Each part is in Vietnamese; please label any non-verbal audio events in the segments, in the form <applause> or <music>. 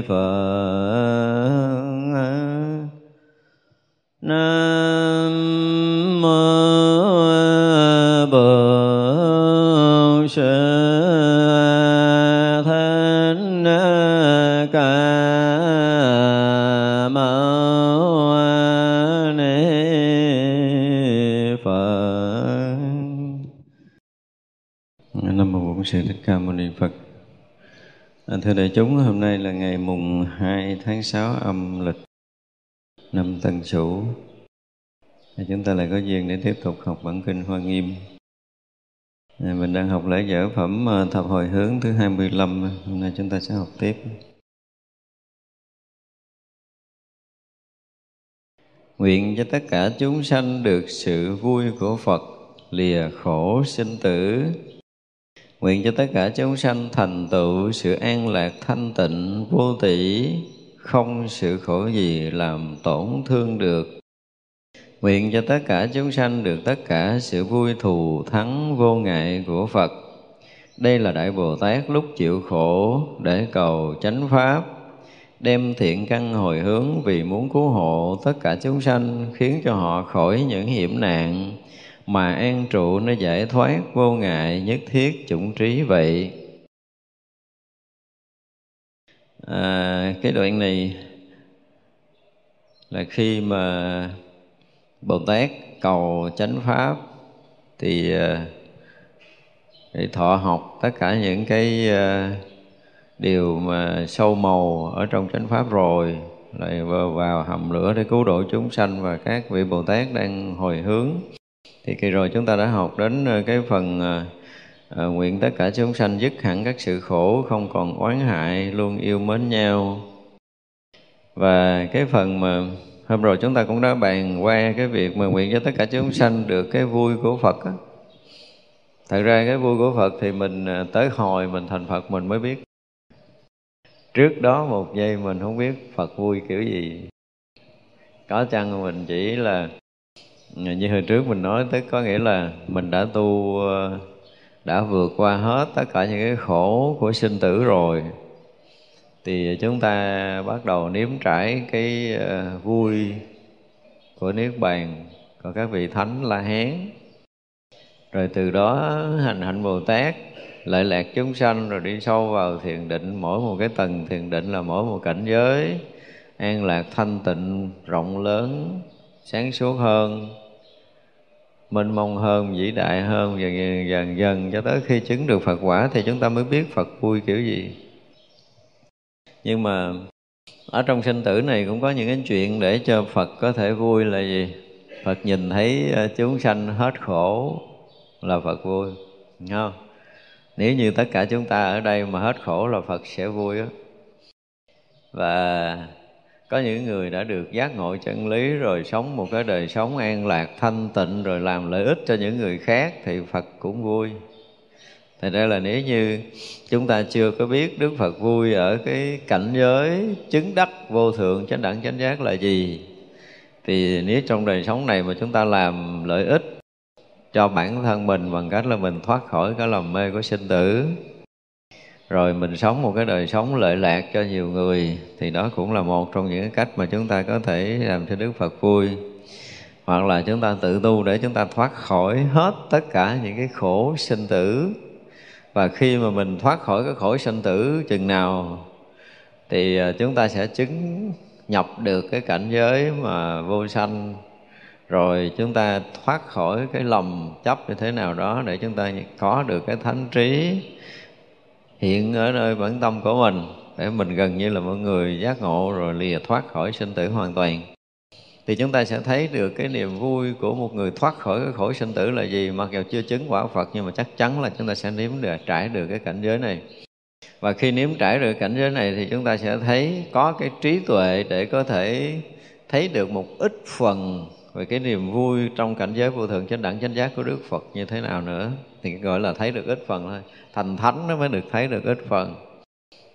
Sư Thưa đại chúng, hôm nay là ngày mùng 2 tháng 6 âm lịch năm Tân Sửu. Chúng ta lại có duyên để tiếp tục học bản kinh Hoa Nghiêm. Mình đang học lễ dở phẩm à, thập hồi hướng thứ 25 Hôm nay chúng ta sẽ học tiếp. Nguyện cho tất cả chúng sanh được sự vui của Phật Lìa khổ sinh tử. Nguyện cho tất cả chúng sanh thành tựu sự an lạc thanh tịnh vô tỷ, không sự khổ gì làm tổn thương được. Nguyện cho tất cả chúng sanh được tất cả sự vui thù thắng vô ngại của Phật. Đây là Đại Bồ Tát lúc chịu khổ để cầu chánh Pháp, đem thiện căn hồi hướng vì muốn cứu hộ tất cả chúng sanh, khiến cho họ khỏi những hiểm nạn, mà an trụ nó giải thoát vô ngại nhất thiết chủng trí vậy. À, cái đoạn này là khi mà bồ tát cầu chánh pháp thì à, để thọ học tất cả những cái à, điều mà sâu màu ở trong chánh pháp rồi lại vào hầm lửa để cứu độ chúng sanh và các vị bồ tát đang hồi hướng thì kỳ rồi chúng ta đã học đến ờ, cái phần à, nguyện tất cả chúng sanh dứt hẳn các sự khổ không còn oán hại luôn yêu mến nhau và cái phần mà hôm rồi chúng ta cũng đã bàn qua cái việc mà nguyện cho tất cả chúng sanh được cái vui của Phật á. Thật ra cái vui của Phật thì mình tới hồi mình thành Phật mình mới biết. Trước đó một giây mình không biết Phật vui kiểu gì. Có chăng mình chỉ là Dạ, như hồi trước mình nói tới có nghĩa là mình đã tu ờ, đã vượt qua hết tất cả những cái khổ của sinh tử rồi. Thì chúng ta bắt đầu nếm trải cái ờ, vui của niết bàn của các vị thánh la hán. Rồi từ đó hành hạnh bồ tát, lợi lạc chúng sanh, rồi đi sâu vào thiền định. Mỗi một cái tầng thiền định là mỗi một cảnh giới an lạc thanh tịnh, rộng lớn, sáng suốt hơn mênh mông hơn, vĩ đại hơn dần dần dần dần cho tới khi chứng được phật quả thì chúng ta mới biết phật vui kiểu gì. Nhưng mà ở trong sinh tử này cũng có những cái chuyện để cho phật có thể vui là gì? Phật nhìn thấy ờ, chúng sanh hết khổ là phật vui không? Nếu như tất cả chúng ta ở đây mà hết khổ là phật sẽ vui á. Và có những người đã được giác ngộ chân lý rồi sống một cái đời sống an lạc, thanh tịnh rồi làm lợi ích cho những người khác thì phật cũng vui. Thật ra là nếu như chúng ta chưa có biết Đức Phật vui ở cái cảnh giới chứng đắc vô thượng, chánh đẳng, chánh giác là gì, Thì nếu trong đời sống này mà chúng ta làm lợi ích cho bản thân mình bằng cách là mình thoát khỏi cái lầm mê của sinh tử rồi mình sống một cái đời sống lợi lạc cho nhiều người, thì đó cũng là một trong những cách mà chúng ta có thể làm cho Đức Phật vui. Hoặc là chúng ta tự tu để chúng ta thoát khỏi hết tất cả những cái khổ sinh tử. Và khi mà mình thoát khỏi cái khổ sinh tử chừng nào, thì à, chúng ta sẽ chứng nhập được cái cảnh giới mà vô sanh. Rồi chúng ta thoát khỏi cái lầm chấp như thế nào đó để chúng ta có được cái thánh trí hiện ở nơi bản tâm của mình, để mình gần như là mọi người giác ngộ rồi lìa thoát khỏi sinh tử hoàn toàn. Thì chúng ta sẽ thấy được cái niềm vui của một người thoát khỏi cái khổ sinh tử là gì, mặc dù chưa chứng quả Phật nhưng mà chắc chắn là chúng ta sẽ nếm được, trải được cái cảnh giới này. Và khi nếm trải được cảnh giới này thì chúng ta sẽ thấy có cái trí tuệ để có thể thấy được một ít phần về cái niềm vui trong cảnh giới vô thượng chánh đẳng, chánh giác của Đức Phật như thế nào nữa thì gọi là thấy được ít phần thôi. Thành thánh nó mới được thấy được ít phần.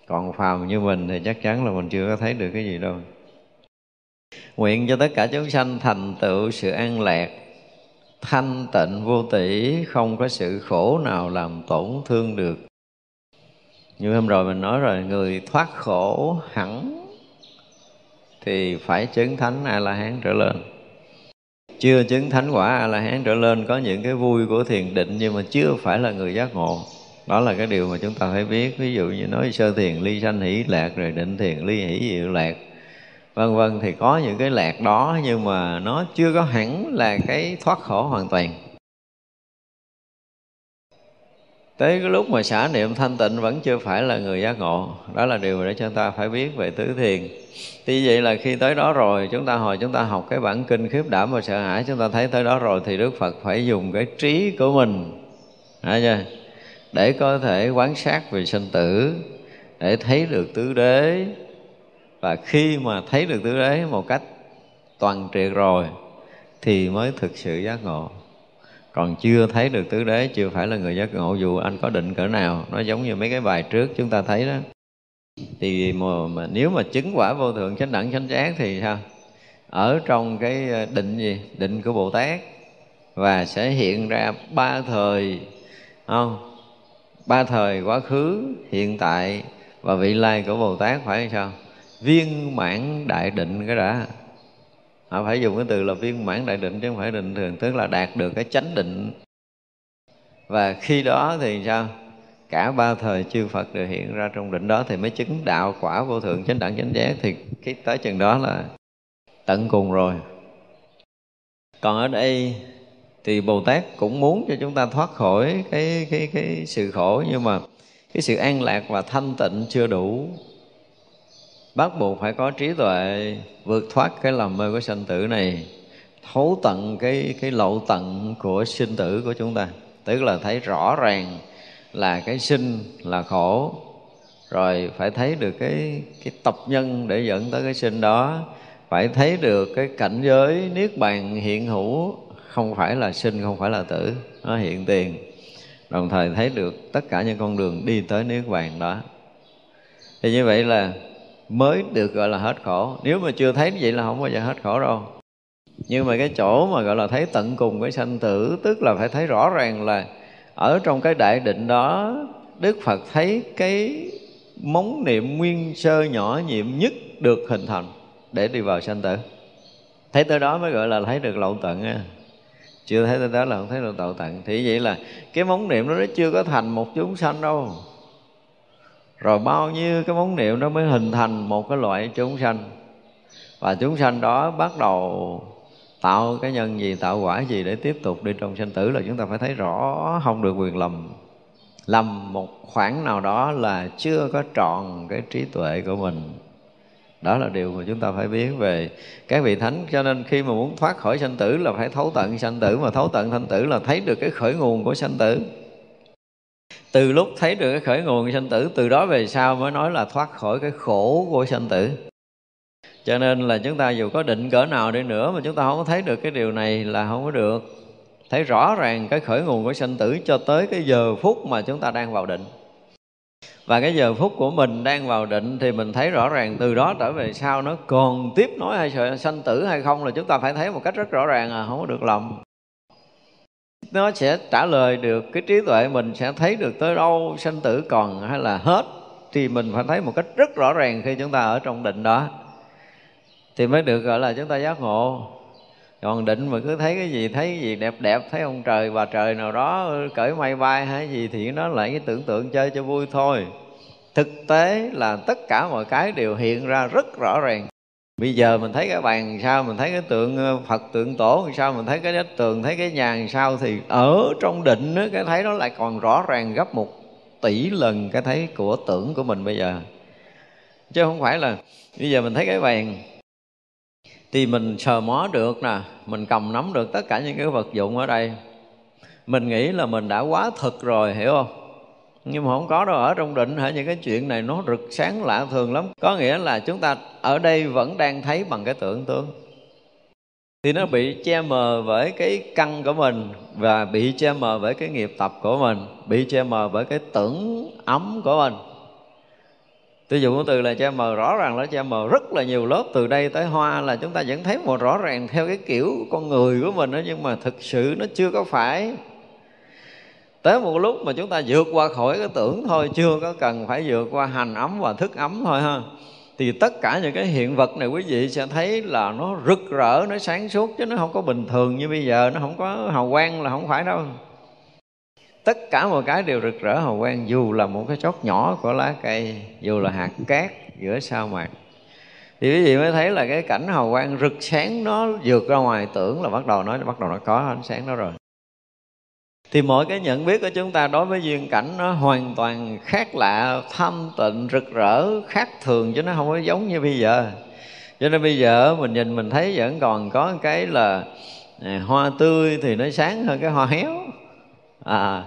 Còn phàm như mình thì chắc chắn là mình chưa có thấy được cái gì đâu. Nguyện cho tất cả chúng sanh thành tựu sự an lạc, thanh tịnh vô tỷ không có sự khổ nào làm tổn thương được. Như hôm rồi mình nói rồi, người thoát khổ hẳn thì phải chứng thánh a la hán trở lên chưa chứng thánh quả a la hán trở lên có những cái vui của thiền định nhưng mà chưa phải là người giác ngộ. Đó là cái điều mà chúng ta phải biết. Ví dụ như nói sơ thiền, ly sanh hỷ lạc, rồi định thiền, ly hỷ diệu lạc. Vân vân thì có những cái lạc đó nhưng mà nó chưa có hẳn là cái thoát khổ hoàn toàn. Tới cái lúc mà xả niệm thanh tịnh vẫn chưa phải là người giác ngộ, đó là điều để cho ta phải biết về tứ thiền. Tuy vậy là khi tới đó rồi, chúng ta hồi chúng ta học cái bản kinh khiếp đảm và sợ hãi, chúng ta thấy tới đó rồi thì đức phật phải dùng cái trí của mình Thấy chưa? để có thể quán sát về sinh tử, để thấy được tứ đế. Và khi mà thấy được tứ đế một cách toàn triệt rồi thì mới thực sự giác ngộ còn chưa thấy được tứ đế chưa phải là người giác ngộ dù anh có định cỡ nào nó giống như mấy cái bài trước chúng ta thấy đó. Thì mà, mà nếu mà chứng quả vô thượng chánh đẳng chánh giác thì sao? Ở trong cái ờ, định gì? Định của bồ tát. Và sẽ hiện ra ba thời không? Ba thời quá khứ hiện tại và vị lai của bồ tát phải sao? Viên mãn đại định cái đã họ phải dùng cái từ là viên mãn đại định chứ không phải định thường, tức là đạt được cái chánh định. Và khi đó thì sao? Cả ba thời chư Phật đều hiện ra trong định đó thì mới chứng đạo quả vô thượng chánh đẳng chánh giác. Thì cái tới chừng đó là tận cùng rồi. Còn ở đây thì Bồ Tát cũng muốn cho chúng ta thoát khỏi cái cái cái sự khổ, nhưng mà cái sự an lạc và thanh tịnh chưa đủ bắt buộc phải có trí tuệ vượt thoát cái lầm mê của sanh tử này, thấu tận cái cái lộ tận của sinh tử của chúng ta. Tức là thấy rõ ràng là cái sinh là khổ, rồi phải thấy được cái cái tập nhân để dẫn tới cái sinh đó. Phải thấy được cái cảnh giới niết bàn hiện hữu, không phải là sinh, không phải là tử, nó hiện tiền. Đồng thời thấy được tất cả những con đường đi tới niết bàn đó. Thì như vậy là mới được gọi là hết khổ. Nếu mà chưa thấy vậy là không bao giờ hết khổ đâu. Nhưng mà cái chỗ mà gọi là thấy tận cùng cái sanh tử, tức là phải thấy rõ ràng là ở trong cái đại định đó, đức phật thấy cái móng niệm nguyên sơ nhỏ nhiệm nhất được hình thành để đi vào sanh tử. Thấy tới đó mới gọi là thấy được lậu tận á. Chưa thấy tới đó là không thấy được lậu tận. Thì vậy là cái móng niệm đó nó chưa có thành một chúng sanh đâu rồi bao nhiêu cái móng niệm nó mới hình thành một cái loại chúng sanh. Và chúng sanh đó bắt đầu tạo cái nhân gì, tạo quả gì để tiếp tục đi trong sanh tử là chúng ta phải thấy rõ, không được quyền lầm. Lầm một khoảng nào đó là chưa có trọn cái trí tuệ của mình. Đó là điều mà chúng ta phải biết về các vị thánh. Cho nên khi mà muốn thoát khỏi sanh tử là phải thấu tận sanh tử, mà thấu tận sanh tử là thấy được cái khởi nguồn của sanh tử từ lúc thấy được cái khởi nguồn sanh tử, từ đó về sau mới nói là thoát khỏi cái khổ của sanh tử. Cho nên là chúng ta dù có định cỡ nào đi nữa mà chúng ta không có thấy được cái điều này là không có được. Thấy rõ ràng cái khởi nguồn của sanh tử cho tới cái giờ phút mà chúng ta đang vào định. Và cái giờ phút của mình đang vào định thì mình thấy rõ ràng từ đó trở về sau nó còn tiếp nối hay sanh tử hay không là chúng ta phải thấy một cách rất rõ ràng à không có được lầm nó sẽ trả lời được, cái trí tuệ mình sẽ thấy được tới đâu, sanh tử còn hay là hết, thì mình phải thấy một cách rất rõ ràng khi chúng ta ở trong định đó. Thì mới được gọi là chúng ta giác ngộ. Còn định mà cứ thấy cái gì, thấy cái gì đẹp đẹp, thấy ông trời, bà trời nào đó cởi mây bay hay gì thì nó lại cái tưởng tượng chơi cho vui thôi. Thực tế là tất cả mọi cái đều hiện ra rất rõ ràng bây giờ mình thấy cái bàn sao mình thấy cái tượng ờ, phật tượng tổ sao mình thấy cái đất tường thấy cái nhà sao thì ở trong định đó, cái thấy nó lại còn rõ ràng gấp một tỷ lần cái thấy của tưởng của mình bây giờ. Chứ không phải là bây giờ mình thấy cái bàn thì mình sờ mó được nè mình cầm nắm được tất cả những cái vật dụng ở đây. Mình nghĩ là mình đã quá thực rồi hiểu không? Nhưng mà không có đâu, ở trong định hả? Những cái chuyện này nó rực sáng lạ thường lắm. Có nghĩa là chúng ta ở đây vẫn đang thấy bằng cái tưởng tượng. Thì nó bị che mờ với cái căn của mình và bị che mờ với cái nghiệp tập của mình, bị che mờ với cái tưởng ấm của mình. Tôi dùng cái từ là che mờ, rõ ràng là che mờ rất là nhiều lớp. Từ đây tới hoa là chúng ta vẫn thấy một rõ ràng theo cái kiểu con người của mình đó, nhưng mà thực sự nó chưa có phải tới một lúc mà chúng ta vượt qua khỏi cái tưởng thôi, chưa có cần phải vượt qua hành ấm và thức ấm thôi ha. Thì tất cả những cái hiện vật này quý vị sẽ thấy là nó rực rỡ, nó sáng suốt chứ nó không có bình thường như bây giờ, nó không có hào quang là không phải đâu. Tất cả mọi cái đều rực rỡ, hào quang, dù là một cái chót nhỏ của lá cây, dù là hạt cát giữa sao mạc. Thì quý vị mới thấy là cái cảnh hào quang rực sáng nó vượt ra ngoài tưởng là bắt đầu nó, bắt đầu nó có ánh sáng đó rồi thì mỗi cái nhận biết của chúng ta đối với duyên cảnh nó hoàn toàn khác lạ thâm tịnh rực rỡ khác thường chứ nó không có giống như bây giờ. Cho nên bây giờ mình nhìn mình thấy vẫn còn có cái là à, hoa tươi thì nó sáng hơn cái hoa héo. À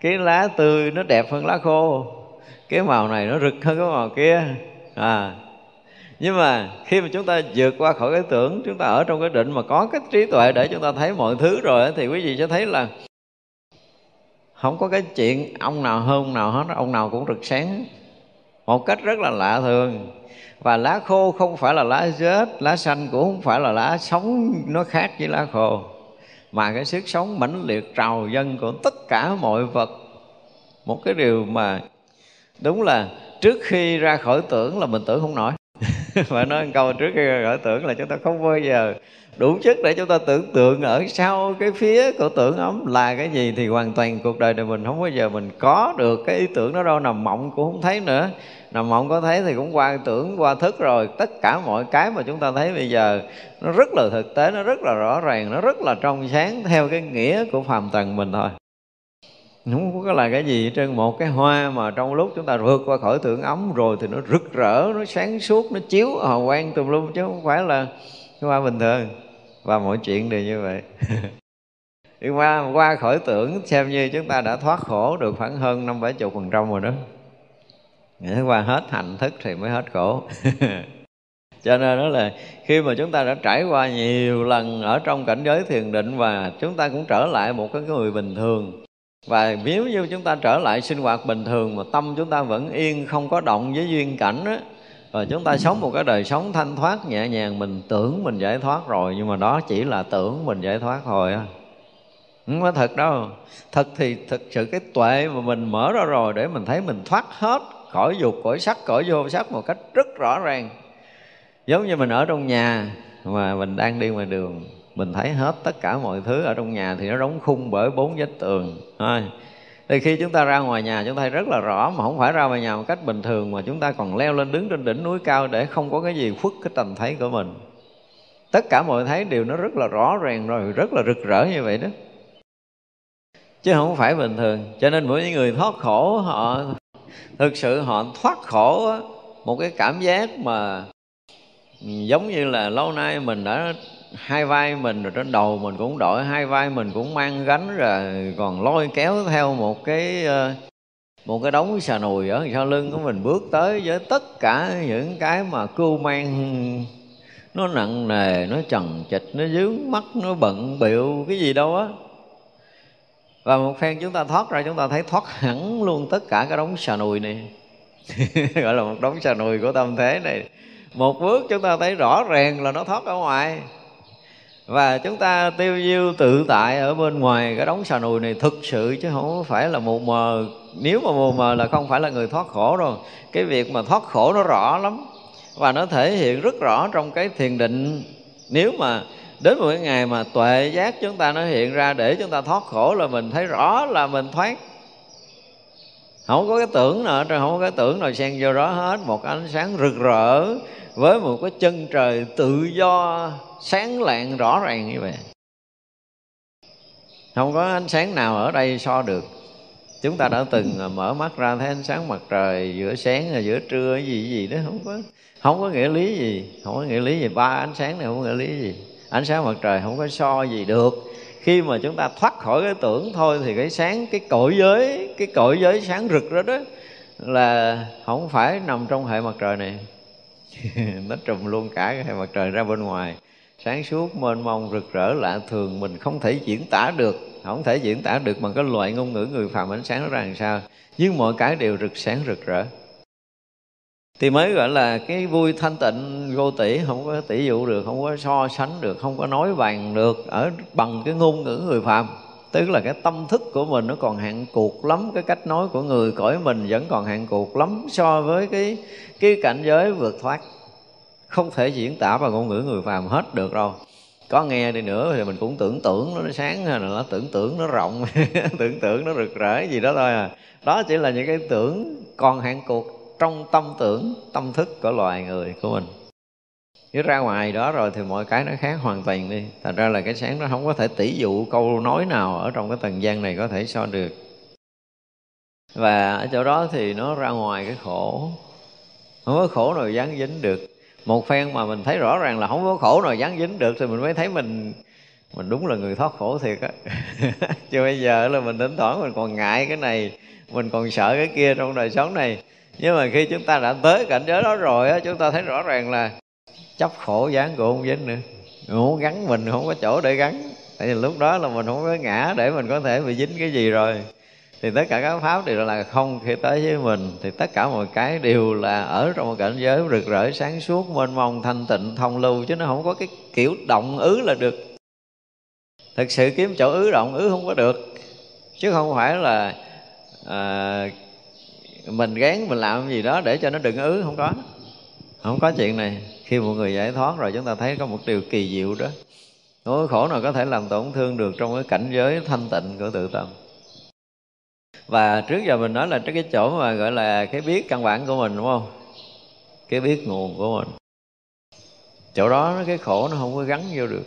cái lá tươi nó đẹp hơn lá khô. Cái màu này nó rực hơn cái màu kia. À nhưng mà khi mà chúng ta vượt qua khỏi cái tưởng chúng ta ở trong cái định mà có cái trí tuệ để chúng ta thấy mọi thứ rồi thì quý vị sẽ thấy là không có cái chuyện ông nào hơn, ông nào hết, ông nào cũng rực sáng. Một cách rất là lạ thường. Và lá khô không phải là lá rết, lá xanh cũng không phải là lá sống, nó khác với lá khô. Mà cái sức sống mãnh liệt, trào dân của tất cả mọi vật. Một cái điều mà đúng là trước khi ra khỏi tưởng là mình tưởng không nổi. <laughs> phải nói một câu trước khi gọi tưởng là chúng ta không bao giờ đủ chất để chúng ta tưởng tượng ở sau cái phía của tưởng ấm là cái gì thì hoàn toàn cuộc đời này mình không bao giờ mình có được cái ý tưởng đó đâu, nằm mộng cũng không thấy nữa. Nằm mộng có thấy thì cũng qua tưởng qua thức rồi, tất cả mọi cái mà chúng ta thấy bây giờ nó rất là thực tế, nó rất là rõ ràng, nó rất là trong sáng theo cái nghĩa của phàm trần mình thôi không có là cái gì hết trơn. Một cái hoa mà trong lúc chúng ta vượt qua khỏi tưởng ấm rồi thì nó rực rỡ, nó sáng suốt, nó chiếu hào quang tùm lum, chứ không phải là hoa bình thường. Và mọi chuyện đều như vậy. <laughs> Đi qua qua khỏi tưởng xem như chúng ta đã thoát khổ được khoảng hơn năm bảy chục phần trăm rồi đó. Nghĩa qua hết hành thức thì mới hết khổ. <laughs> Cho nên đó là khi mà chúng ta đã trải qua nhiều lần ở trong cảnh giới thiền định và chúng ta cũng trở lại một cái người bình thường và nếu như chúng ta trở lại sinh hoạt bình thường mà tâm chúng ta vẫn yên, không có động với duyên cảnh á, và chúng ta sống một cái đời sống thanh thoát, nhẹ nhàng, mình tưởng mình giải thoát rồi, nhưng mà đó chỉ là tưởng mình giải thoát thôi á. Không có thật đâu. Thật thì thực sự cái tuệ mà mình mở ra rồi để mình thấy mình thoát hết khỏi dục khỏi sắc khỏi vô sắc một cách rất rõ ràng. Giống như mình ở trong nhà mà mình đang đi ngoài đường mình thấy hết tất cả mọi thứ ở trong nhà thì nó đóng khung bởi bốn vách tường. Thôi thì khi chúng ta ra ngoài nhà, chúng ta thấy rất là rõ mà không phải ra ngoài nhà một cách bình thường mà chúng ta còn leo lên đứng trên đỉnh núi cao để không có cái gì khuất cái tầm thấy của mình. Tất cả mọi thấy đều nó rất là rõ ràng rồi, rất là rực rỡ như vậy đó. Chứ không phải bình thường. Cho nên mỗi người thoát khổ, họ thực sự họ thoát khổ một cái cảm giác mà giống như là lâu nay mình đã hai vai mình rồi trên đầu mình cũng đội hai vai mình cũng mang gánh rồi còn lôi kéo theo một cái ờ, một cái đống xà nùi ở sau lưng của mình bước tới với tất cả những cái mà cưu mang nó nặng nề, nó trần trịch nó dướng mắt, nó bận biệu cái gì đâu á. Và một phen chúng ta thoát ra, chúng ta thấy thoát hẳn luôn tất cả cái đống xà nùi này. <laughs> Gọi là một đống xà nùi của tâm thế này. Một bước chúng ta thấy rõ ràng là nó thoát ở ngoài và chúng ta tiêu diêu tự tại ở bên ngoài, cái đống xà nùi này thực sự chứ không phải là mù mờ. Nếu mà mù mờ là không phải là người thoát khổ rồi. Cái việc mà thoát khổ nó rõ lắm và nó thể hiện rất rõ trong cái thiền định. Nếu mà đến một cái ngày mà tuệ giác chúng ta nó hiện ra để chúng ta thoát khổ là mình thấy rõ là mình thoát. Không có cái tưởng nào không có cái tưởng nào xen vô đó hết. Một ánh sáng rực rỡ với một cái chân trời tự do sáng lạng rõ ràng như vậy. Không có ánh sáng nào ở đây so được. Chúng ta đã từng à, mở mắt ra thấy ánh sáng mặt trời giữa sáng và giữa trưa gì gì đó, không có không có nghĩa lý gì, không có nghĩa lý gì. Ba ánh sáng này không có nghĩa lý gì. Ánh sáng mặt trời không có so gì được. Khi mà chúng ta thoát khỏi cái tưởng thôi thì cái sáng, cái cõi giới, cái cõi giới sáng rực đó đó là không phải nằm trong hệ mặt trời này. <laughs> Nó trùm luôn cả cái hệ mặt trời ra bên ngoài sáng suốt mênh mông rực rỡ lạ thường, mình không thể diễn tả được, không thể diễn tả được bằng cái loại ngôn ngữ người phàm ánh sáng nó ra làm sao. Nhưng mọi cái đều rực sáng rực rỡ. Thì mới gọi là cái vui thanh tịnh, vô tỷ không có tỷ dụ được, không có so sánh được, không có nói bàn được ở bằng cái ngôn ngữ người phàm. Tức là cái tâm thức của mình nó còn hạn cuộc lắm, cái cách nói của người cõi mình vẫn còn hạn cuộc lắm so với cái cái cảnh giới vượt thoát không thể diễn tả bằng ngôn ngữ người phàm hết được đâu. Có nghe đi nữa thì mình cũng tưởng tượng nó sáng hay là nó tưởng tượng nó rộng, <laughs> tưởng tượng nó rực rỡ gì đó thôi à. Đó chỉ là những cái tưởng còn hạn cuộc trong tâm tưởng, tâm thức của loài người của mình. Nếu ra ngoài đó rồi thì mọi cái nó khác hoàn toàn đi. Thành ra là cái sáng nó không có thể tỷ dụ câu nói nào ở trong cái tầng gian này có thể so được. Và ở chỗ đó thì nó ra ngoài cái khổ. Không có khổ nào dán dính được một phen mà mình thấy rõ ràng là không có khổ nào dán dính được thì mình mới thấy mình mình đúng là người thoát khổ thiệt á. <laughs> Chứ bây giờ là mình thỉnh thoảng mình còn ngại cái này, mình còn sợ cái kia trong đời sống này. Nhưng mà khi chúng ta đã tới cảnh giới đó rồi á, chúng ta thấy rõ ràng là chấp khổ dán cũng không dính nữa. Không gắn mình không có chỗ để gắn. Tại vì lúc đó là mình không có ngã để mình có thể bị dính cái gì rồi thì tất cả các pháp đều là không khi tới với mình. Thì tất cả mọi cái đều là ở trong một cảnh giới rực rỡ sáng suốt mênh mông thanh tịnh thông lưu chứ nó không có cái kiểu động ứ là được. Thực sự kiếm chỗ ứ động ứ không có được. Chứ không phải là à, mình gán mình làm gì đó để cho nó đừng ứ không có. Không có chuyện này. Khi một người giải thoát rồi chúng ta thấy có một điều kỳ diệu đó. Nỗi khổ nào có thể làm tổn thương được trong cái cảnh giới thanh tịnh của tự tâm? Và trước giờ mình nói là cái chỗ mà gọi là cái biết căn bản của mình, đúng không? Cái biết nguồn của mình. Chỗ đó cái khổ nó không có gắn vô được.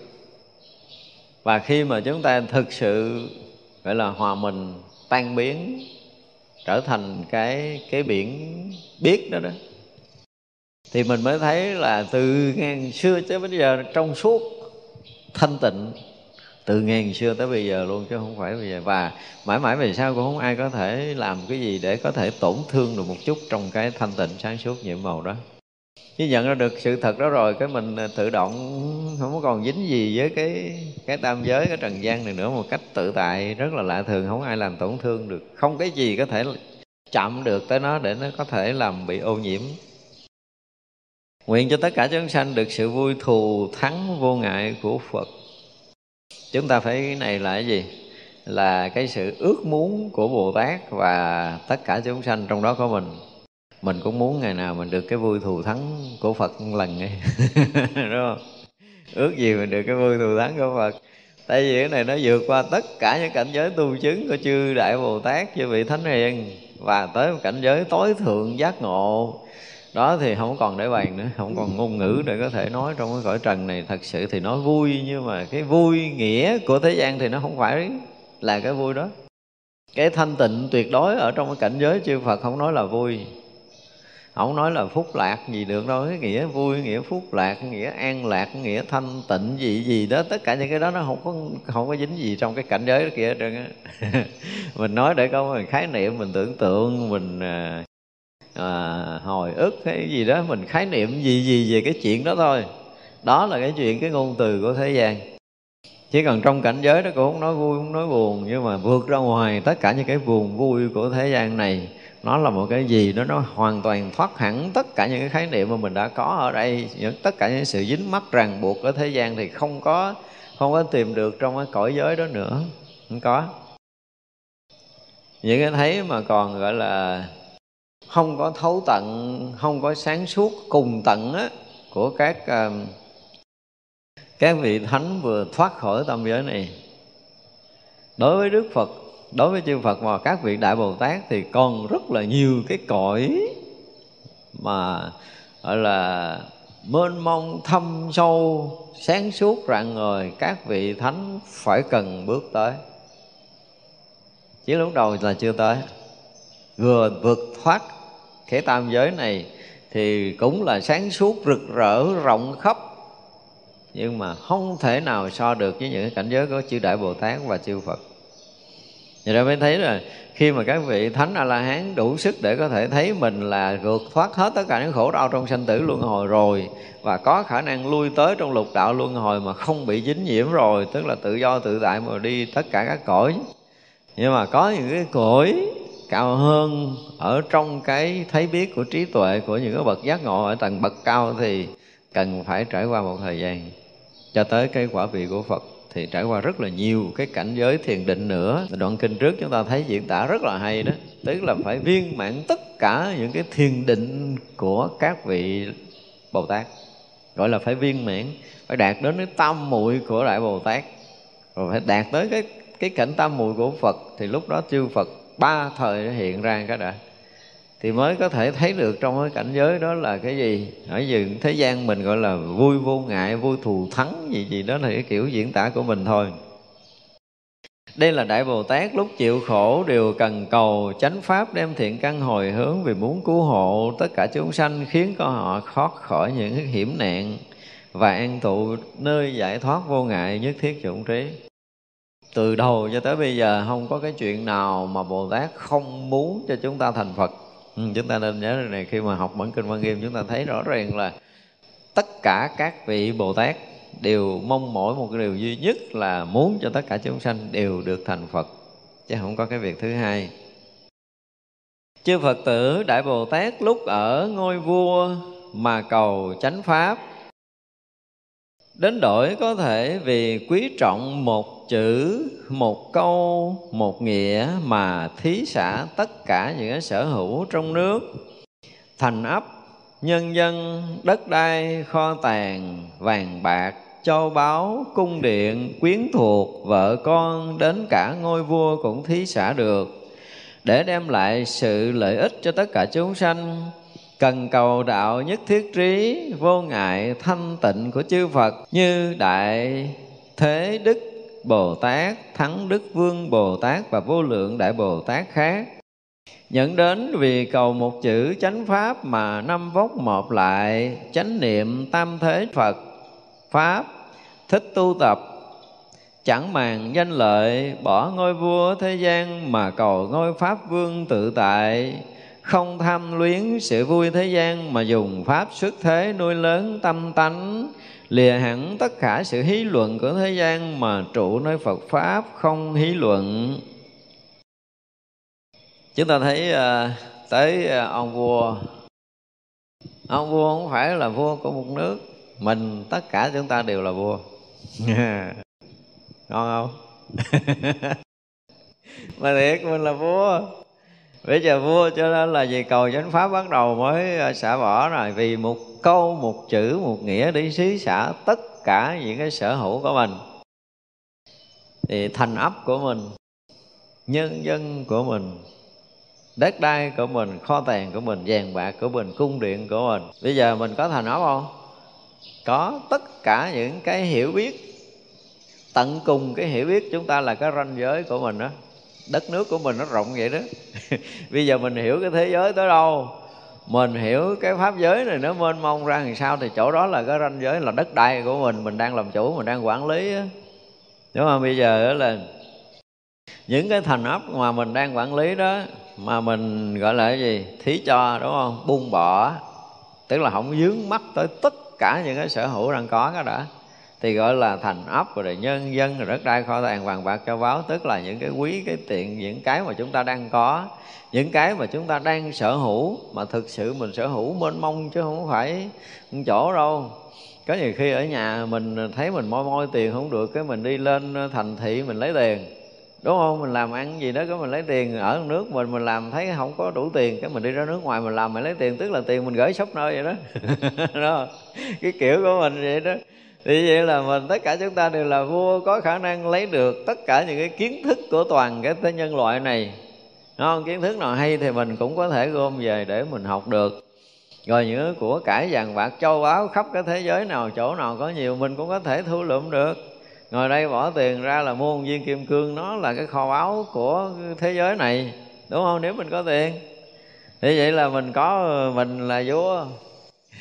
Và khi mà chúng ta thực sự gọi là hòa mình, tan biến, trở thành cái cái biển biết đó đó, thì mình mới thấy là từ ngàn xưa tới bây giờ trong suốt thanh tịnh từ ngàn xưa tới bây giờ luôn chứ không phải bây giờ. Và mãi mãi về sau cũng không ai có thể làm cái gì để có thể tổn thương được một chút trong cái thanh tịnh sáng suốt nhiệm màu đó. Chứ nhận ra được sự thật đó rồi, cái mình ờ, tự động không còn dính gì với cái cái tam giới, cái trần gian này nữa một cách tự tại, rất là lạ thường, không ai làm tổn thương được. Không cái gì có thể chạm được tới nó để nó có thể làm bị ô nhiễm. Nguyện cho tất cả chúng sanh được sự vui thù thắng vô ngại của phật chúng ta phải cái này là cái gì? Là cái sự ước muốn của bồ tát và tất cả chúng sanh trong đó có mình. Mình cũng muốn ngày nào mình được cái vui thù thắng của phật một lần ấy. <laughs> đúng không? Ước gì mình được cái vui thù thắng của phật. Tại vì cái này nó vượt qua tất cả những cảnh giới tu chứng của chư đại bồ tát, chư vị thánh hiền, và tới một cảnh giới tối thượng giác ngộ đó thì không còn để bàn nữa, không còn ngôn ngữ để có thể nói trong cái cõi trần này. Thật sự thì nói vui, nhưng mà cái vui nghĩa của thế gian thì nó không phải là cái vui đó. Cái thanh tịnh tuyệt đối ở trong cái cảnh giới chư Phật không nói là vui, không nói là phúc lạc gì được đâu. Cái nghĩa vui, nghĩa phúc lạc, nghĩa an lạc, nghĩa thanh tịnh, gì gì đó, tất cả những cái đó nó không có không có dính gì trong cái cảnh giới đó kia hết trơn á. <laughs> Mình nói để có mình khái niệm, mình tưởng tượng, mình à, à, hồi ức hay gì đó mình khái niệm gì gì về cái chuyện đó thôi. Đó là cái chuyện cái ngôn từ của thế gian. Chỉ cần trong cảnh giới đó cũng không nói vui không nói buồn nhưng mà vượt ra ngoài tất cả những cái buồn vui của thế gian này nó là một cái gì đó nó hoàn toàn thoát hẳn tất cả những cái khái niệm mà mình đã có ở đây. Những tất cả những sự dính mắc ràng buộc ở thế gian thì không có không có tìm được trong cái cõi giới đó nữa. Không có. Những cái thấy mà còn gọi là không có thấu tận không có sáng suốt cùng tận á, của các uh, các vị thánh vừa thoát khỏi tâm giới này. Đối với đức phật đối với chư phật và các vị đại bồ tát thì còn rất là nhiều cái cõi mà gọi là mênh mông thâm sâu sáng suốt rạng ngời các vị thánh phải cần bước tới. Chỉ lúc đầu là chưa tới. Vừa vượt thoát cái tam giới này thì cũng là sáng suốt rực rỡ, rộng khắp. Nhưng mà không thể nào so được với những cảnh giới của chư đại bồ tát và chư phật. Vậy ra mới thấy là khi mà các vị thánh a la hán đủ sức để có thể thấy mình là vượt thoát hết tất cả những khổ đau trong sanh tử luân hồi rồi, và có khả năng lui tới trong lục đạo luân hồi mà không bị dính nhiễm rồi, tức là tự do tự tại mà đi tất cả các cõi. Nhưng mà có những cái cõi cao hơn ở trong cái thấy biết của trí tuệ của những cái bậc giác ngộ ở tầng bậc cao thì cần phải trải qua một thời gian. Cho tới cái quả vị của Phật thì trải qua rất là nhiều cái cảnh giới thiền định nữa. Đoạn kinh trước chúng ta thấy diễn tả rất là hay đó. Tức là phải viên mãn tất cả những cái thiền định của các vị bồ tát. Gọi là phải viên mãn, phải đạt đến cái tam muội của đại bồ tát. Rồi phải đạt tới cái cái cảnh tam muội của phật thì lúc đó chư phật ba thời hiện ra cái đã. Thì mới có thể thấy được trong cái cảnh giới đó là cái gì. Ở dừng thế gian mình gọi là vui vô ngại, vui thù thắng gì gì đó là cái kiểu diễn tả của mình thôi. Đây là Đại Bồ Tát lúc chịu khổ đều cần cầu, chánh pháp đem thiện căn hồi hướng vì muốn cứu hộ tất cả chúng sanh, khiến cho họ thoát khỏi những hiểm nạn và an tụ nơi giải thoát vô ngại nhất thiết chủng trí. Từ đầu cho tới bây giờ không có cái chuyện nào mà Bồ Tát không muốn cho chúng ta thành Phật. Ừ, chúng ta nên nhớ này khi mà học bản kinh Văn Nghiêm chúng ta thấy rõ ràng là tất cả các vị Bồ Tát đều mong mỏi một cái điều duy nhất là muốn cho tất cả chúng sanh đều được thành Phật chứ không có cái việc thứ hai chư Phật tử Đại Bồ Tát lúc ở ngôi vua mà cầu chánh pháp đến đổi có thể vì quý trọng một chữ một câu, một nghĩa mà thí xả tất cả những cái sở hữu trong nước. Thành ấp, nhân dân, đất đai, kho tàng, vàng bạc, châu báu, cung điện, quyến thuộc, vợ con đến cả ngôi vua cũng thí xả được. Để đem lại sự lợi ích cho tất cả chúng sanh, cần cầu đạo nhất thiết trí, vô ngại thanh tịnh của chư Phật như đại thế đức Bồ Tát, Thắng Đức Vương Bồ Tát và vô lượng Đại Bồ Tát khác. Nhận đến vì cầu một chữ chánh pháp mà năm vóc một lại, chánh niệm tam thế Phật pháp thích tu tập. Chẳng màng danh lợi bỏ ngôi vua thế gian mà cầu ngôi pháp vương tự tại. Không tham luyến sự vui thế gian mà dùng pháp xuất thế nuôi lớn tâm tánh lìa hẳn tất cả sự hí luận của thế gian mà trụ nơi Phật pháp không hí luận. Chúng ta thấy à, tới à, ông vua. Ông vua không phải là vua của một nước. Mình, tất cả chúng ta đều là vua. <laughs> Ngon không? <laughs> Mà thiệt, mình là vua. Bây giờ vua cho nên là vì cầu chánh pháp bắt đầu mới à, xả bỏ rồi. Vì một câu, một chữ, một nghĩa để xứ xả tất cả những cái sở hữu của mình. Thì thành ấp của mình, nhân dân của mình, đất đai của mình, kho tàng của mình, vàng bạc của mình, cung điện của mình. Bây giờ mình có thành ấp không? Có tất cả những cái hiểu biết, tận cùng cái hiểu biết chúng ta là cái ranh giới của mình đó. Đất nước của mình nó rộng vậy đó. <laughs> Bây giờ mình hiểu cái thế giới tới đâu? Mình hiểu cái pháp giới này nó mênh mông ra làm sao thì chỗ đó là cái ranh giới, là đất đai của mình mình đang làm chủ, mình đang quản lý á. Đúng không? Bây giờ là những cái thành ấp mà mình đang quản lý đó, mà mình gọi là cái gì? Thí cho, đúng không? Buông bỏ. Tức là không dướng mắt tới tất cả những cái sở hữu đang có đó đã thì gọi là thành ấp rồi nhân dân rồi đất đai kho tàng vàng bạc châu báu tức là những cái quý, cái tiện, những cái mà chúng ta đang có, những cái mà chúng ta đang sở hữu, mà thực sự mình sở hữu mênh mông chứ không phải một chỗ đâu. Có nhiều khi ở nhà mình thấy mình moi moi tiền không được, cái mình đi lên thành thị mình lấy tiền. Đúng không? Mình làm ăn gì đó cái mình lấy tiền. Ở nước mình mình làm thấy không có đủ tiền, cái mình đi ra nước ngoài mình làm mình lấy tiền, tức là tiền mình gửi shop nơi vậy đó. <laughs> Đó. Cái kiểu của mình vậy đó thì vậy là mình, tất cả chúng ta đều là vua, có khả năng lấy được tất cả những cái kiến thức của toàn cái thế nhân loại này. Đúng không? kiến thức nào hay thì mình cũng có thể gom về để mình học được. Rồi những của cải vàng bạc châu báu khắp cái thế giới nào, chỗ nào có nhiều, mình cũng có thể thu lượm được. Ngồi đây bỏ tiền ra là mua một viên kim cương, nó là cái kho báu của thế giới này, đúng không? Nếu mình có tiền. Thì vậy là mình có, mình là vua.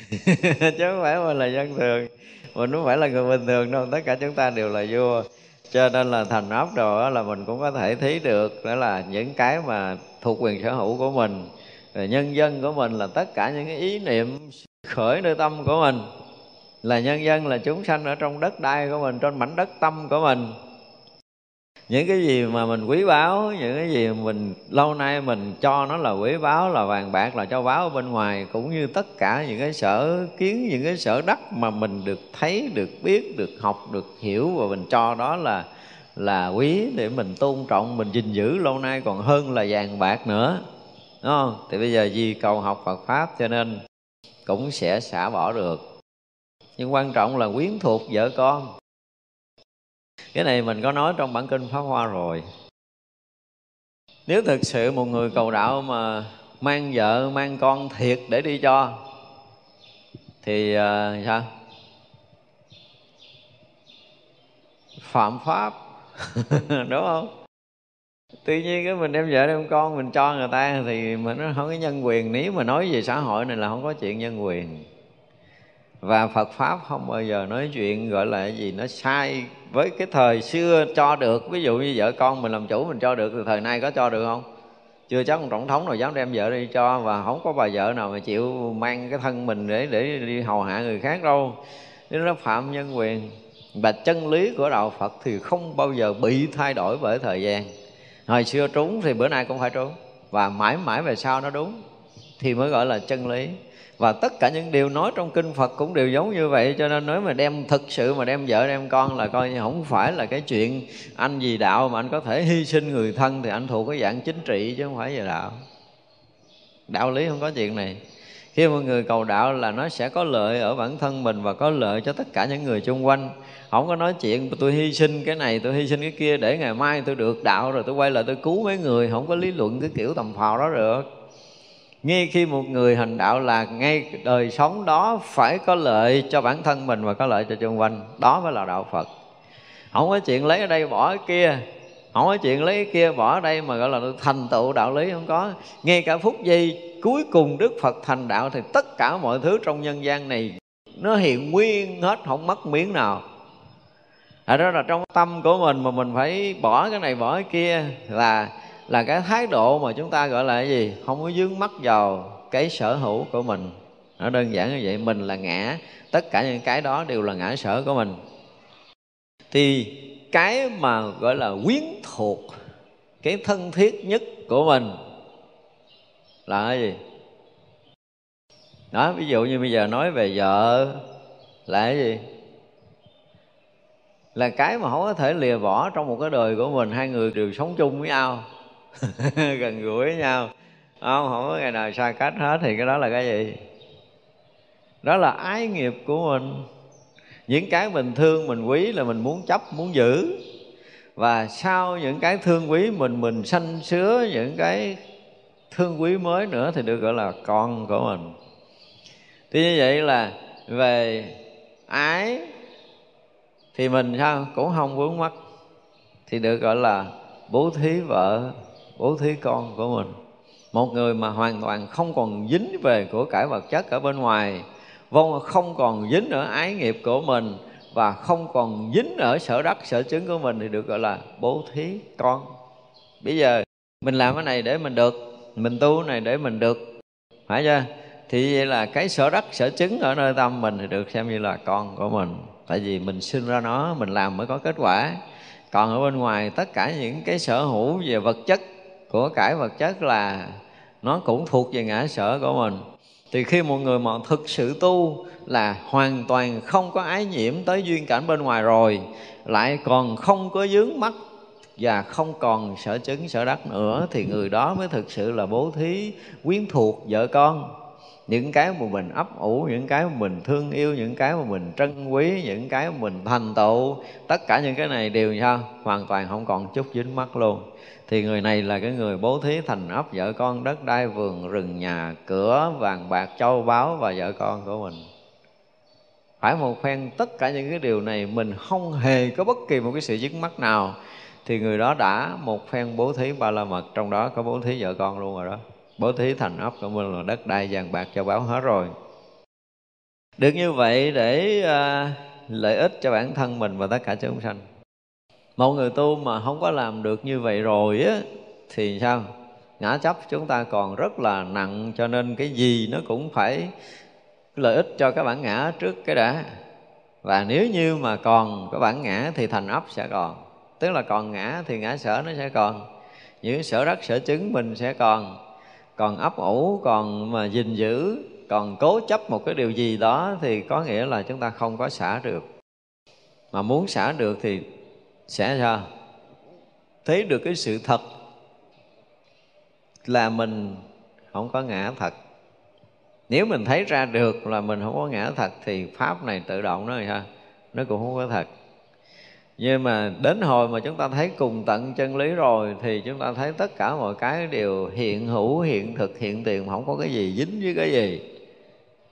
<laughs> Chứ không phải mình là dân thường mình không phải là người bình thường đâu, tất cả chúng ta đều là vua. Cho nên là thành óc rồi là mình cũng có thể thấy được, đó là những cái mà thuộc quyền sở hữu của mình. Rồi nhân dân của mình là tất cả những cái ý niệm khởi nơi tâm của mình. Là nhân dân là chúng sanh ở trong đất đai của mình trên mảnh đất tâm của mình những cái gì mà mình quý báu, những cái gì mình, lâu nay mình cho nó là quý báu, là vàng bạc, là cho báu ở bên ngoài, cũng như tất cả những cái sở kiến, những cái sở đắc mà mình được thấy, được biết, được học, được hiểu và mình cho đó là là quý để mình tôn trọng, mình gìn giữ lâu nay còn hơn là vàng bạc nữa. Đúng không? Thì bây giờ vì cầu học Phật pháp cho nên cũng sẽ xả bỏ được. Nhưng quan trọng là quyến thuộc vợ con cái này mình có nói trong bản kinh pháp hoa rồi. Nếu thực sự một người cầu đạo mà mang vợ mang con thiệt để đi cho thì uh, sao? Phạm pháp <laughs> đúng không? Tuy nhiên cái mình đem vợ đem con mình cho người ta thì mình nó không có nhân quyền. Nếu mà nói về xã hội này là không có chuyện nhân quyền và Phật pháp không bao giờ nói chuyện, gọi là gì, nó sai với cái thời xưa cho được. Ví dụ như vợ con mình làm chủ mình cho được, thì thời nay có cho được không? Chưa chắc ông tổng thống nào dám đem vợ đi cho, và không có bà vợ nào mà chịu mang cái thân mình để để đi hầu hạ người khác đâu. Nên nó phạm nhân quyền và chân lý của đạo Phật thì không bao giờ bị thay đổi bởi thời gian. Hồi xưa trúng thì bữa nay cũng phải trúng, và mãi mãi về sau nó đúng, thì mới gọi là chân lý và tất cả những điều nói trong kinh Phật cũng đều giống như vậy, cho nên nếu mà đem thực sự mà đem vợ đem con là coi như không phải là cái chuyện anh vì đạo mà anh có thể hy sinh người thân thì anh thuộc cái dạng chính trị chứ không phải về đạo. Đạo lý không có chuyện này. Khi mọi người cầu đạo là nó sẽ có lợi ở bản thân mình và có lợi cho tất cả những người xung quanh. Không có nói chuyện tôi hy sinh cái này, tôi hy sinh cái kia để ngày mai tôi được đạo rồi tôi quay lại tôi cứu mấy người, không có lý luận cái kiểu tầm phào đó được ngay khi một người hành đạo là ngay đời sống đó phải có lợi cho bản thân mình và có lợi cho xung quanh, đó mới là đạo phật. Không có chuyện lấy ở đây bỏ ở kia, không có chuyện lấy kia bỏ ở đây mà gọi là thành tựu đạo lý không có. Ngay cả phút giây cuối cùng đức phật thành đạo thì tất cả mọi thứ trong nhân gian này nó hiện nguyên hết, không mất miếng nào. Thật đó là trong tâm của mình mà mình phải bỏ cái này bỏ cái kia là là cái thái độ mà chúng ta gọi là cái gì? Không có dướng mắt vào cái sở hữu của mình. Nó đơn giản như vậy, mình là ngã. Tất cả những cái đó đều là ngã sở của mình. Thì cái mà gọi là quyến thuộc, cái thân thiết nhất của mình là cái gì? Đó, ví dụ như bây giờ nói về vợ là cái gì? Là cái mà không có thể lìa bỏ trong một cái đời của mình. Hai người đều sống chung với nhau. <laughs> gần gũi với nhau. Không không có ngày nào xa cách hết, thì cái đó là cái gì? Đó là ái nghiệp của mình. Những cái mình thương, mình quý là mình muốn chấp, muốn giữ. Và sau những cái thương quý mình mình sanh sứa những cái thương quý mới nữa thì được gọi là con của mình. Thì như vậy là về ái thì mình sao? Cũng không vướng mắc. Thì được gọi là bố thí vợ bố thí con của mình. Một người mà hoàn toàn không còn dính về của cải vật chất ở bên ngoài vâng không còn dính ở ái nghiệp của mình và không còn dính ở sở đắc sở chứng của mình thì được gọi là bố thí con. Bây giờ mình làm cái này để mình được, mình tu cái này để mình được. Phải chưa? Thì vậy là cái sở đắc sở chứng ở nơi tâm mình thì được xem như là con của mình. Tại vì mình sinh ra nó, mình làm mới có kết quả. Còn ở bên ngoài tất cả những cái sở hữu về vật chất của cải vật chất là nó cũng thuộc về ngã sở của mình. Thì khi một người mà thực sự tu là hoàn toàn không có ái nhiễm tới duyên cảnh bên ngoài rồi, lại còn không có dướng mắt và không còn sở chứng sở đắc nữa, thì người đó mới thực sự là bố thí, quyến thuộc vợ con. Những cái mà mình ấp ủ, những cái mà mình thương yêu, những cái mà mình trân quý, những cái mà mình thành tựu, tất cả những cái này đều sao? Hoàn toàn không còn chút dính mắt luôn thì người này là cái người bố thí thành ấp vợ con đất đai vườn rừng nhà cửa vàng bạc châu báu và vợ con của mình. Phải một phen tất cả những cái điều này mình không hề có bất kỳ một cái sự dứt mắt nào. Thì người đó đã một phen bố thí ba la mật trong đó có bố thí vợ con luôn rồi đó. Bố thí thành ấp của mình là đất đai vàng bạc châu báu hết rồi. Được như vậy để uh, lợi ích cho bản thân mình và tất cả chúng sanh một người tu mà không có làm được như vậy rồi á, thì sao? Ngã chấp chúng ta còn rất là nặng, cho nên cái gì nó cũng phải lợi ích cho các bản ngã trước cái đã. Và nếu như mà còn cái bản ngã thì thành ấp sẽ còn. Tức là còn ngã thì ngã sở nó sẽ còn. Những sở đắc sở chứng mình sẽ còn. Còn ấp ủ, còn mà gìn giữ, còn cố chấp một cái điều gì đó thì có nghĩa là chúng ta không có xả được. Mà muốn xả được thì sẽ sao thấy được cái sự thật là mình không có ngã thật. Nếu mình thấy ra được là mình không có ngã thật thì pháp này tự động nó ha nó cũng không có thật. Nhưng mà đến hồi mà chúng ta thấy cùng tận chân lý rồi thì chúng ta thấy tất cả mọi cái đều hiện hữu, hiện thực, hiện tiền không có cái gì dính với cái gì.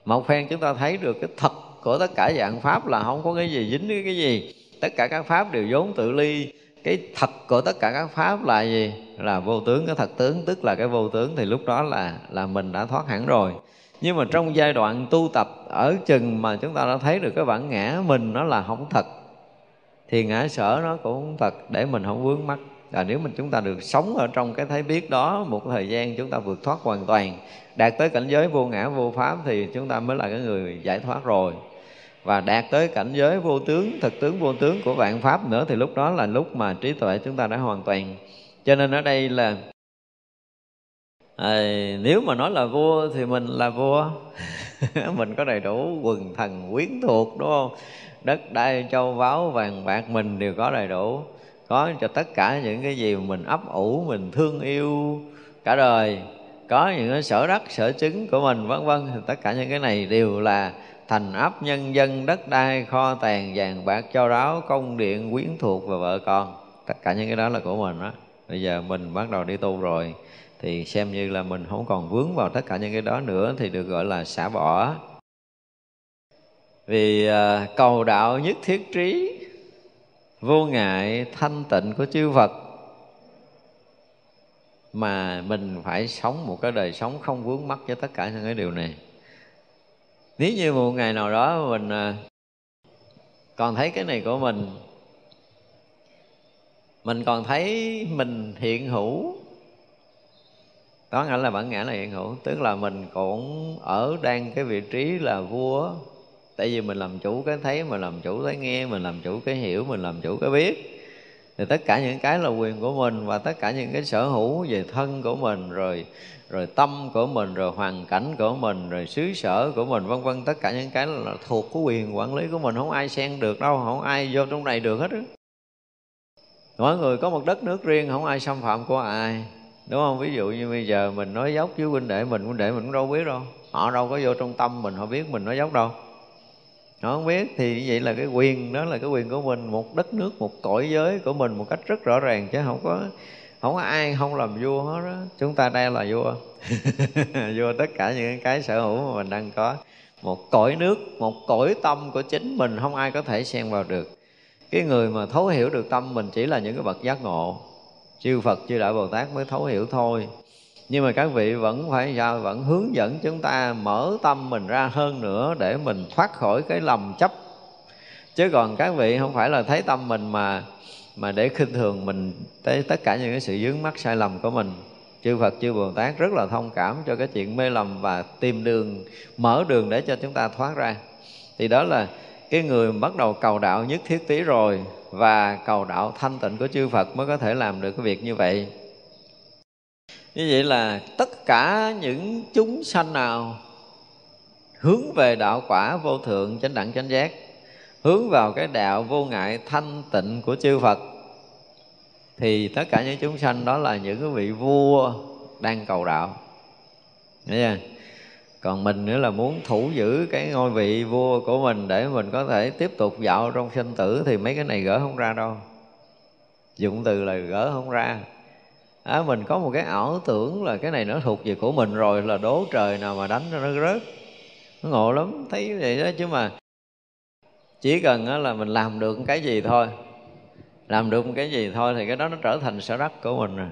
Một phen chúng ta thấy được cái thật của tất cả dạng pháp là không có cái gì dính với cái gì tất cả các pháp đều vốn tự ly. Cái thật của tất cả các pháp là gì? Là vô tướng. Cái thật tướng, tức là cái vô tướng, thì lúc đó là là mình đã thoát hẳn rồi. Nhưng mà trong giai đoạn tu tập ở chừng mà chúng ta đã thấy được cái bản ngã mình nó là không thật, thì ngã sở nó cũng không thật, để mình không vướng mắc. Và nếu mình chúng ta được sống ở trong cái thấy biết đó, một thời gian chúng ta vượt thoát hoàn toàn, đạt tới cảnh giới vô ngã vô pháp, thì chúng ta mới là cái người giải thoát rồi và đạt tới cảnh giới vô tướng thực tướng vô tướng của vạn pháp nữa thì lúc đó là lúc mà trí tuệ chúng ta đã hoàn toàn. Cho nên ở đây là à, nếu mà nói là vua thì mình là vua. <laughs> Mình có đầy đủ quần thần quyến thuộc đúng không? Đất đai châu báu vàng bạc mình đều có đầy đủ. Có cho tất cả những cái gì mình ấp ủ mình thương yêu cả đời. Có những cái sở đắc sở chứng của mình vân vân. Thì tất cả những cái này đều là thành ấp nhân dân đất đai, kho tàng vàng bạc châu đáo công điện quyến thuộc và vợ con. Tất cả những cái đó là của mình đó bây giờ mình bắt đầu đi tu rồi, thì xem như là mình không còn vướng vào tất cả những cái đó nữa, thì được gọi là xả bỏ. Vì à, cầu đạo nhất thiết trí, vô ngại thanh tịnh của chư Phật, mà mình phải sống một cái đời sống không vướng mắc với tất cả những cái điều này nếu như một ngày nào đó mình à, còn thấy cái này của mình mình còn thấy mình hiện hữu đó nghĩa là bản ngã là hiện hữu, tức là mình cũng ở đang cái vị trí là vua, tại vì mình làm chủ cái thấy, mình làm chủ cái nghe, mình làm chủ cái hiểu, mình làm chủ cái biết. Thì tất cả những cái là quyền của mình và tất cả những cái sở hữu về thân của mình, rồi rồi tâm của mình, rồi hoàn cảnh của mình, rồi xứ sở của mình, vân vân. Tất cả những cái là thuộc của quyền quản lý của mình. Không ai xen được đâu, không ai vô trong này được hết đó mỗi người có một đất nước riêng, không ai xâm phạm của ai. Đúng không? Ví dụ như bây giờ mình nói dốc với huynh đệ mình, huynh đệ mình cũng đâu biết đâu. Họ đâu có vô trong tâm mình, họ biết mình nói dốc đâu. Họ không biết thì như vậy là cái quyền, đó là cái quyền của mình. Một đất nước, một cõi giới của mình một cách rất rõ ràng, chứ không có không có ai không làm vua hết đó. Chúng ta đây là vua. <laughs> Vua tất cả những cái sở hữu mà mình đang có. Một cõi nước, một cõi tâm của chính mình không ai có thể xen vào được. Cái người mà thấu hiểu được tâm mình chỉ là những cái bậc giác ngộ. Chư Phật, chư Đại Bồ Tát mới thấu hiểu thôi. Nhưng mà các vị vẫn phải sao? Vẫn hướng dẫn chúng ta mở tâm mình ra hơn nữa để mình thoát khỏi cái lầm chấp. Chứ còn các vị không phải là thấy tâm mình mà mà để khinh thường mình tới tất cả những cái sự dướng mắt sai lầm của mình, chư Phật, chư Bồ Tát rất là thông cảm cho cái chuyện mê lầm và tìm đường, mở đường để cho chúng ta thoát ra. Thì đó là cái người bắt đầu cầu đạo nhất thiết tí rồi và cầu đạo thanh tịnh của chư Phật mới có thể làm được cái việc như vậy. Như vậy là tất cả những chúng sanh nào hướng về đạo quả vô thượng, chánh đẳng, chánh giác hướng vào cái đạo vô ngại thanh tịnh của chư Phật thì tất cả những chúng sanh đó là những cái vị vua đang cầu đạo. Đấy chưa? còn mình nữa là muốn thủ giữ cái ngôi vị vua của mình để mình có thể tiếp tục dạo trong sinh tử thì mấy cái này gỡ không ra đâu. Dụng từ là gỡ không ra. À, mình có một cái ảo tưởng là cái này nó thuộc về của mình rồi là đố trời nào mà đánh cho nó rớt. Nó ngộ lắm thấy vậy đó chứ mà chỉ cần là mình làm được cái gì thôi. Làm được một cái gì thôi thì cái đó nó trở thành sở đắc của mình rồi.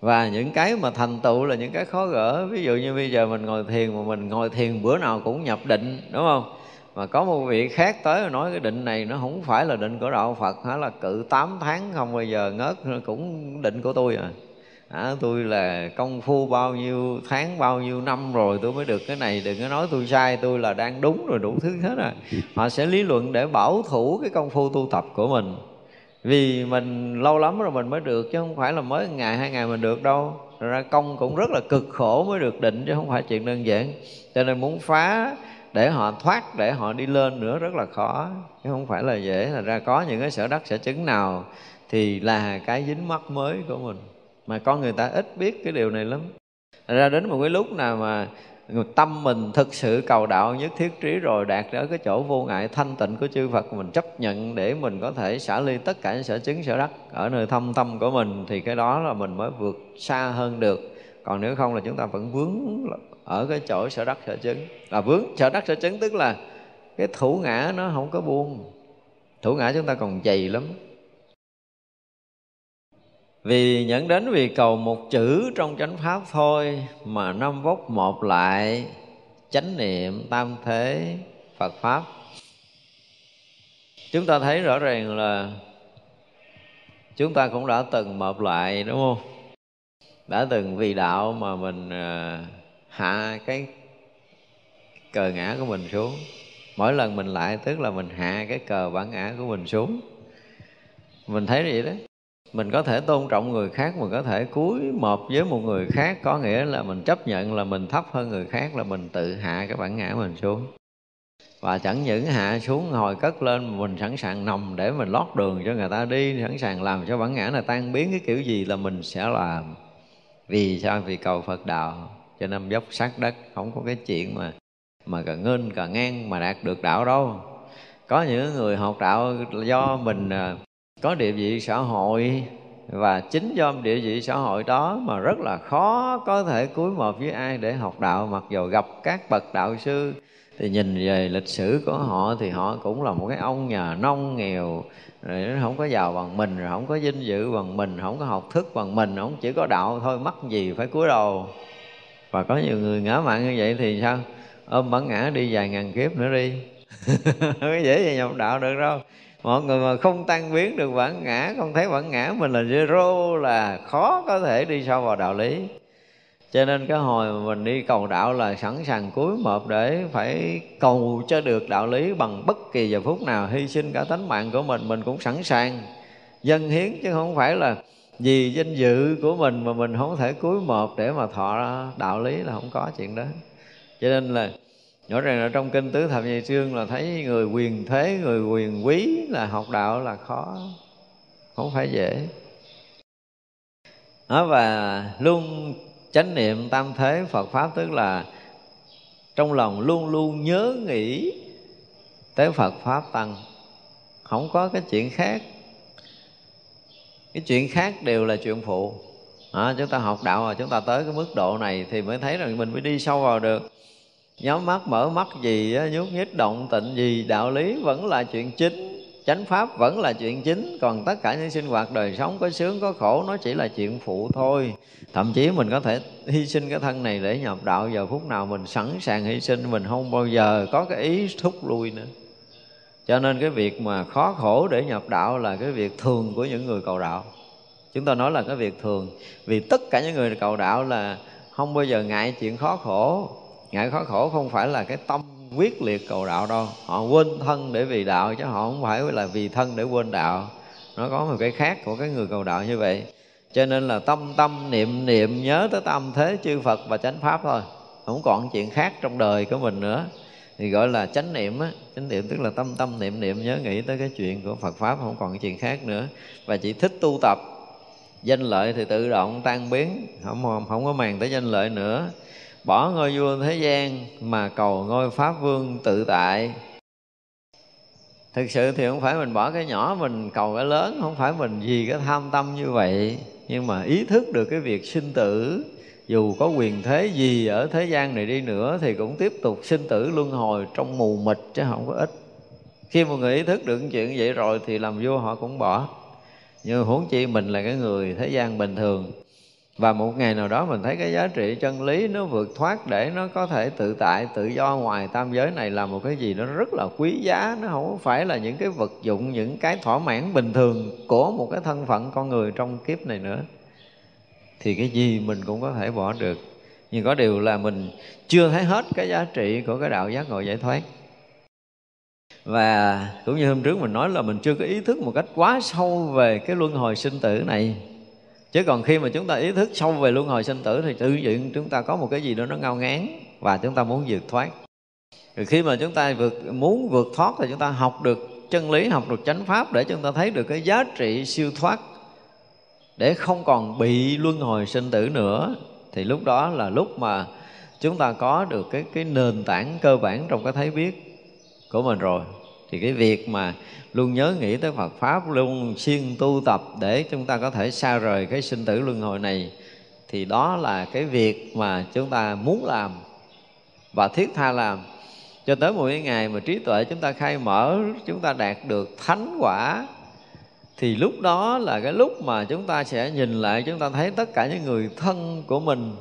Và những cái mà thành tựu là những cái khó gỡ. Ví dụ như bây giờ mình ngồi thiền mà mình ngồi thiền bữa nào cũng nhập định, đúng không? Mà có một vị khác tới nói cái định này nó không phải là định của đạo Phật, hả là cự 8 tháng không bao giờ ngớt cũng định của tôi à à, tôi là công phu bao nhiêu tháng bao nhiêu năm rồi tôi mới được cái này đừng có nói tôi sai tôi là đang đúng rồi đủ thứ hết rồi. Họ sẽ lý luận để bảo thủ cái công phu tu tập của mình. Vì mình lâu lắm rồi mình mới được chứ không phải là mới ngày hai ngày mình được đâu. Ra công cũng rất là cực khổ mới được định chứ không phải chuyện đơn giản. Cho nên muốn phá để họ thoát để họ đi lên nữa rất là khó chứ không phải là dễ. Là ra có những cái sở đắc sở chứng nào thì là cái dính mắc mới của mình mà con người ta ít biết cái điều này lắm. Ra đến một cái lúc nào mà tâm mình thực sự cầu đạo nhất thiết trí rồi đạt đến cái chỗ vô ngại thanh tịnh của chư Phật, mình chấp nhận để mình có thể xả ly tất cả những sở chứng, sở đắc ở nơi thâm tâm của mình, thì cái đó là mình mới vượt xa hơn được. Còn nếu không là chúng ta vẫn vướng ở cái chỗ sở đắc, sở chứng. Là vướng, sở đắc, sở chứng tức là cái thủ ngã nó không có buông. Thủ ngã chúng ta còn dày lắm vì nhận đến vì cầu một chữ trong chánh pháp thôi mà năm vốc một lại chánh niệm tam thế phật pháp. Chúng ta thấy rõ ràng là chúng ta cũng đã từng một lại, đúng không? Đã từng vì đạo mà mình à, hạ cái cờ ngã của mình xuống. Mỗi lần mình lại tức là mình hạ cái cờ bản ngã của mình xuống. Mình thấy vậy đấy mình có thể tôn trọng người khác, mình có thể cúi một với một người khác, có nghĩa là mình chấp nhận là mình thấp hơn người khác, là mình tự hạ cái bản ngã mình xuống. Và chẳng những hạ xuống, hồi cất lên, mình sẵn sàng nằm để mình lót đường cho người ta đi, sẵn sàng làm cho bản ngã này tan biến. Cái kiểu gì là mình sẽ làm. Vì sao? Vì cầu phật đạo. Cho nên dốc sát đất, không có cái chuyện mà mà cà ngên cà ngang mà đạt được đạo đâu. Có những người học đạo do mình à, có địa vị xã hội và chính do địa vị xã hội đó mà rất là khó có thể cúi một với ai để học đạo. Mặc dù gặp các bậc đạo sư thì nhìn về lịch sử của họ thì họ cũng là một cái ông nhà nông nghèo, rồi nó không có giàu bằng mình, rồi không có dinh dự bằng mình, không có học thức bằng mình, không chỉ có đạo thôi, mắc gì phải cúi đầu. Và có nhiều người ngã mạng như vậy thì sao? Ôm bản ngã đi vài ngàn kiếp nữa đi. Có <laughs> dễ gì nhập đạo được đâu mọi người mà không tan biến được bản ngã, không thấy bản ngã mình là zero là khó có thể đi sâu vào đạo lý. Cho nên cái hồi mà mình đi cầu đạo là sẵn sàng cuối mộp để phải cầu cho được đạo lý bằng bất kỳ giờ phút nào, hy sinh cả tánh mạng của mình mình cũng sẵn sàng dân hiến, chứ không phải là vì danh dự của mình mà mình không thể cuối mộp để mà thọ đạo lý là không có chuyện đó. Cho nên là rõ ràng là trong kinh tứ thập nhị sương là thấy người quyền thế người quyền quý là học đạo là khó không phải dễ. Đó và luôn chánh niệm tam thế phật pháp tức là trong lòng luôn luôn nhớ nghĩ tới phật pháp tăng. Không có cái chuyện khác. Cái chuyện khác đều là chuyện phụ. À, chúng ta học đạo rồi chúng ta tới cái mức độ này thì mới thấy rằng mình mới đi sâu vào được nhắm mắt mở mắt gì nhúc nhích động tịnh gì, đạo lý vẫn là chuyện chính, chánh pháp vẫn là chuyện chính. Còn tất cả những sinh hoạt đời sống có sướng, có khổ, nó chỉ là chuyện phụ thôi. Thậm chí mình có thể hy sinh cái thân này để nhập đạo, giờ phút nào mình sẵn sàng hy sinh, mình không bao giờ có cái ý thúc lui nữa. Cho nên cái việc mà khó khổ để nhập đạo là cái việc thường của những người cầu đạo. Chúng ta nói là cái việc thường, vì tất cả những người cầu đạo là không bao giờ ngại chuyện khó khổ ngại khó khổ không phải là cái tâm quyết liệt cầu đạo đâu. Họ quên thân để vì đạo chứ họ không phải là vì thân để quên đạo. Nó có một cái khác của cái người cầu đạo như vậy. Cho nên là tâm tâm niệm niệm nhớ tới tâm thế chư Phật và chánh pháp thôi. Không còn chuyện khác trong đời của mình nữa. Thì gọi là chánh niệm á, chánh niệm tức là tâm tâm niệm niệm nhớ nghĩ tới cái chuyện của Phật pháp, không còn chuyện khác nữa. Và chỉ thích tu tập. Danh lợi thì tự động tan biến. Không không có màng tới danh lợi nữa bỏ ngôi vua thế gian mà cầu ngôi pháp vương tự tại. Thực sự thì không phải mình bỏ cái nhỏ mình cầu cái lớn, không phải mình vì cái tham tâm như vậy, nhưng mà ý thức được cái việc sinh tử. Dù có quyền thế gì ở thế gian này đi nữa thì cũng tiếp tục sinh tử luân hồi trong mù mịt chứ không có ít. Khi một người ý thức được chuyện vậy rồi thì làm vua họ cũng bỏ. Nhưng huống chi mình là cái người thế gian bình thường và một ngày nào đó mình thấy cái giá trị chân lý nó vượt thoát để nó có thể tự tại, tự do ngoài tam giới này là một cái gì nó rất là quý giá. Nó không phải là những cái vật dụng, những cái thỏa mãn bình thường của một cái thân phận con người trong kiếp này nữa. Thì cái gì mình cũng có thể bỏ được. Nhưng có điều là mình chưa thấy hết cái giá trị của cái đạo giác ngộ giải thoát. Và cũng như hôm trước mình nói là mình chưa có ý thức một cách quá sâu về cái luân hồi sinh tử này chứ còn khi mà chúng ta ý thức sâu về luân hồi sinh tử thì tự nhiên chúng ta có một cái gì đó nó ngao ngán và chúng ta muốn vượt thoát. Rồi khi mà chúng ta vượt, muốn vượt thoát thì chúng ta học được chân lý, học được chánh pháp để chúng ta thấy được cái giá trị siêu thoát. Để không còn bị luân hồi sinh tử nữa, thì lúc đó là lúc mà chúng ta có được cái cái nền tảng cơ bản trong cái thấy biết của mình rồi. Thì cái việc mà luôn nhớ nghĩ tới Phật pháp, luôn siêng tu tập để chúng ta có thể xa rời cái sinh tử luân hồi này. Thì đó là cái việc mà chúng ta muốn làm và thiết tha làm. Cho tới một cái ngày mà trí tuệ chúng ta khai mở, chúng ta đạt được thánh quả, thì lúc đó là cái lúc mà chúng ta sẽ nhìn lại, chúng ta thấy tất cả những người thân của mình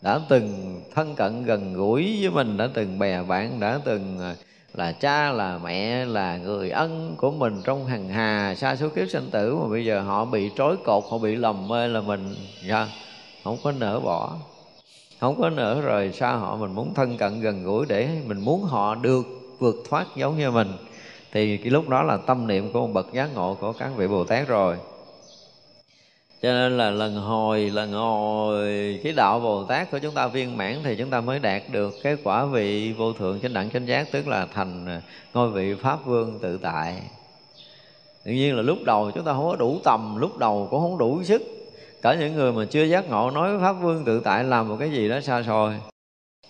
đã từng thân cận gần gũi với mình, đã từng bè bạn, đã từng à, là cha là mẹ là người ân của mình trong hằng hà. Xa số kiếp sinh tử mà bây giờ họ bị trói cột họ bị lầm mê là mình dạ, không có nỡ bỏ. Không có nỡ rồi xa họ mình muốn thân cận gần gũi để mình muốn họ được vượt thoát giống như mình. Thì cái lúc đó là tâm niệm của một bậc giác ngộ của các vị bồ tát rồi cho nên là lần hồi lần hồi, cái đạo bồ tát của chúng ta viên mãn thì chúng ta mới đạt được cái quả vị vô thượng chánh đẳng chánh giác, tức là thành ngôi vị pháp vương tự tại. Tự nhiên là lúc đầu chúng ta không có đủ tầm, lúc đầu cũng không đủ sức. Cả những người mà chưa giác ngộ nói pháp vương tự tại làm một cái gì đó xa xôi.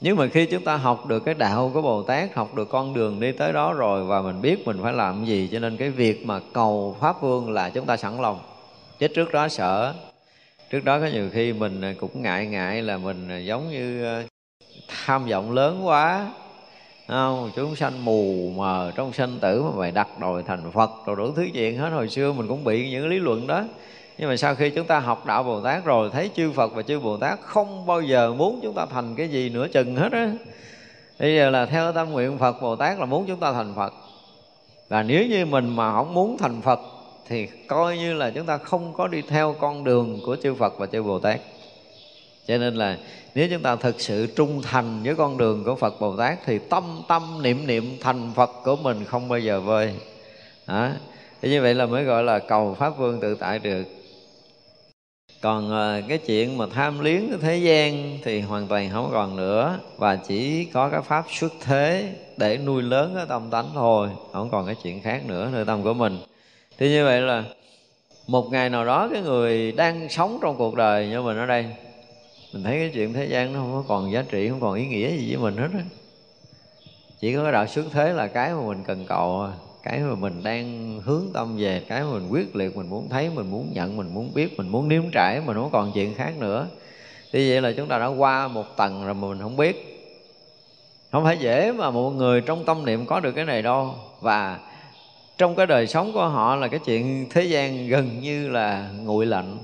Nhưng mà khi chúng ta học được cái đạo của bồ tát, học được con đường đi tới đó rồi và mình biết mình phải làm gì, cho nên cái việc mà cầu pháp vương là chúng ta sẵn lòng chứ trước đó sợ. Trước đó có nhiều khi mình à, cũng ngại ngại là mình à, giống như à, tham vọng lớn quá. Không? Chúng sanh mù mờ, trong sanh tử mà mày đặt đòi thành phật rồi đủ thứ chuyện hết. Hồi xưa mình cũng bị những lý luận đó. Nhưng mà sau khi chúng ta học đạo bồ tát rồi, thấy chư phật và chư bồ tát không bao giờ muốn chúng ta thành cái gì nữa chừng hết á. Bây giờ là theo tâm nguyện phật bồ tát là muốn chúng ta thành phật. Và nếu như mình mà không muốn thành phật thì coi như là chúng ta không có đi theo con đường của chư phật và chư bồ tát. Cho nên là nếu chúng ta thực sự trung thành với con đường của phật bồ tát thì tâm tâm niệm niệm thành phật của mình không bao giờ vơi. Đó. Thế như vậy là mới gọi là cầu pháp vương tự tại được. Còn ờ, cái chuyện mà tham liếng cái thế gian thì hoàn toàn không còn nữa và chỉ có cái pháp xuất thế để nuôi lớn cái tâm tánh thôi, không còn cái chuyện khác nữa nơi tâm của mình thì như vậy là một ngày nào đó cái người đang sống trong cuộc đời như mình ở đây, mình thấy cái chuyện thế gian nó không có còn giá trị, không còn ý nghĩa gì với mình hết á. Chỉ có cái đạo xuất thế là cái mà mình cần cầu, cái mà mình đang hướng tâm về, cái mà mình quyết liệt, mình muốn thấy, mình muốn nhận, mình muốn biết, mình muốn nếm trải mình không còn chuyện khác nữa. Thì vậy là chúng ta đã qua một tầng rồi mà mình không biết. Không phải dễ mà một người trong tâm niệm có được cái này đâu. Và trong cái đời sống của họ là cái chuyện thế gian gần như là nguội lạnh.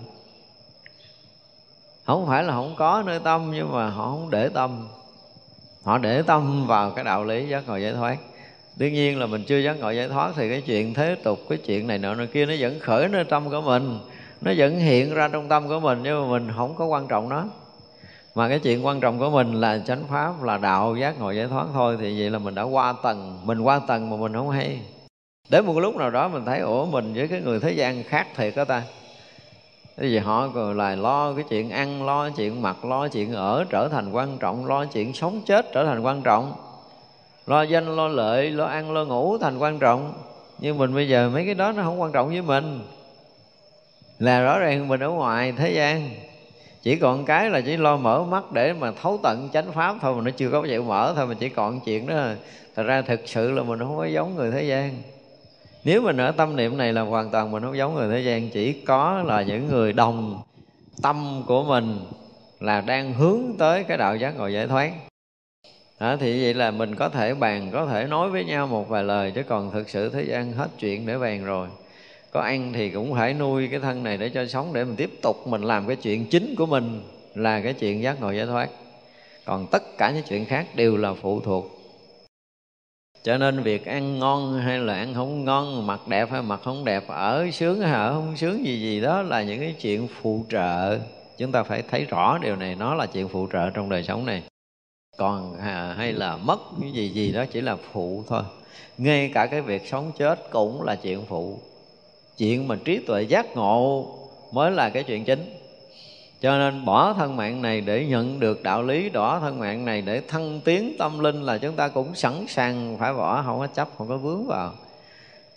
Không phải là không có nơi tâm, nhưng mà họ không để tâm. Họ để tâm vào cái đạo lý giác ngộ giải thoát. Đương nhiên là mình chưa giác ngộ giải thoát thì cái chuyện thế tục, cái chuyện này nọ nơi kia nó vẫn khởi nơi tâm của mình. Nó vẫn hiện ra trong tâm của mình, nhưng mà mình không có quan trọng nó. Mà cái chuyện quan trọng của mình là chánh pháp, là đạo giác ngộ giải thoát thôi. Thì vậy là mình đã qua tầng, mình qua tầng mà mình không hay đến một lúc nào đó mình thấy, ủa, mình với cái người thế gian khác thiệt đó ta. Cái gì họ còn là lo cái chuyện ăn, lo chuyện mặc, lo chuyện ở trở thành quan trọng, lo chuyện sống chết trở thành quan trọng. Lo danh, lo lợi, lo ăn, lo ngủ thành quan trọng. Nhưng mình bây giờ mấy cái đó nó không quan trọng với mình. Là rõ ràng mình ở ngoài thế gian. Chỉ còn cái là chỉ lo mở mắt để mà thấu tận chánh pháp thôi mà nó chưa có chịu mở thôi, mà chỉ còn chuyện đó thật ra thực sự là mình không có giống người thế gian nếu mình ở tâm niệm này là hoàn toàn mình không giống người thế gian chỉ có là những người đồng tâm của mình là đang hướng tới cái đạo giác ngộ giải thoát. Đó, thì vậy là mình có thể bàn có thể nói với nhau một vài lời chứ còn thực sự thế gian hết chuyện để bàn rồi. Có ăn thì cũng phải nuôi cái thân này để cho sống để mình tiếp tục mình làm cái chuyện chính của mình là cái chuyện giác ngộ giải thoát. Còn tất cả những chuyện khác đều là phụ thuộc cho nên việc ăn ngon hay là ăn không ngon mặt đẹp hay mặt không đẹp ở sướng hay ở không sướng gì gì đó là những cái chuyện phụ trợ. Chúng ta phải thấy rõ điều này nó là chuyện phụ trợ trong đời sống này. Còn à, hay là mất cái gì gì đó chỉ là phụ thôi. Ngay cả cái việc sống chết cũng là chuyện phụ. Chuyện mà trí tuệ giác ngộ mới là cái chuyện chính cho nên bỏ thân mạng này để nhận được đạo lý bỏ thân mạng này để thăng tiến tâm linh là chúng ta cũng sẵn sàng phải bỏ, không có chấp, không có vướng vào.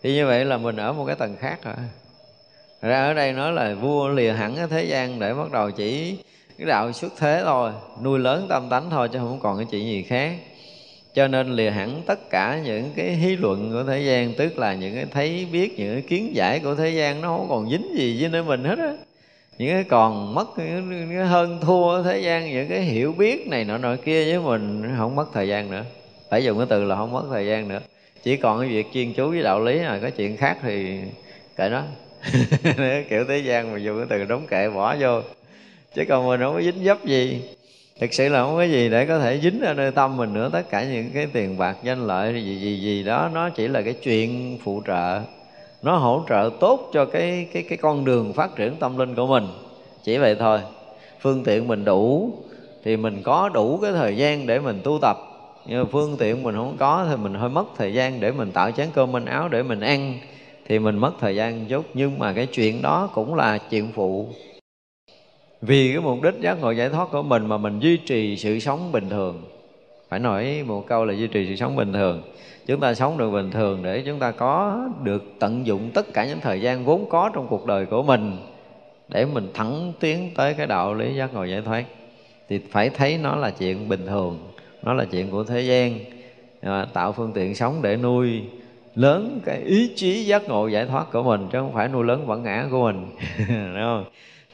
Thì như vậy là mình ở một cái tầng khác rồi. Ra ở đây nói là vua lìa hẳn cái thế gian để bắt đầu chỉ cái đạo xuất thế thôi, nuôi lớn tâm tánh thôi chứ không còn cái chuyện gì khác. Cho nên lìa hẳn tất cả những cái hí luận của thế gian, tức là những cái thấy, biết, những cái kiến giải của thế gian, nó không còn dính gì với nơi mình hết á những cái còn mất, những cái hơn thua thế gian, những cái hiểu biết này nọ nọ kia với mình không mất thời gian nữa. Phải dùng cái từ là không mất thời gian nữa. Chỉ còn cái việc chuyên chú với đạo lý là có chuyện khác thì kệ nó. <laughs> Kiểu thế gian mà dùng cái từ đóng kệ bỏ vô. Chứ còn mình không có dính dấp gì. Thực sự là không có gì để có thể dính ở nơi tâm mình nữa. Tất cả những cái tiền bạc, danh lợi, gì gì gì đó, nó chỉ là cái chuyện phụ trợ nó hỗ trợ tốt cho cái cái cái con đường phát triển tâm linh của mình. Chỉ vậy thôi. Phương tiện mình đủ thì mình có đủ cái thời gian để mình tu tập. Nhưng mà phương tiện mình không có thì mình hơi mất thời gian để mình tạo chén cơm manh áo để mình ăn. Thì mình mất thời gian chút. Nhưng mà cái chuyện đó cũng là chuyện phụ. Vì cái mục đích giác ngộ giải thoát của mình mà mình duy trì sự sống bình thường. Phải nói một câu là duy trì sự sống bình thường chúng ta sống được bình thường để chúng ta có được tận dụng tất cả những thời gian vốn có trong cuộc đời của mình để mình thẳng tiến tới cái đạo lý giác ngộ giải thoát. Thì phải thấy nó là chuyện bình thường nó là chuyện của thế gian. À, tạo phương tiện sống để nuôi lớn cái ý chí giác ngộ giải thoát của mình chứ không phải nuôi lớn bản ngã của mình. <laughs> Đúng không?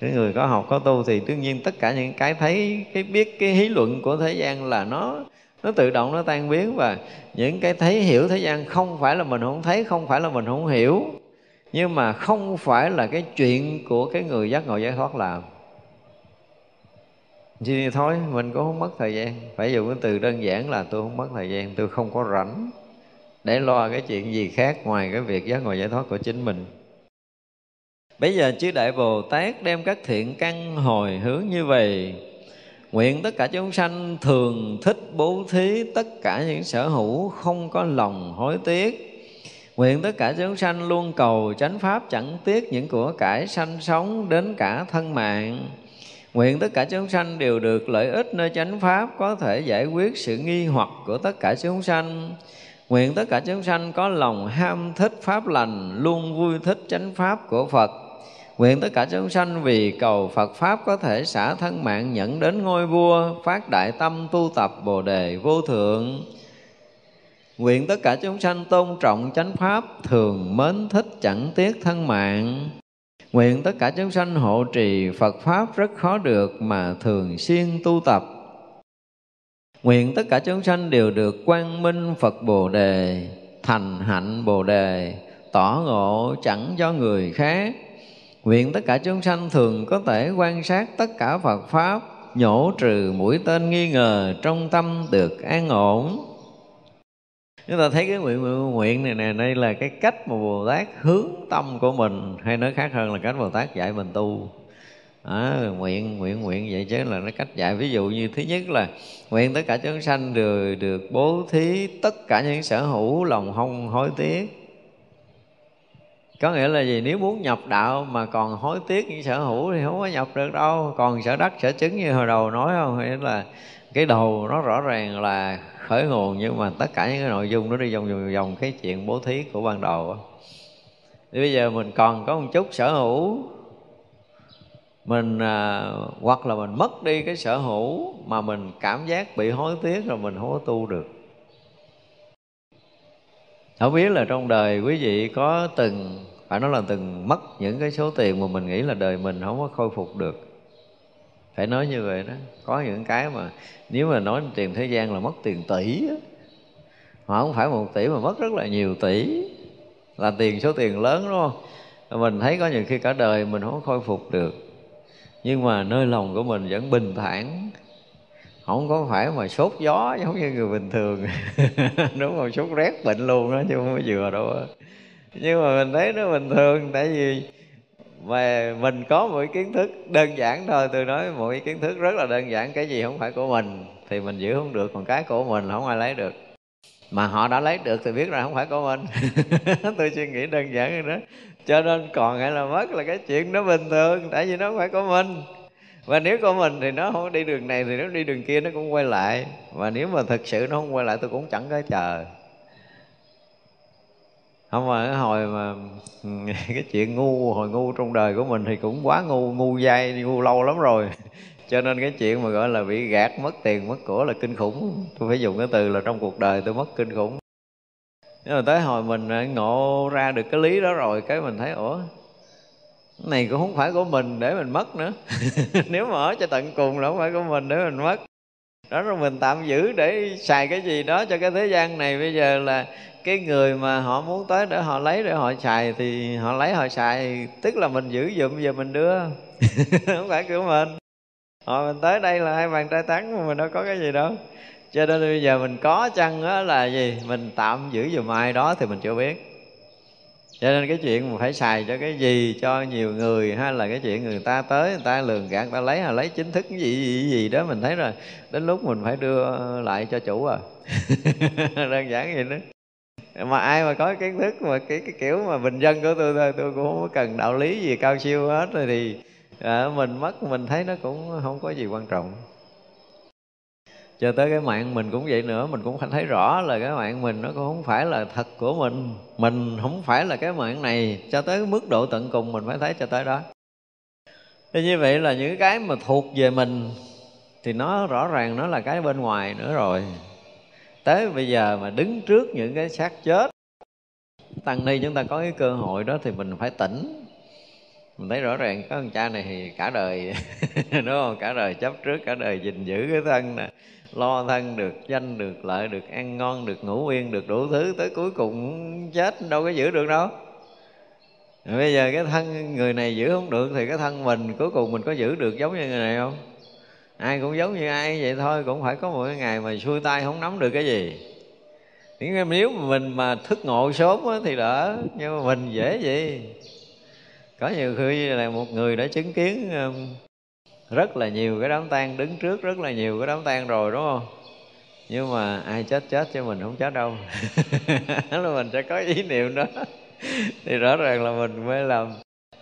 Cái người có học có tu thì đương nhiên tất cả những cái thấy cái biết cái hí luận của thế gian là nó nó tự động nó tan biến và những cái thấy hiểu thế gian không phải là mình không thấy, không phải là mình không hiểu. Nhưng mà không phải là cái chuyện của cái người giác ngộ giải thoát làm. Thì thôi, mình cũng không mất thời gian. Phải dùng cái từ đơn giản là tôi không mất thời gian, tôi không có rảnh để lo cái chuyện gì khác ngoài cái việc giác ngộ giải thoát của chính mình. Bây giờ chư đại bồ tát đem các thiện căn hồi hướng như vậy nguyện tất cả chúng sanh thường thích bố thí tất cả những sở hữu không có lòng hối tiếc Nguyện tất cả chúng sanh luôn cầu chánh pháp chẳng tiếc những của cải sanh sống đến cả thân mạng. Nguyện tất cả chúng sanh đều được lợi ích nơi chánh pháp có thể giải quyết sự nghi hoặc của tất cả chúng sanh. Nguyện tất cả chúng sanh có lòng ham thích pháp lành, luôn vui thích chánh pháp của Phật. Nguyện tất cả chúng sanh vì cầu Phật Pháp có thể xả thân mạng nhận đến ngôi vua, phát đại tâm tu tập Bồ Đề vô thượng. Nguyện tất cả chúng sanh tôn trọng chánh Pháp, thường mến thích chẳng tiếc thân mạng. Nguyện tất cả chúng sanh hộ trì Phật Pháp rất khó được mà thường xuyên tu tập. Nguyện tất cả chúng sanh đều được quang minh Phật Bồ Đề, thành hạnh Bồ Đề, tỏ ngộ chẳng do người khác. Nguyện tất cả chúng sanh thường có thể quan sát tất cả Phật Pháp, nhổ trừ mũi tên nghi ngờ trong tâm được an ổn. Chúng ta thấy cái nguyện nguyện, nguyện này nè đây là cái cách mà bồ tát hướng tâm của mình hay nói khác hơn là cách bồ tát dạy mình tu. À, nguyện nguyện nguyện vậy chứ là nó cách dạy. Ví dụ như thứ nhất là nguyện tất cả chúng sanh đều được bố thí tất cả những sở hữu lòng hông hối tiếc có nghĩa là gì? Nếu muốn nhập đạo mà còn hối tiếc những sở hữu thì không có nhập được đâu. Còn sở đắc sở chứng như hồi đầu nói không? Hay là cái đầu nó rõ ràng là khởi nguồn nhưng mà tất cả những cái nội dung nó đi vòng vòng vòng cái chuyện bố thí của ban đầu thì bây giờ mình còn có một chút sở hữu mình à, hoặc là mình mất đi cái sở hữu mà mình cảm giác bị hối tiếc rồi mình không có tu được. Không biết là trong đời quý vị có từng phải nói là từng mất những cái số tiền mà mình nghĩ là đời mình không có khôi phục được. Phải nói như vậy đó. Có những cái mà nếu mà nói tiền thế gian là mất tiền tỷ họ mà không phải một tỷ mà mất rất là nhiều tỷ. Là tiền, số tiền lớn, đúng không? Mình thấy có nhiều khi cả đời mình không khôi phục được. Nhưng mà nơi lòng của mình vẫn bình thản. Không có phải mà sốt gió giống như người bình thường. <laughs> Đúng không? Sốt rét bệnh luôn đó chứ không có vừa đâu nhưng mà mình thấy nó bình thường, tại vì mà mình có một cái kiến thức đơn giản thôi. Tôi nói một cái kiến thức rất là đơn giản, cái gì không phải của mình thì mình giữ không được, còn cái của mình không ai lấy được. Mà họ đã lấy được thì biết là không phải của mình. <laughs> Tôi suy nghĩ đơn giản như đó. Cho nên còn hay là mất là cái chuyện nó bình thường, tại vì nó không phải của mình. Và nếu của mình thì nó không đi đường này thì nó đi đường kia nó cũng quay lại. Và nếu mà thật sự nó không quay lại, tôi cũng chẳng có chờ không, mà cái hồi mà <laughs> cái chuyện ngu, hồi ngu trong đời của mình thì cũng quá ngu ngu dai, ngu lâu lắm rồi. <laughs> Cho nên cái chuyện mà gọi là bị gạt, mất tiền, mất của là kinh khủng. Tôi phải dùng cái từ là trong cuộc đời tôi mất kinh khủng. Nhưng mà tới hồi mình ngộ ra được cái lý đó rồi, cái mình thấy, ủa, cái này cũng không phải của mình, để mình mất nữa. <laughs> Nếu mà ở cho tận cùng là không phải của mình, để mình mất. Đó, rồi mình tạm giữ để xài cái gì đó cho cái thế gian này. Bây giờ là cái người mà họ muốn tới để họ lấy để họ xài thì họ lấy họ xài tức là mình giữ dùm giờ mình đưa. <laughs> Không phải của mình. Họ mình tới đây là hai bàn tay trắng mà mình đâu có cái gì đâu. Cho nên bây giờ mình có chăng á là gì? Mình tạm giữ dùm ai đó thì mình chưa biết. Cho nên cái chuyện mà phải xài cho cái gì cho nhiều người hay là cái chuyện người ta tới người ta lường gạt người ta lấy hay lấy chính thức cái gì, gì gì đó mình thấy rồi. Đến lúc mình phải đưa lại cho chủ à. <laughs> Đơn giản vậy đó mà ai mà có kiến thức mà cái cái kiểu mà bình dân của tôi thôi tôi cũng không cần đạo lý gì cao siêu hết rồi thì à, mình mất mình thấy nó cũng không có gì quan trọng. Cho tới cái mạng mình cũng vậy nữa mình cũng phải thấy rõ là cái mạng mình nó cũng không phải là thật của mình mình không phải là cái mạng này. Cho tới mức độ tận cùng mình phải thấy cho tới đó. Thế như vậy là những cái mà thuộc về mình thì nó rõ ràng nó là cái bên ngoài nữa rồi tới bây giờ mà đứng trước những cái xác chết, tăng ni chúng ta có cái cơ hội đó thì mình phải tỉnh. Mình thấy rõ ràng có con cha này thì cả đời, <laughs> đúng không? Cả đời chấp trước, cả đời gìn giữ cái thân nè, lo thân được danh, được lợi, được ăn ngon, được ngủ yên, được đủ thứ, tới cuối cùng chết đâu có giữ được đâu. Bây giờ cái thân người này giữ không được thì cái thân mình cuối cùng mình có giữ được giống như người này không? Ai cũng giống như ai vậy thôi, cũng phải có một cái ngày mà xuôi tay không nắm được cái gì. Nếu mà mình mà thức ngộ sớm thì đỡ, nhưng mà mình dễ gì. Có nhiều khi là một người đã chứng kiến rất là nhiều cái đám tang đứng trước rất là nhiều cái đám tang rồi, đúng không? Nhưng mà ai chết chết chứ mình không chết đâu. <laughs> Là mình sẽ có ý niệm đó. Thì rõ ràng là mình mới làm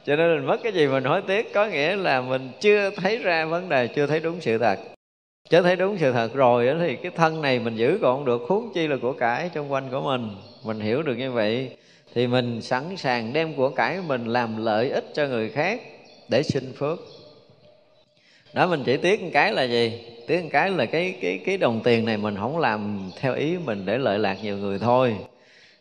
cho nên mình mất cái gì mình hối tiếc, có nghĩa là mình chưa thấy ra vấn đề, chưa thấy đúng sự thật. Chưa thấy đúng sự thật rồi thì cái thân này mình giữ còn được, huống chi là của cải xung quanh của mình. Mình hiểu được như vậy thì mình sẵn sàng đem của cải của mình làm lợi ích cho người khác để sinh phước. Đó, mình chỉ tiếc một cái là gì? Tiếc một cái là cái cái cái đồng tiền này mình không làm theo ý mình để lợi lạc nhiều người thôi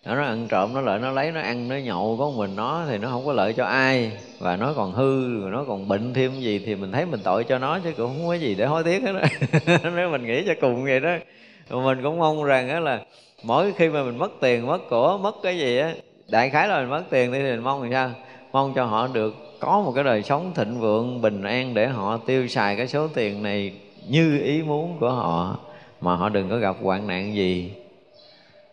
nó ăn trộm, nó lợi, nó lấy, nó ăn, nó nhậu có mình nó thì nó không có lợi cho ai. Và nó còn hư nó còn bệnh thêm gì thì mình thấy mình tội cho nó chứ cũng không có gì để hối tiếc hết đó <laughs> nếu mình nghĩ cho cùng vậy đó. Mình cũng mong rằng đó là mỗi khi mà mình mất tiền, mất của, mất cái gì á, đại khái là mình mất tiền thì mình mong làm sao? Mong cho họ được có một cái đời sống thịnh vượng, bình an để họ tiêu xài cái số tiền này như ý muốn của họ. Mà họ đừng có gặp hoạn nạn gì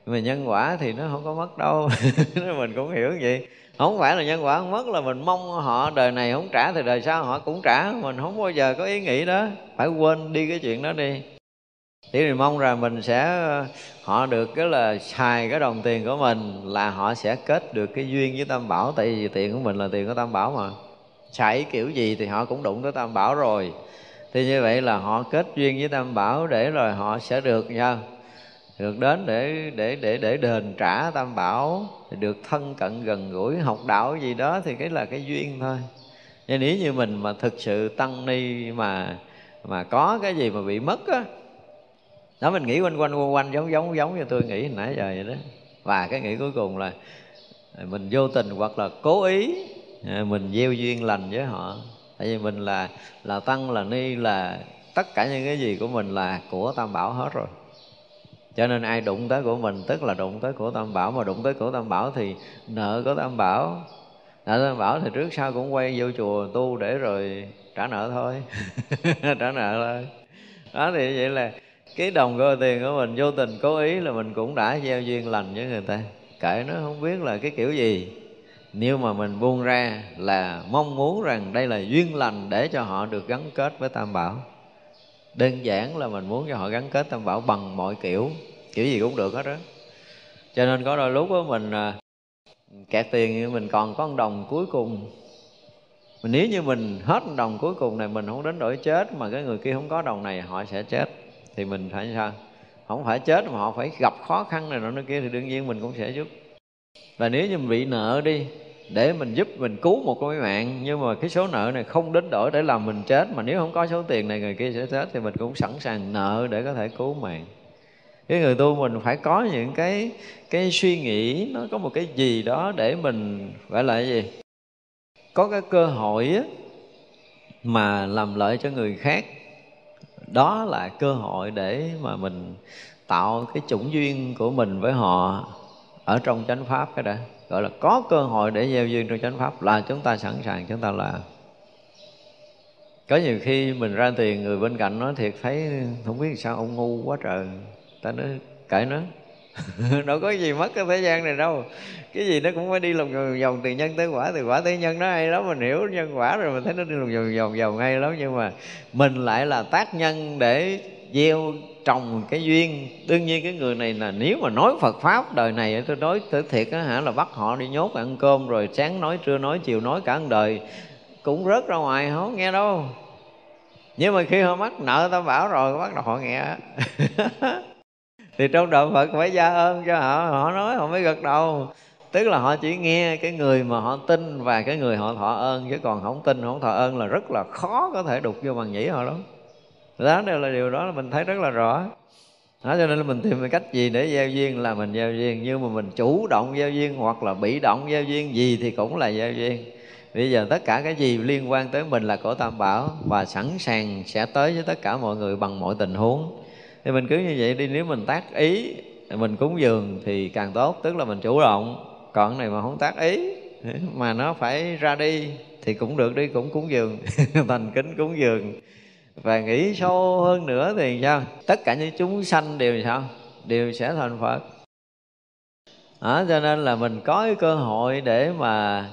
mà nhân quả thì nó không có mất đâu. <laughs> Mình cũng hiểu vậy. Không phải là nhân quả không mất, là mình mong họ đời này không trả thì đời sau họ cũng trả. Mình không bao giờ có ý nghĩ đó. Phải quên đi cái chuyện đó đi. Thì mình mong rằng mình sẽ, họ được cái là xài cái đồng tiền của mình là họ sẽ kết được cái duyên với tam bảo. Tại vì tiền của mình là tiền của tam bảo mà. Xài kiểu gì thì họ cũng đụng tới tam bảo rồi. Thì như vậy là họ kết duyên với tam bảo để rồi họ sẽ được nha được đến để để để để đền trả tam bảo thì được thân cận gần gũi, học đạo gì đó thì cái là cái duyên thôi. Nhưng nếu như mình mà thực sự tăng ni mà mà có cái gì mà bị mất á, đó mình nghĩ quanh quanh quanh quanh giống giống giống như tôi nghĩ nãy giờ vậy đó. Và cái nghĩ cuối cùng là mình vô tình hoặc là cố ý à, mình gieo duyên lành với họ. Tại vì mình là là tăng, là ni, là tất cả những cái gì của mình là của tam bảo hết rồi cho nên ai đụng tới của mình, tức là đụng tới của tam bảo, mà đụng tới của tam bảo thì nợ của tam bảo. Nợ tam bảo thì trước sau cũng quay vô chùa tu để rồi trả nợ thôi, <laughs> trả nợ thôi. Đó, thì vậy là cái đồng coi tiền của mình vô tình cố ý là mình cũng đã gieo duyên lành với người ta. Kệ nó, không biết là cái kiểu gì. Nếu mà mình buông ra là mong muốn rằng đây là duyên lành để cho họ được gắn kết với tam bảo đơn giản là mình muốn cho họ gắn kết tam bảo bằng mọi kiểu kiểu gì cũng được hết đó cho nên có đôi lúc đó mình à, kẹt tiền như mình còn có một đồng cuối cùng. Mình nếu như mình hết một đồng cuối cùng này, mình không đến đổi chết, mà cái người kia không có đồng này, họ sẽ chết. Thì mình phải sao? Không phải chết mà họ phải gặp khó khăn này nọ nơi kia, thì đương nhiên mình cũng sẽ giúp. Và nếu như mình bị nợ đi để mình giúp mình cứu một cái mạng nhưng mà cái số nợ này không đến đổi để làm mình chết mà nếu không có số tiền này người kia sẽ chết thì mình cũng sẵn sàng nợ để có thể cứu mạng. Cái người tu mình phải có những cái cái suy nghĩ nó có một cái gì đó để mình gọi là cái gì? Có cái cơ hội á, mà làm lợi cho người khác. Đó là cơ hội để mà mình tạo cái chủng duyên của mình với họ ở trong chánh pháp cái đã gọi là có cơ hội để gieo duyên trong chánh pháp là chúng ta sẵn sàng, chúng ta làm. Có nhiều khi mình ra tiền, người bên cạnh nói thiệt, thấy không biết sao ông ngu quá trời. Ta nói, kệ nó. <laughs> Đâu có gì mất cái thế gian này đâu. Cái gì nó cũng phải đi lòng vòng vòng từ nhân tới quả, từ quả tới nhân. Nó hay lắm, mình hiểu nhân quả rồi, mình thấy nó đi lòng vòng vòng vòng hay lắm. Nhưng mà mình lại là tác nhân để gieo trồng cái duyên. Đương nhiên cái người này là nếu mà nói Phật pháp đời này, tôi nói tới thiệt á hả, là bắt họ đi nhốt ăn cơm rồi sáng nói, trưa nói, chiều nói cả đời, cũng rớt ra ngoài, không nghe đâu. Nhưng mà khi họ mắc nợ ta bảo rồi, bắt đầu họ nghe <laughs> thì trong đạo Phật phải gia ơn cho họ họ nói họ mới gật đầu. Tức là họ chỉ nghe cái người mà họ tin và cái người họ thọ ơn, chứ còn không tin, không thọ ơn là rất là khó có thể đục vô bằng nhĩ họ lắm đó đều là điều đó là mình thấy rất là rõ. Đó, cho nên là mình tìm cái cách gì để giao duyên là mình giao duyên. Nhưng mà mình chủ động giao duyên hoặc là bị động giao duyên gì thì cũng là giao duyên. Bây giờ tất cả cái gì liên quan tới mình là của tam bảo và sẵn sàng sẽ tới với tất cả mọi người bằng mọi tình huống. Thì mình cứ như vậy đi. Nếu mình tác ý mình cúng dường thì càng tốt. Tức là mình chủ động. Còn cái này mà không tác ý mà nó phải ra đi thì cũng được đi cũng cúng dường. <laughs> Thành kính cúng dường và nghĩ sâu hơn nữa thì sao? Tất cả những chúng sanh đều sao? Đều sẽ thành phật. À, cho nên là mình có cái cơ hội để mà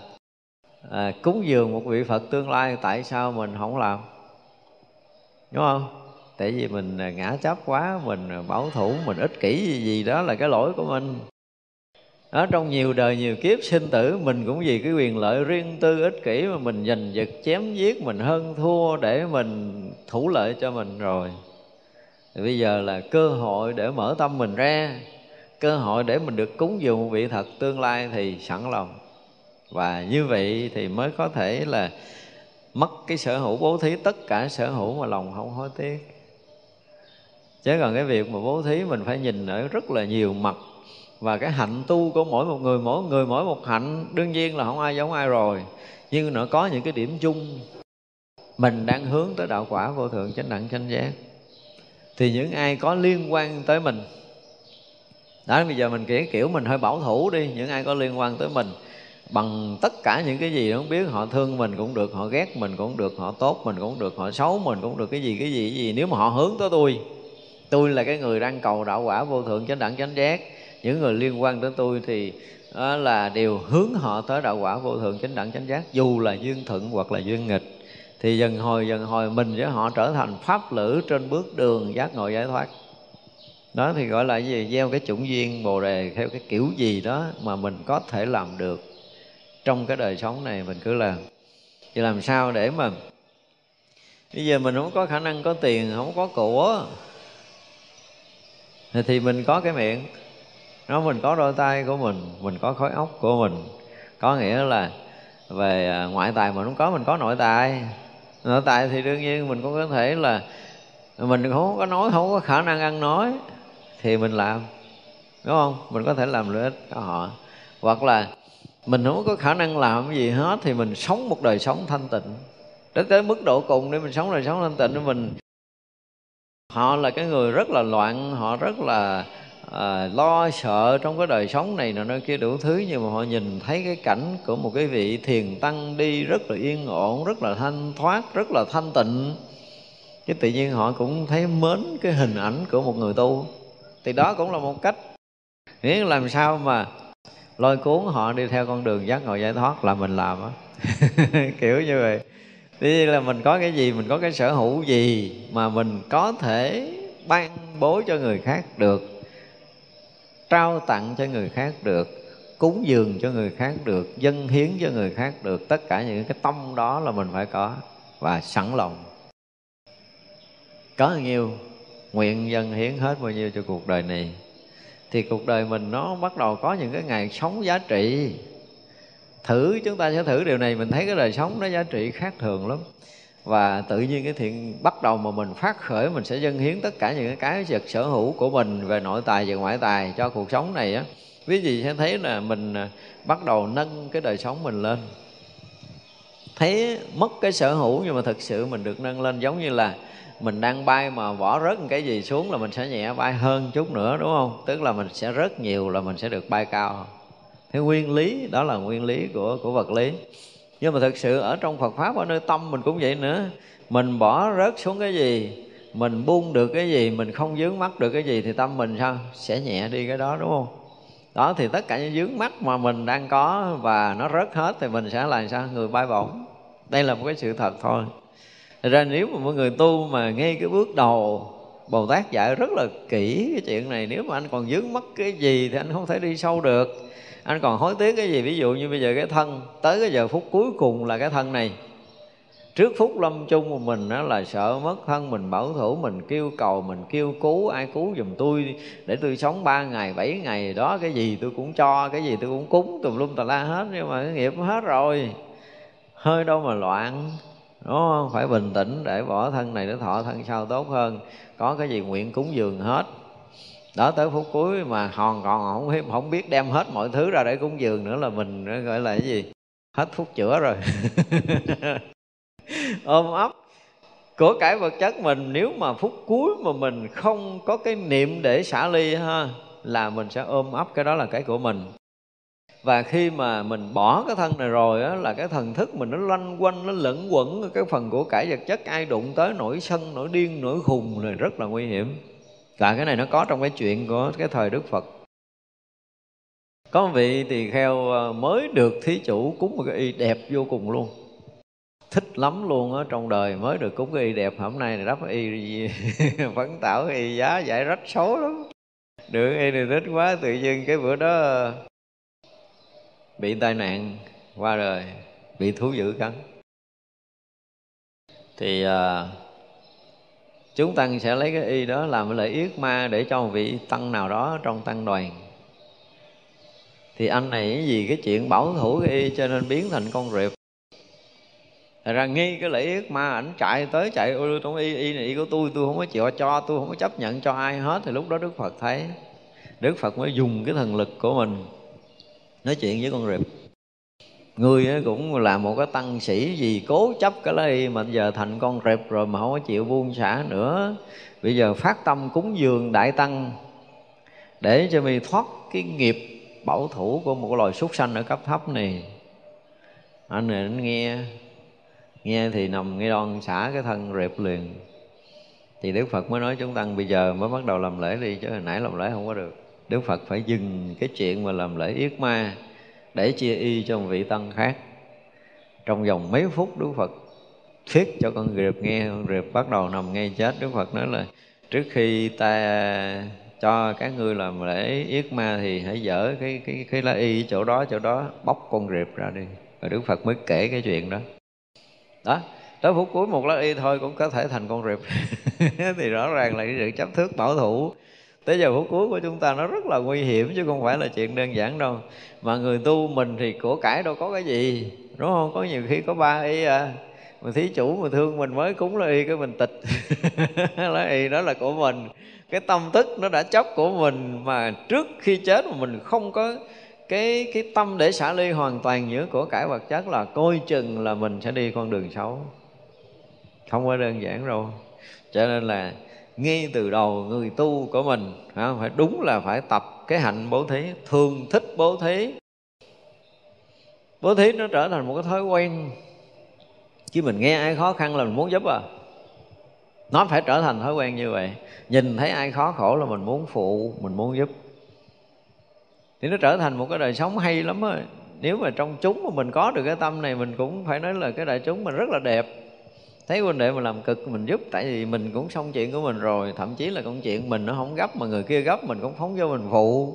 à, cúng dường một vị phật tương lai tại sao mình không làm? Đúng không? Tại vì mình à, ngã chấp quá mình à, bảo thủ mình ích kỷ gì, gì đó là cái lỗi của mình ở trong nhiều đời nhiều kiếp, sinh tử mình cũng vì cái quyền lợi riêng tư ích kỷ mà mình giành giật, chém giết, mình hơn thua để mình thủ lợi cho mình rồi. Thì bây giờ là cơ hội để mở tâm mình ra, cơ hội để mình được cúng dường vị thật tương lai thì sẵn lòng. Và như vậy thì mới có thể là mất cái sở hữu, bố thí tất cả sở hữu mà lòng không hối tiếc. Chứ còn cái việc mà bố thí mình phải nhìn ở rất là nhiều mặt và cái hạnh tu của mỗi một người, mỗi người mỗi một hạnh, đương nhiên là không ai giống ai rồi. Nhưng nó có những cái điểm chung. Mình đang hướng tới đạo quả vô thượng chánh đẳng chánh giác. Thì những ai có liên quan tới mình, đó, bây giờ mình kể kiểu mình hơi bảo thủ đi. Những ai có liên quan tới mình, bằng tất cả những cái gì không biết, họ thương mình cũng được, họ ghét mình cũng được, họ tốt mình cũng được, họ xấu mình cũng được, cái gì cái gì cái gì. Nếu mà họ hướng tới tôi tôi là cái người đang cầu đạo quả vô thượng chánh đẳng chánh giác những người liên quan tới tôi thì đó là đều hướng họ tới đạo quả vô thượng chánh đẳng chánh giác, dù là duyên thuận hoặc là duyên nghịch. Thì dần hồi dần hồi mình với họ trở thành pháp lữ trên bước đường giác ngộ giải thoát. Đó thì gọi là gì? Gieo cái chủng duyên bồ đề theo cái kiểu gì đó mà mình có thể làm được trong cái đời sống này, mình cứ làm. Thì làm sao để mà, bây giờ mình không có khả năng có tiền, không có của. Thì mình có cái miệng nó mình có đôi tay của mình mình có khối óc của mình. Có nghĩa là về à, ngoại tài mình không có, mình có nội tài. Nội tài thì đương nhiên mình cũng có thể là mình không có nói, không có khả năng ăn nói thì mình làm, đúng không? Mình có thể làm lợi ích cho họ. Hoặc là mình không có khả năng làm cái gì hết thì mình sống một đời sống thanh tịnh. Đến tới mức độ cùng để mình sống đời sống thanh tịnh mình, họ là cái người rất là loạn, họ rất là à, lo sợ trong cái đời sống này nọ nơi kia đủ thứ nhưng mà họ nhìn thấy cái cảnh của một cái vị thiền tăng đi rất là yên ổn rất là thanh thoát rất là thanh tịnh. Cái tự nhiên họ cũng thấy mến cái hình ảnh của một người tu. Thì đó cũng là một cách. Nghĩa làm sao mà lôi cuốn họ đi theo con đường giác ngộ giải thoát là mình làm á. <laughs> Kiểu như vậy. Tuy là mình có cái gì, mình có cái sở hữu gì mà mình có thể ban bố cho người khác được trao tặng cho người khác được, cúng dường cho người khác được, dân hiến cho người khác được, tất cả những cái tâm đó là mình phải có và sẵn lòng. Có bao nhiêu nguyện dân hiến hết bao nhiêu cho cuộc đời này, thì cuộc đời mình nó bắt đầu có những cái ngày sống giá trị. Thử, chúng ta sẽ thử điều này, mình thấy cái đời sống nó giá trị khác thường lắm và tự nhiên cái thiện bắt đầu mà mình phát khởi, mình sẽ dâng hiến tất cả những cái vật sở hữu của mình về nội tài và ngoại tài cho cuộc sống này á. Quý vị sẽ thấy là mình à, bắt đầu nâng cái đời sống mình lên. Thấy mất cái sở hữu nhưng mà thực sự mình được nâng lên, giống như là mình đang bay mà bỏ rớt một cái gì xuống là mình sẽ nhẹ bay hơn chút nữa, đúng không? Tức là mình sẽ rớt nhiều là mình sẽ được bay cao. Thế nguyên lý, đó là nguyên lý của của vật lý nhưng mà thực sự ở trong Phật pháp, ở nơi tâm mình cũng vậy nữa. Mình bỏ rớt xuống cái gì, mình buông được cái gì, mình không dướng mắt được cái gì thì tâm mình sao? Sẽ nhẹ đi cái đó, đúng không? Đó, thì tất cả những dướng mắt mà mình đang có và nó rớt hết thì mình sẽ làm sao? Người bay bổng. Đây là một cái sự thật thôi. Thật ra nếu mà mọi người tu mà ngay cái bước đầu, Bồ Tát dạy rất là kỹ cái chuyện này. Nếu mà anh còn dướng mắt cái gì thì anh không thể đi sâu được. Anh còn hối tiếc cái gì? Ví dụ như bây giờ cái thân Tới cái giờ phút cuối cùng là cái thân này. Trước phút lâm chung của mình đó là sợ mất thân Mình bảo thủ, mình kêu cầu, mình kêu cứu Ai cứu giùm tôi để tôi sống ba ngày, bảy ngày Đó cái gì tôi cũng cho, cái gì tôi cũng cúng Tùm lum tà la hết. Nhưng mà cái nghiệp hết rồi. Hơi đâu mà loạn đúng không? Phải bình tĩnh để bỏ thân này để thọ thân sau tốt hơn. Có cái gì nguyện cúng dường hết đó, tới phút cuối mà hòn còn không không biết đem hết mọi thứ ra để cúng dường nữa là mình gọi là cái gì? Hết phút chữa rồi. <laughs> Ôm ấp của cải vật chất mình, nếu mà phút cuối mà mình không có cái niệm để xả ly ha, là mình sẽ ôm ấp cái đó là cái của mình. Và khi mà mình bỏ cái thân này rồi á, là cái thần thức mình nó loanh quanh, nó lẫn quẩn cái phần của cải vật chất, ai đụng tới nổi sân, nổi điên, nổi khùng này rất là nguy hiểm và cái này nó có trong cái chuyện của cái thời đức phật. Có một vị tỳ kheo ờ, mới được thí chủ cúng một cái y đẹp vô cùng luôn. Thích lắm luôn á trong đời mới được cúng cái y đẹp. Hôm nay này đắp y <laughs> phấn tảo y giá giải rách số lắm. Được y này thích quá tự nhiên cái bữa đó bị tai nạn qua đời bị thú dữ cắn. Thì uh, chúng tăng sẽ lấy cái y đó làm lễ yết ma để cho một vị tăng nào đó trong tăng đoàn. Thì anh này vì cái chuyện bảo thủ cái y cho nên biến thành con rệp. Thật ra nghi cái lễ yết ma ảnh chạy tới chạy ôi trong y y này, y của tôi tôi không có chịu cho, tôi không có chấp nhận cho ai hết. Thì lúc đó đức phật thấy, đức phật mới dùng cái thần lực của mình nói chuyện với con rệp người cũng là một cái tăng sĩ gì cố chấp cái lấy, mà giờ thành con rệp rồi mà không có chịu buông xả nữa. Bây giờ phát tâm cúng dường đại tăng để cho mình thoát cái nghiệp bảo thủ của một loài súc sanh ở cấp thấp này. Anh này, anh nghe nghe thì nằm nghe đòn xả cái thân rệp liền. Thì đức phật mới nói chúng tăng, bây giờ mới bắt đầu làm lễ đi, chứ hồi nãy làm lễ không có được. Đức Phật phải dừng cái chuyện mà làm lễ yết ma để chia y cho một vị tăng khác. Trong vòng mấy phút Đức Phật thuyết cho con rệp nghe, con rệp bắt đầu nằm ngay chết. Đức Phật nói là, trước khi ta cho các ngươi làm lễ yết ma thì hãy dở cái cái cái lá y chỗ đó chỗ đó, bóc con rệp ra đi. Và Đức Phật mới kể cái chuyện đó. Đó, tới phút cuối một lá y thôi cũng có thể thành con rệp. <laughs> Thì rõ ràng là cái sự chấp thước bảo thủ tới giờ phút cuối của chúng ta nó rất là nguy hiểm, chứ không phải là chuyện đơn giản đâu. Mà người tu mình thì của cải đâu có cái gì, đúng không? Có nhiều khi có ba y à. Mà thí chủ mà thương mình mới cúng là y cái mình tịch. <laughs> Là y đó là của mình. Cái tâm thức nó đã chấp của mình, mà trước khi chết mà mình không có cái cái tâm để xả ly hoàn toàn giữa của cải vật chất là coi chừng là mình sẽ đi con đường xấu. Không có đơn giản đâu. Cho nên là ngay từ đầu người tu của mình phải đúng là phải tập cái hạnh bố thí, thường thích bố thí. Bố thí nó trở thành một cái thói quen. Chứ mình nghe ai khó khăn là mình muốn giúp à. Nó phải trở thành thói quen như vậy. Nhìn thấy ai khó khổ là mình muốn phụ, mình muốn giúp. Thì nó trở thành một cái đời sống hay lắm á. Nếu mà trong chúng mà mình có được cái tâm này, mình cũng phải nói là cái đại chúng mình rất là đẹp thấy huynh đệ mà làm cực mình giúp tại vì mình cũng xong chuyện của mình rồi thậm chí là công chuyện mình nó không gấp mà người kia gấp mình cũng phóng vô mình phụ.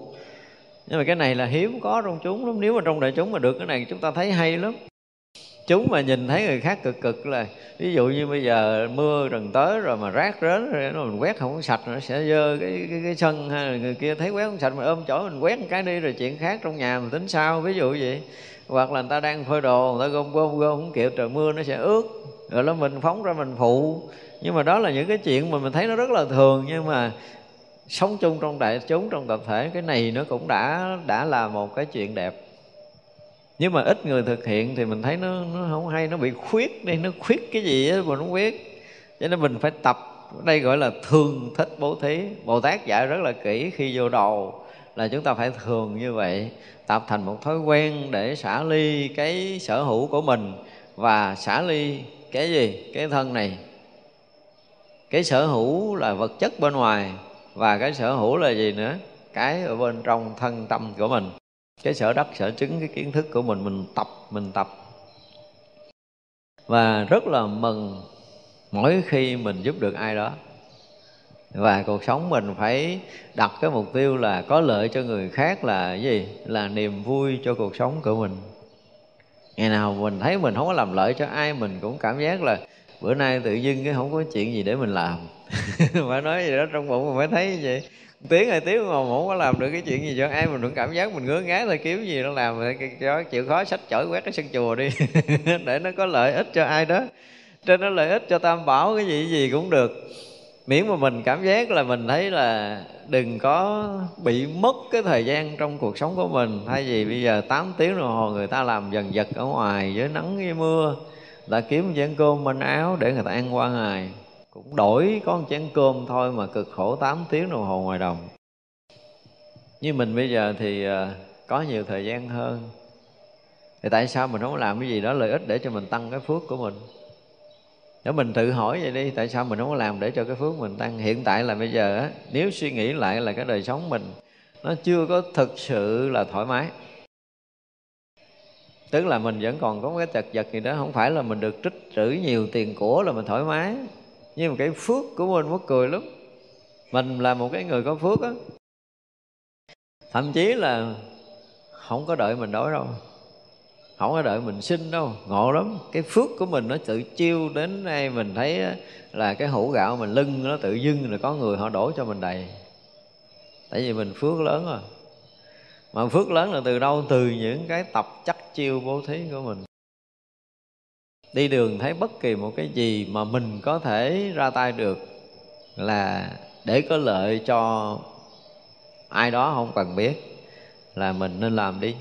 Nhưng mà cái này là hiếm có trong chúng lắm nếu mà trong đại chúng mà được cái này chúng ta thấy hay lắm. Chúng mà nhìn thấy người khác cực cực là ví dụ như bây giờ mưa gần tới rồi mà rác rến rồi nó mình quét không có sạch nó sẽ dơ cái, cái cái sân hay là người kia thấy quét không sạch mình ôm chỗ mình quét một cái đi rồi chuyện khác trong nhà mình tính sao ví dụ vậy hoặc là người ta đang phơi đồ, người ta gom gom gom, không kịp, trời mưa nó sẽ ướt. Rồi đó mình phóng ra mình phụ. Nhưng mà đó là những cái chuyện mà mình thấy nó rất là thường, nhưng mà sống chung trong đại, chúng trong tập thể, cái này nó cũng đã đã là một cái chuyện đẹp. Nhưng mà ít người thực hiện thì mình thấy nó nó không hay, nó bị khuyết đi, nó khuyết cái gì á mà nó khuyết. Cho nên mình phải tập, đây gọi là thường thích bố thí. Bồ tát dạy rất là kỹ khi vô đầu là chúng ta phải thường như vậy tập thành một thói quen để xả ly cái sở hữu của mình. Và xả ly cái gì? Cái thân này. Cái sở hữu là vật chất bên ngoài. Và cái sở hữu là gì nữa? Cái ở bên trong thân tâm của mình. Cái sở đắc sở chứng cái kiến thức của mình mình tập mình tập. Và rất là mừng mỗi khi mình giúp được ai đó và cuộc sống mình phải đặt cái mục tiêu là có lợi cho người khác là gì? Là niềm vui cho cuộc sống của mình. Ngày nào mình thấy mình không có làm lợi cho ai, mình cũng cảm giác là bữa nay tự dưng cái không có chuyện gì để mình làm. <laughs> Phải nói gì đó trong bụng mình mới thấy vậy. Tiếng hay tiếng mà không có làm được cái chuyện gì cho ai, mình cũng cảm giác mình ngứa ngái thôi, kiếm gì nó làm. Cho chịu khó sách chổi quét cái sân chùa đi. <laughs> Để nó có lợi ích cho ai đó. Trên nó lợi ích cho tam bảo, cái gì cái gì cũng được miễn mà mình cảm giác là mình thấy là đừng có bị mất cái thời gian trong cuộc sống của mình. Thay vì bây giờ 8 tiếng đồng hồ người ta làm dần dật ở ngoài với nắng với mưa đã kiếm chén cơm manh áo để người ta ăn qua ngày. Cũng đổi có một chén cơm thôi mà cực khổ 8 tiếng đồng hồ ngoài đồng. Như mình bây giờ thì ờ, có nhiều thời gian hơn. Thì tại sao mình không làm cái gì đó lợi ích để cho mình tăng cái phước của mình? Để mình tự hỏi vậy đi, tại sao mình không có làm để cho cái phước mình tăng? Hiện tại là bây giờ á, nếu suy nghĩ lại là cái đời sống mình, nó chưa có thực sự là thoải mái. Tức là mình vẫn còn có cái chật vật gì đó, không phải là mình được trích trữ nhiều tiền của là mình thoải mái, nhưng mà cái phước của mình mất cười lắm. Mình là một cái người có phước á. Thậm chí là không có đợi mình đói đâu không có đợi mình sinh đâu, ngộ lắm. Cái phước của mình nó tự chiêu đến nay mình thấy là cái hũ gạo mình lưng nó tự dưng là có người họ đổ cho mình đầy. Tại vì mình phước lớn rồi. Mà phước lớn là từ đâu? Từ những cái tập chắc chiêu bố thí của mình. Đi đường thấy bất kỳ một cái gì mà mình có thể ra tay được là để có lợi cho ai đó không cần biết là mình nên làm đi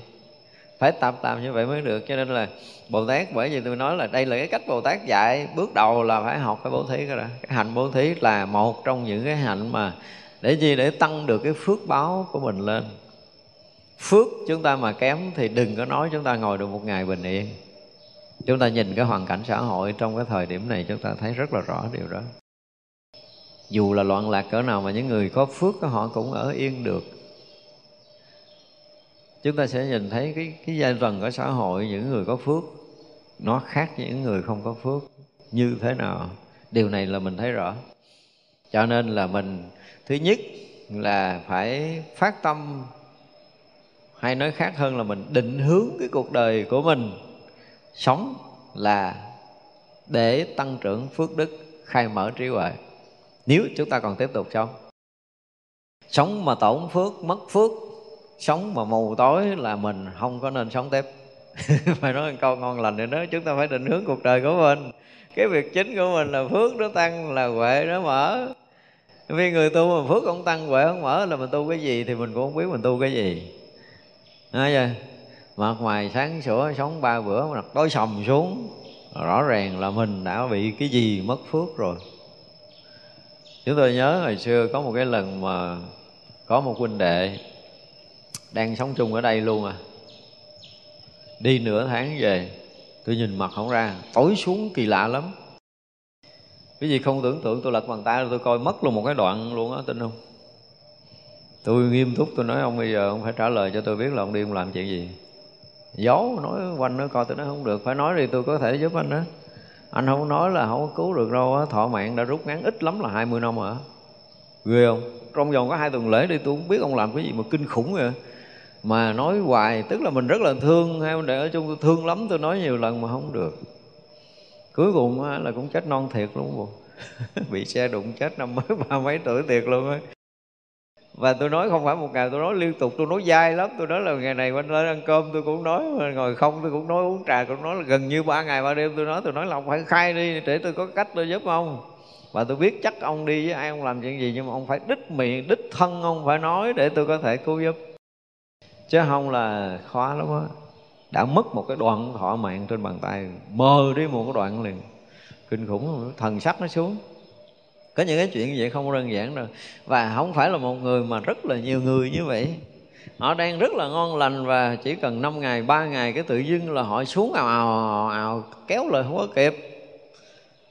phải tập làm như vậy mới được. Cho nên là bồ tát, bởi vì tôi nói là đây là cái cách bồ tát dạy, bước đầu là phải học cái bố thí cái đó. Cái hành bố thí là một trong những cái hạnh mà để gì để tăng được cái phước báo của mình lên. Phước chúng ta mà kém thì đừng có nói chúng ta ngồi được một ngày bình yên. Chúng ta nhìn cái hoàn cảnh xã hội trong cái thời điểm này chúng ta thấy rất là rõ điều đó. Dù là loạn lạc cỡ nào mà những người có phước, họ cũng ở yên được chúng ta sẽ nhìn thấy cái cái giai tầng của xã hội, những người có phước, nó khác với những người không có phước. Như thế nào? Điều này là mình thấy rõ. Cho nên là mình, thứ nhất là phải phát tâm, hay nói khác hơn là mình định hướng cái cuộc đời của mình sống là để tăng trưởng phước đức, khai mở trí huệ. Nếu chúng ta còn tiếp tục sống sống mà tổn phước, mất phước sống mà mù tối là mình không có nên sống tiếp. <laughs> Phải nói một câu ngon lành để đó, chúng ta phải định hướng cuộc đời của mình. Cái việc chính của mình là phước nó tăng, là huệ nó mở. Vì người tu mà phước không tăng, huệ không mở là mình tu cái gì thì mình cũng không biết mình tu cái gì. Nói vậy mặt ngoài sáng sủa, sống ba bữa mà tối sầm xuống, rõ ràng là mình đã bị cái gì mất phước rồi. Chúng tôi nhớ hồi xưa có một cái lần mà có một huynh đệ đang sống chung ở đây luôn à. Đi nửa tháng về, tôi nhìn mặt không ra, tối xuống kỳ lạ lắm. Cái gì không tưởng tượng tôi lật bàn tay tôi coi mất luôn một cái đoạn luôn á, tin không? Tôi nghiêm túc, tôi nói, ông bây giờ ông phải trả lời cho tôi biết là ông đi ông làm chuyện gì. Giấu, nói quanh nó coi, tôi nói không được. Phải nói thì tôi có thể giúp anh đó anh không nói là không có cứu được đâu á, thọ mạng đã rút ngắn ít lắm là 20 năm rồi ghê không? Trong vòng có hai tuần lễ đi, tôi không biết ông làm cái gì mà kinh khủng vậy mà nói hoài, tức là mình rất là thương hai để ở chung. Tôi thương lắm, tôi nói nhiều lần mà không được. Cuối cùng là cũng chết non thiệt luôn bộ <laughs> bị xe đụng chết năm mới ba mấy tuổi thiệt luôn á. Và tôi nói không phải một ngày, tôi nói liên tục, tôi nói dai lắm. Tôi nói là ngày này quanh lên ăn cơm, tôi cũng nói, ngồi không, tôi cũng nói uống trà, cũng nói là gần như ba ngày, ba đêm tôi nói tôi nói là ông phải khai đi, để tôi có cách tôi giúp ông. Và tôi biết chắc ông đi với ai, ông làm chuyện gì, nhưng mà ông phải đích miệng, đích thân ông phải nói để tôi có thể cứu giúp chứ không là khó lắm á. Đã mất một cái đoạn thọ mạng trên bàn tay, mơ đi một cái đoạn liền. Kinh khủng thần sắc nó xuống. Có những cái chuyện như vậy không đơn giản đâu. Và không phải là một người mà rất là nhiều người như vậy. Họ đang rất là ngon lành và chỉ cần 5 ngày, ba ngày cái tự dưng là họ xuống ào ào ào kéo lời không có kịp.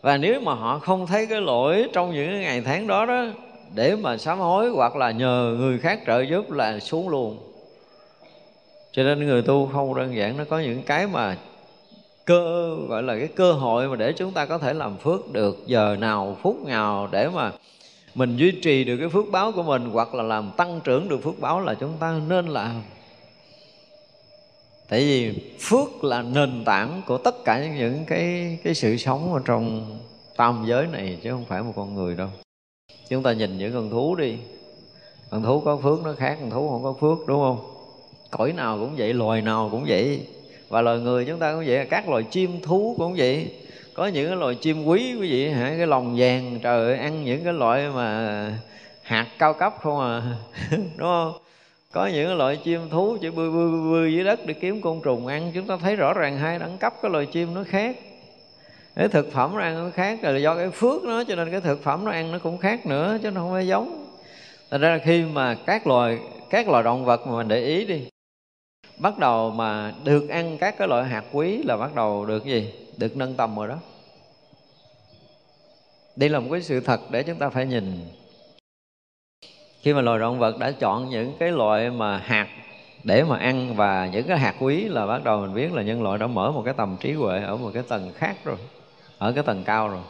Và nếu mà họ không thấy cái lỗi trong những cái ngày tháng đó đó, để mà sám hối hoặc là nhờ người khác trợ giúp là xuống luôn cho nên người tu không đơn giản, nó có những cái mà cơ, gọi là cái cơ hội mà để chúng ta có thể làm phước được giờ nào, phút nào để mà mình duy trì được cái phước báo của mình, hoặc là làm tăng trưởng được phước báo là chúng ta nên làm. Tại vì phước là nền tảng của tất cả những cái cái sự sống ở trong tam giới này, chứ không phải một con người đâu. Chúng ta nhìn những con thú đi. Con thú có phước nó khác con thú không có phước, đúng không? Cõi nào cũng vậy, loài nào cũng vậy. Và loài người chúng ta cũng vậy, các loài chim thú cũng vậy. Có những cái loài chim quý quý vị, hả, cái lòng vàng, trời ơi, ăn những cái loại mà hạt cao cấp không à <laughs> đúng không? Có những cái loại chim thú chỉ bươi bươi bươi dưới đất để kiếm côn trùng ăn. Chúng ta thấy rõ ràng hai đẳng cấp cái loài chim nó khác. Cái thực phẩm nó ăn nó khác là do cái phước nó, cho nên cái thực phẩm nó ăn nó cũng khác nữa, chứ nó không phải giống. Thành ra là khi mà các loài các loài động vật mà mình để ý đi bắt đầu mà được ăn các cái loại hạt quý là bắt đầu được gì? Được nâng tầm rồi đó. Đây là một cái sự thật để chúng ta phải nhìn. Khi mà loài động vật đã chọn những cái loại mà hạt để mà ăn và những cái hạt quý là bắt đầu mình biết là nhân loại đã mở một cái tầm trí huệ ở một cái tầng khác rồi, ở cái tầng cao rồi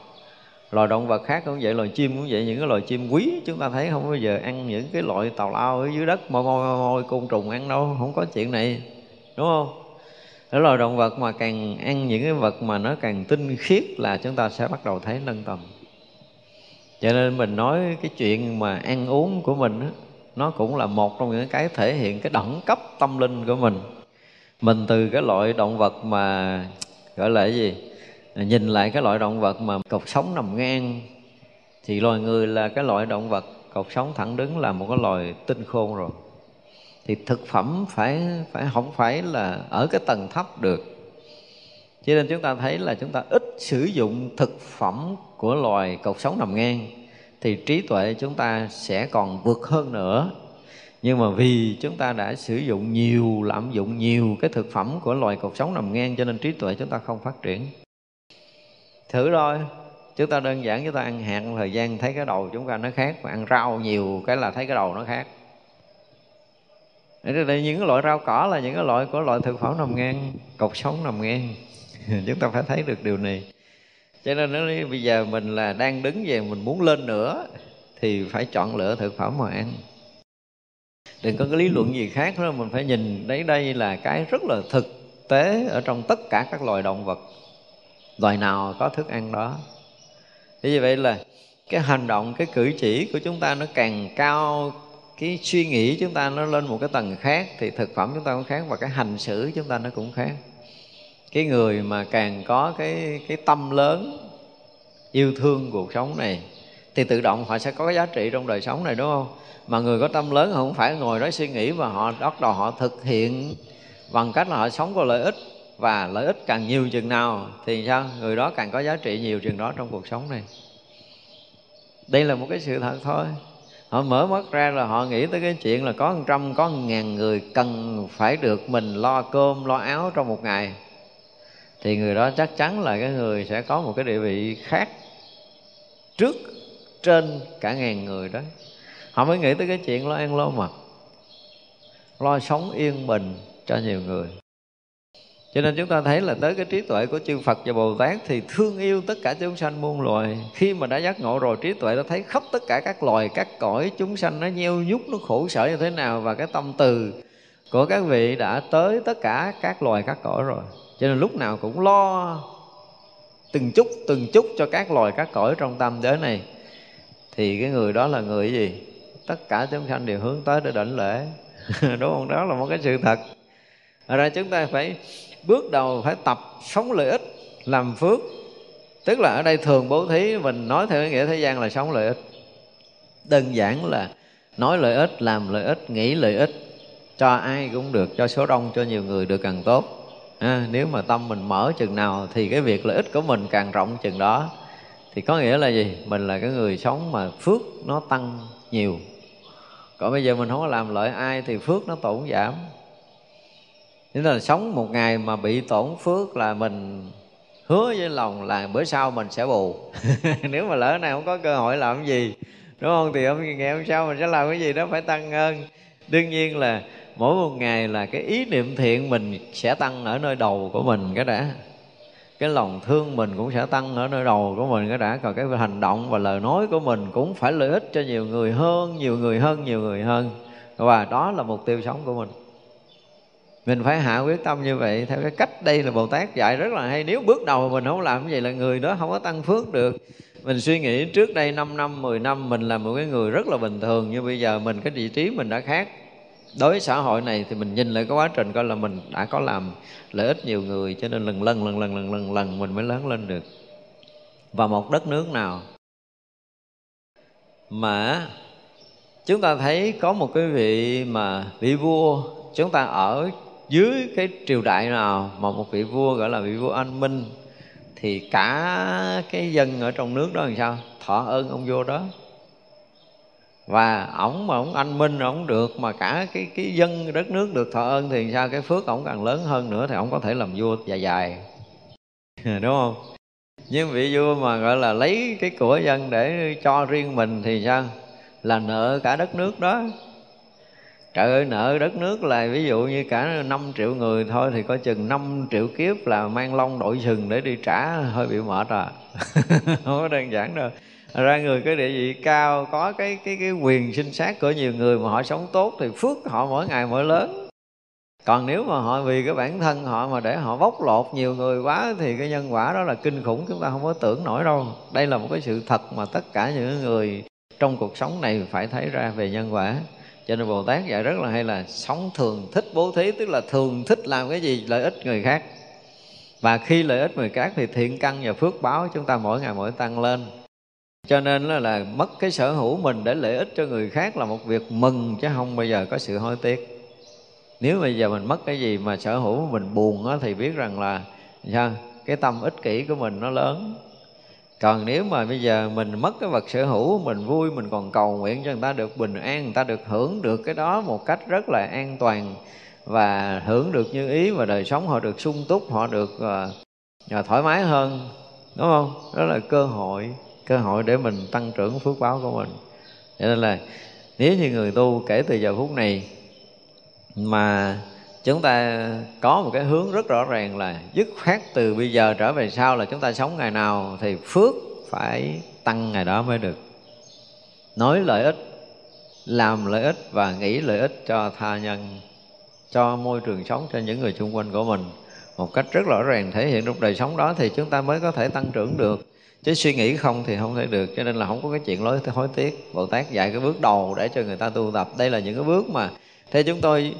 loài động vật khác cũng vậy loài chim cũng vậy những cái loài chim quý chúng ta thấy không bao giờ ăn những cái loại tàu lao ở dưới đất môi môi môi côn trùng ăn đâu không có chuyện này đúng không? Đó loài động vật mà càng ăn những cái vật mà nó càng tinh khiết là chúng ta sẽ bắt đầu thấy nâng tầm. Cho nên mình nói cái chuyện mà ăn uống của mình đó, nó cũng là một trong những cái thể hiện cái đẳng cấp tâm linh của mình. Mình từ cái loại động vật mà gọi là cái gì? Nhìn lại cái loại động vật mà cột sống nằm ngang, thì loài người là cái loại động vật cột sống thẳng đứng là một cái loài tinh khôn rồi. Thì thực phẩm phải phải, không phải là ở cái tầng thấp được. Cho nên chúng ta thấy là chúng ta ít sử dụng thực phẩm của loài cột sống nằm ngang, thì trí tuệ chúng ta sẽ còn vượt hơn nữa. Nhưng mà vì chúng ta đã sử dụng nhiều, lạm dụng nhiều cái thực phẩm của loài cột sống nằm ngang, cho nên trí tuệ chúng ta không phát triển thử thôi. Chúng ta đơn giản, chúng ta ăn hạt thời gian, thấy cái đầu chúng ta nó khác, mà ăn rau nhiều cái là thấy cái đầu nó khác. Đây những cái loại rau cỏ là những cái loại của loại thực phẩm nằm ngang, cột sống nằm ngang. <laughs> Chúng ta phải thấy được điều này. Cho nên nó bây giờ mình là đang đứng về mình muốn lên nữa, thì phải chọn lựa thực phẩm mà ăn. Đừng có cái lý luận gì khác nữa, mình phải nhìn đấy đây là cái rất là thực tế ở trong tất cả các loài động vật loài nào có thức ăn đó. Thế như vậy là cái hành động, cái cử chỉ của chúng ta nó càng cao, cái suy nghĩ chúng ta nó lên một cái tầng khác, thì thực phẩm chúng ta cũng khác và cái hành xử chúng ta nó cũng khác. Cái người mà càng có cái cái tâm lớn, yêu thương cuộc sống này, thì tự động họ sẽ có cái giá trị trong đời sống này, đúng không? Mà người có tâm lớn họ không phải ngồi đó suy nghĩ và họ bắt đầu họ thực hiện bằng cách là họ sống có lợi ích và lợi ích càng nhiều chừng nào, thì sao? Người đó càng có giá trị nhiều chừng đó trong cuộc sống này. Đây là một cái sự thật thôi. Họ mở mắt ra là họ nghĩ tới cái chuyện là có một trăm, có một ngàn người cần phải được mình lo cơm, lo áo trong một ngày. Thì người đó chắc chắn là cái người sẽ có một cái địa vị khác trước trên cả ngàn người đó. Họ mới nghĩ tới cái chuyện lo ăn lo mặc, lo sống yên bình cho nhiều người cho nên chúng ta thấy là tới cái trí tuệ của chư Phật và Bồ Tát thì thương yêu tất cả chúng sanh muôn loài. Khi mà đã giác ngộ rồi, trí tuệ nó thấy khắp tất cả các loài, các cõi chúng sanh nó nheo nhút, nó khổ sở như thế nào và cái tâm từ của các vị đã tới tất cả các loài, các cõi rồi. Cho nên lúc nào cũng lo từng chút từng chút cho các loài, các cõi trong tâm giới này. Thì cái người đó là người gì? Tất cả chúng sanh đều hướng tới để đảnh lễ. <laughs> Đúng không? Đó là một cái sự thật. Ở ra chúng ta phải bước đầu phải tập sống lợi ích làm phước. Tức là ở đây thường bố thí mình nói theo nghĩa thế gian là sống lợi ích. Đơn giản là nói lợi ích làm lợi ích nghĩ lợi ích. Cho ai cũng được cho số đông cho nhiều người được càng tốt. À, nếu mà tâm mình mở chừng nào thì cái việc lợi ích của mình càng rộng chừng đó. Thì có nghĩa là gì? Mình là cái người sống mà phước nó tăng nhiều. Còn bây giờ mình không có làm lợi ai thì phước nó tổn giảm. Nên là sống một ngày mà bị tổn phước là mình hứa với lòng là bữa sau mình sẽ bù. <laughs> Nếu mà lỡ này không có cơ hội làm cái gì, đúng không? Thì hôm ngày hôm sau mình sẽ làm cái gì đó phải tăng hơn. Đương nhiên là mỗi một ngày là cái ý niệm thiện mình sẽ tăng ở nơi đầu của mình cái đã. Cái lòng thương mình cũng sẽ tăng ở nơi đầu của mình cái đã. Còn cái hành động và lời nói của mình cũng phải lợi ích cho nhiều người hơn, nhiều người hơn, nhiều người hơn. Và đó là mục tiêu sống của mình mình phải hạ quyết tâm như vậy. Theo cái cách đây là bồ tát dạy rất là hay. Nếu bước đầu mình không làm như vậy là người đó không có tăng phước được. Mình suy nghĩ trước đây 5 năm 10 năm mình là một cái người rất là bình thường, nhưng bây giờ mình cái vị trí mình đã khác. Đối với xã hội này thì mình nhìn lại cái quá trình coi là mình đã có làm lợi ích nhiều người, cho nên lần lần lần lần lần lần lần mình mới lớn lên được. Và một đất nước nào mà chúng ta thấy có một cái vị mà vị vua, chúng ta ở dưới cái triều đại nào mà một vị vua gọi là vị vua anh minh, thì cả cái dân ở trong nước đó làm sao? Thọ ơn ông vua đó. Và ổng mà ổng anh minh ổng được, mà cả cái cái dân đất nước được thọ ơn thì sao? Cái phước ổng càng lớn hơn nữa thì ổng có thể làm vua dài dài. <laughs> Đúng không? Nhưng vị vua mà gọi là lấy cái của dân để cho riêng mình thì sao? Là nợ cả đất nước đó trời ơi, nợ đất nước là ví dụ như cả 5 triệu người thôi thì có chừng 5 triệu kiếp là mang long đội sừng để đi trả, hơi bị mệt à. <laughs> Không có đơn giản đâu. Ra người có địa vị cao, có cái cái cái quyền sinh sát của nhiều người mà họ sống tốt thì phước họ mỗi ngày mỗi lớn. Còn nếu mà họ vì cái bản thân họ mà để họ bóc lột nhiều người quá thì cái nhân quả đó là kinh khủng, chúng ta không có tưởng nổi đâu. Đây là một cái sự thật mà tất cả những người trong cuộc sống này phải thấy ra về nhân quả cho nên bồ tát dạy rất là hay là sống thường thích bố thí tức là thường thích làm cái gì lợi ích người khác. Và khi lợi ích người khác thì thiện căn và phước báo chúng ta mỗi ngày mỗi tăng lên. Cho nên là, là mất cái sở hữu mình để lợi ích cho người khác là một việc mừng chứ không bao giờ có sự hối tiếc. Nếu bây giờ mình mất cái gì mà sở hữu mình buồn á, thì biết rằng là sao? Cái tâm ích kỷ của mình nó lớn còn nếu mà bây giờ mình mất cái vật sở hữu mình vui mình còn cầu nguyện cho người ta được bình an người ta được hưởng được cái đó một cách rất là an toàn và hưởng được như ý và đời sống họ được sung túc họ được uh, thoải mái hơn đúng không? Đó là cơ hội cơ hội để mình tăng trưởng phước báo của mình. Cho nên là nếu như người tu kể từ giờ phút này mà chúng ta có một cái hướng rất rõ ràng là dứt khoát từ bây giờ trở về sau là chúng ta sống ngày nào thì phước phải tăng ngày đó mới được. Nói lợi ích, làm lợi ích và nghĩ lợi ích cho tha nhân, cho môi trường sống cho những người xung quanh của mình một cách rất rõ ràng thể hiện trong đời sống đó thì chúng ta mới có thể tăng trưởng được. Chứ suy nghĩ không thì không thể được, cho nên là không có cái chuyện lối hối tiếc. Bồ tát dạy cái bước đầu để cho người ta tu tập. Đây là những cái bước mà theo chúng tôi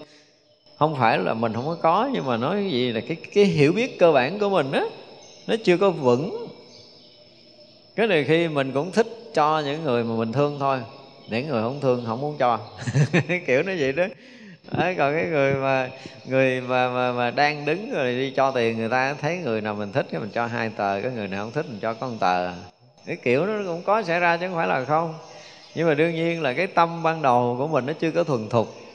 không phải là mình không có có nhưng mà nói gì là cái cái hiểu biết cơ bản của mình á nó chưa có vững. Cái này khi mình cũng thích cho những người mà mình thương thôi những người không thương không muốn cho. <laughs> Kiểu nó vậy đó. Đấy, còn cái người mà người mà, mà mà đang đứng rồi đi cho tiền người ta thấy người nào mình thích cái mình cho hai tờ cái người nào không thích mình cho con tờ. Cái kiểu nó cũng có xảy ra chứ không phải là không. Nhưng mà đương nhiên là cái tâm ban đầu của mình nó chưa có thuần thục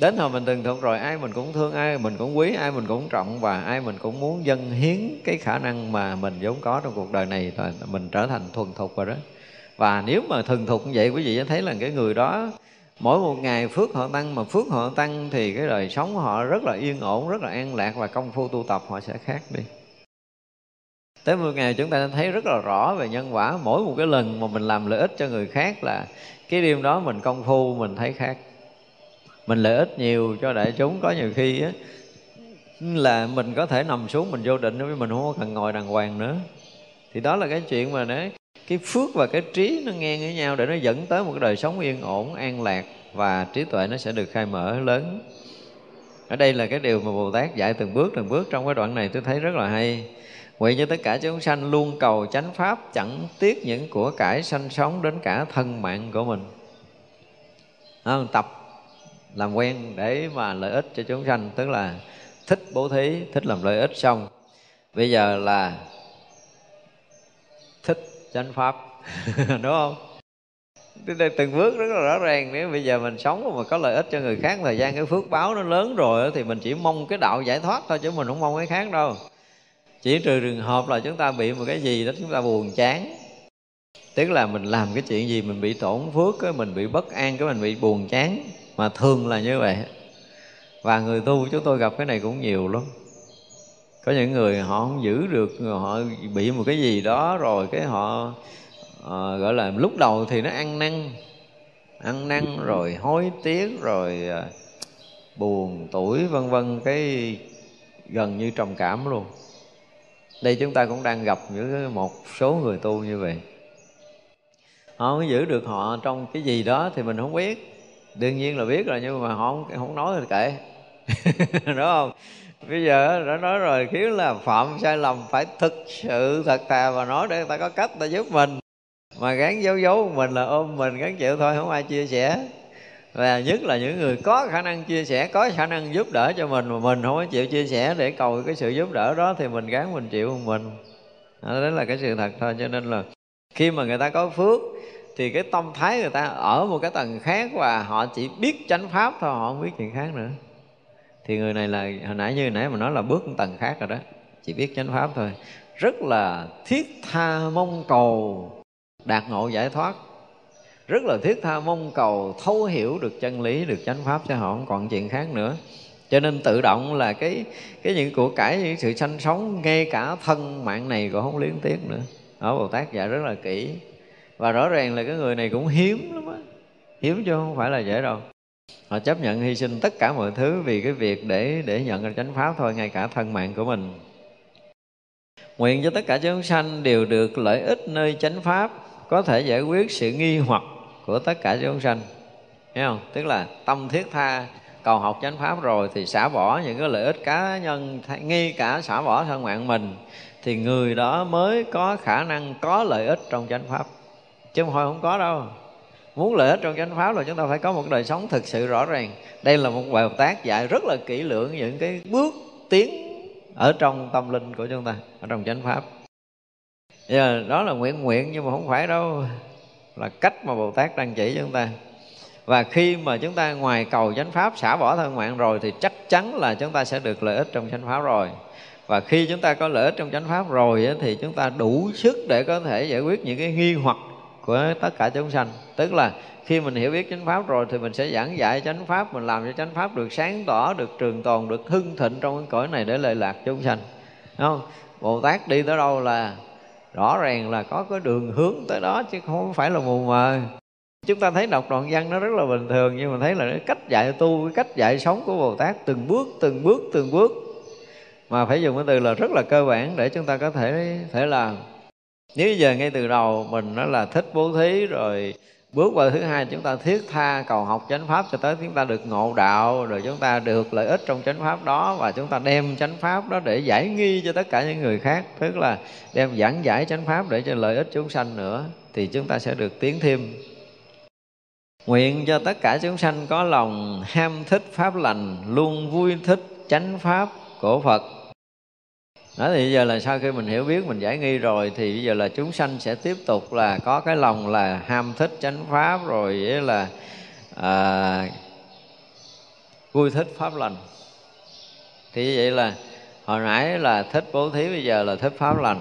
đến hồi mình từng thuộc rồi, ai mình cũng thương, ai mình cũng quý, ai mình cũng trọng và ai mình cũng muốn dâng hiến cái khả năng mà mình vốn có trong cuộc đời này rồi mình trở thành thuần thục rồi đó. Và nếu mà thuần thục như vậy, quý vị sẽ thấy là cái người đó, mỗi một ngày phước họ tăng, mà phước họ tăng thì cái đời sống họ rất là yên ổn, rất là an lạc và công phu tu tập họ sẽ khác đi. Tới một ngày chúng ta thấy rất là rõ về nhân quả, mỗi một cái lần mà mình làm lợi ích cho người khác là cái đêm đó mình công phu, mình thấy khác mình lợi ích nhiều cho đại chúng có nhiều khi á là mình có thể nằm xuống mình vô định với mình không cần ngồi đàng hoàng nữa. Thì đó là cái chuyện mà đấy cái phước và cái trí nó ngang với nhau để nó dẫn tới một cái đời sống yên ổn an lạc và trí tuệ nó sẽ được khai mở lớn. Ở đây là cái điều mà bồ tát dạy từng bước từng bước trong cái đoạn này tôi thấy rất là hay. Nguyện cho tất cả chúng sanh luôn cầu chánh pháp Chẳng tiếc những của cải sanh sống đến cả thân mạng của mình. À, Tập làm quen để mà lợi ích cho chúng sanh Tức là thích bố thí, thích làm lợi ích xong. Bây giờ là thích chánh pháp <laughs> Đúng không? đây từng bước rất là rõ ràng. Nếu bây giờ mình sống mà có lợi ích cho người khác thời gian cái phước báo nó lớn rồi thì mình chỉ mong cái đạo giải thoát thôi chứ mình không mong cái khác đâu. Chỉ trừ trường hợp là chúng ta bị một cái gì đó chúng ta buồn chán. Tức là mình làm cái chuyện gì mình bị tổn phước cái mình bị bất an cái mình bị buồn chán mà thường là như vậy. Và người tu chúng tôi gặp cái này cũng nhiều lắm. Có những người họ không giữ được họ bị một cái gì đó rồi cái họ uh, gọi là lúc đầu thì nó ăn năn ăn năn rồi hối tiếc rồi uh, buồn tuổi vân vân cái gần như trầm cảm luôn. Đây chúng ta cũng đang gặp những một số người tu như vậy. Họ không giữ được họ trong cái gì đó thì mình không biết đương nhiên là biết rồi nhưng mà họ không, không nói thì kệ. <laughs> Đúng không? Bây giờ đã nói rồi khiến là phạm sai lầm phải thực sự thật thà và nói để người ta có cách ta giúp mình. Mà gán giấu giấu mình là ôm mình gắn chịu thôi không ai chia sẻ. Và nhất là những người có khả năng chia sẻ có khả năng giúp đỡ cho mình mà mình không có chịu chia sẻ để cầu cái sự giúp đỡ đó thì mình gán mình chịu mình. Đó là cái sự thật thôi cho nên là khi mà người ta có phước thì cái tâm thái người ta ở một cái tầng khác và họ chỉ biết chánh pháp thôi, họ không biết chuyện khác nữa. Thì người này là, hồi nãy như hồi nãy mà nói là bước một tầng khác rồi đó, chỉ biết chánh pháp thôi. Rất là thiết tha mong cầu đạt ngộ giải thoát. Rất là thiết tha mong cầu thấu hiểu được chân lý, được chánh pháp cho họ, không còn chuyện khác nữa. Cho nên tự động là cái cái những của cải, những sự sanh sống, ngay cả thân mạng này cũng không liên tiếc nữa. Ở bồ tát dạy rất là kỹ và rõ ràng là cái người này cũng hiếm lắm á. Hiếm chứ không phải là dễ đâu. Họ chấp nhận hy sinh tất cả mọi thứ vì cái việc để để nhận ra chánh pháp thôi, ngay cả thân mạng của mình. Nguyện cho tất cả chúng sanh đều được lợi ích nơi chánh pháp, có thể giải quyết sự nghi hoặc của tất cả chúng sanh. Thấy không? Tức là tâm thiết tha, cầu học chánh pháp rồi thì xả bỏ những cái lợi ích cá nhân ngay cả xả bỏ thân mạng mình, thì người đó mới có khả năng có lợi ích trong chánh pháp chứ không hồi không có đâu. Muốn lợi ích trong chánh pháp là chúng ta phải có một đời sống thực sự rõ ràng. Đây là một bài tác dạy rất là kỹ lưỡng những cái bước tiến ở trong tâm linh của chúng ta, ở trong chánh pháp. Giờ đó là nguyện nguyện nhưng mà không phải đâu, là cách mà bồ tát đang chỉ cho chúng ta. Và khi mà chúng ta ngoài cầu chánh pháp xả bỏ thân mạng rồi thì chắc chắn là chúng ta sẽ được lợi ích trong chánh pháp rồi. Và khi chúng ta có lợi ích trong chánh pháp rồi thì chúng ta đủ sức để có thể giải quyết những cái nghi hoặc của tất cả chúng sanh. Tức là khi mình hiểu biết chánh pháp rồi thì mình sẽ giảng dạy chánh pháp, mình làm cho chánh pháp được sáng tỏ, được trường tồn, được hưng thịnh trong cái cõi này để lợi lạc chúng sanh. Đúng không? Bồ tát đi tới đâu là rõ ràng là có cái đường hướng tới đó, chứ không phải là mù mờ. Chúng ta thấy đọc đoạn văn nó rất là bình thường, nhưng mà thấy là cái cách dạy tu, cái cách dạy sống của bồ tát từng bước từng bước từng bước. Mà phải dùng cái từ là rất là cơ bản để chúng ta có thể thể làm nếu giờ ngay từ đầu mình nó là thích bố thí rồi bước qua thứ hai chúng ta thiết tha cầu học chánh pháp cho tới chúng ta được ngộ đạo, rồi chúng ta được lợi ích trong chánh pháp đó và chúng ta đem chánh pháp đó để giải nghi cho tất cả những người khác, tức là đem giảng giải chánh pháp để cho lợi ích chúng sanh nữa, thì chúng ta sẽ được tiến thêm. Nguyện cho tất cả chúng sanh có lòng ham thích pháp lành, luôn vui thích chánh pháp của phật đó thì bây giờ là sau khi mình hiểu biết mình giải nghi rồi thì bây giờ là chúng sanh sẽ tiếp tục là có cái lòng là ham thích chánh pháp rồi với là à, vui thích pháp lành. Thì vậy là hồi nãy là thích bố thí bây giờ là thích pháp lành.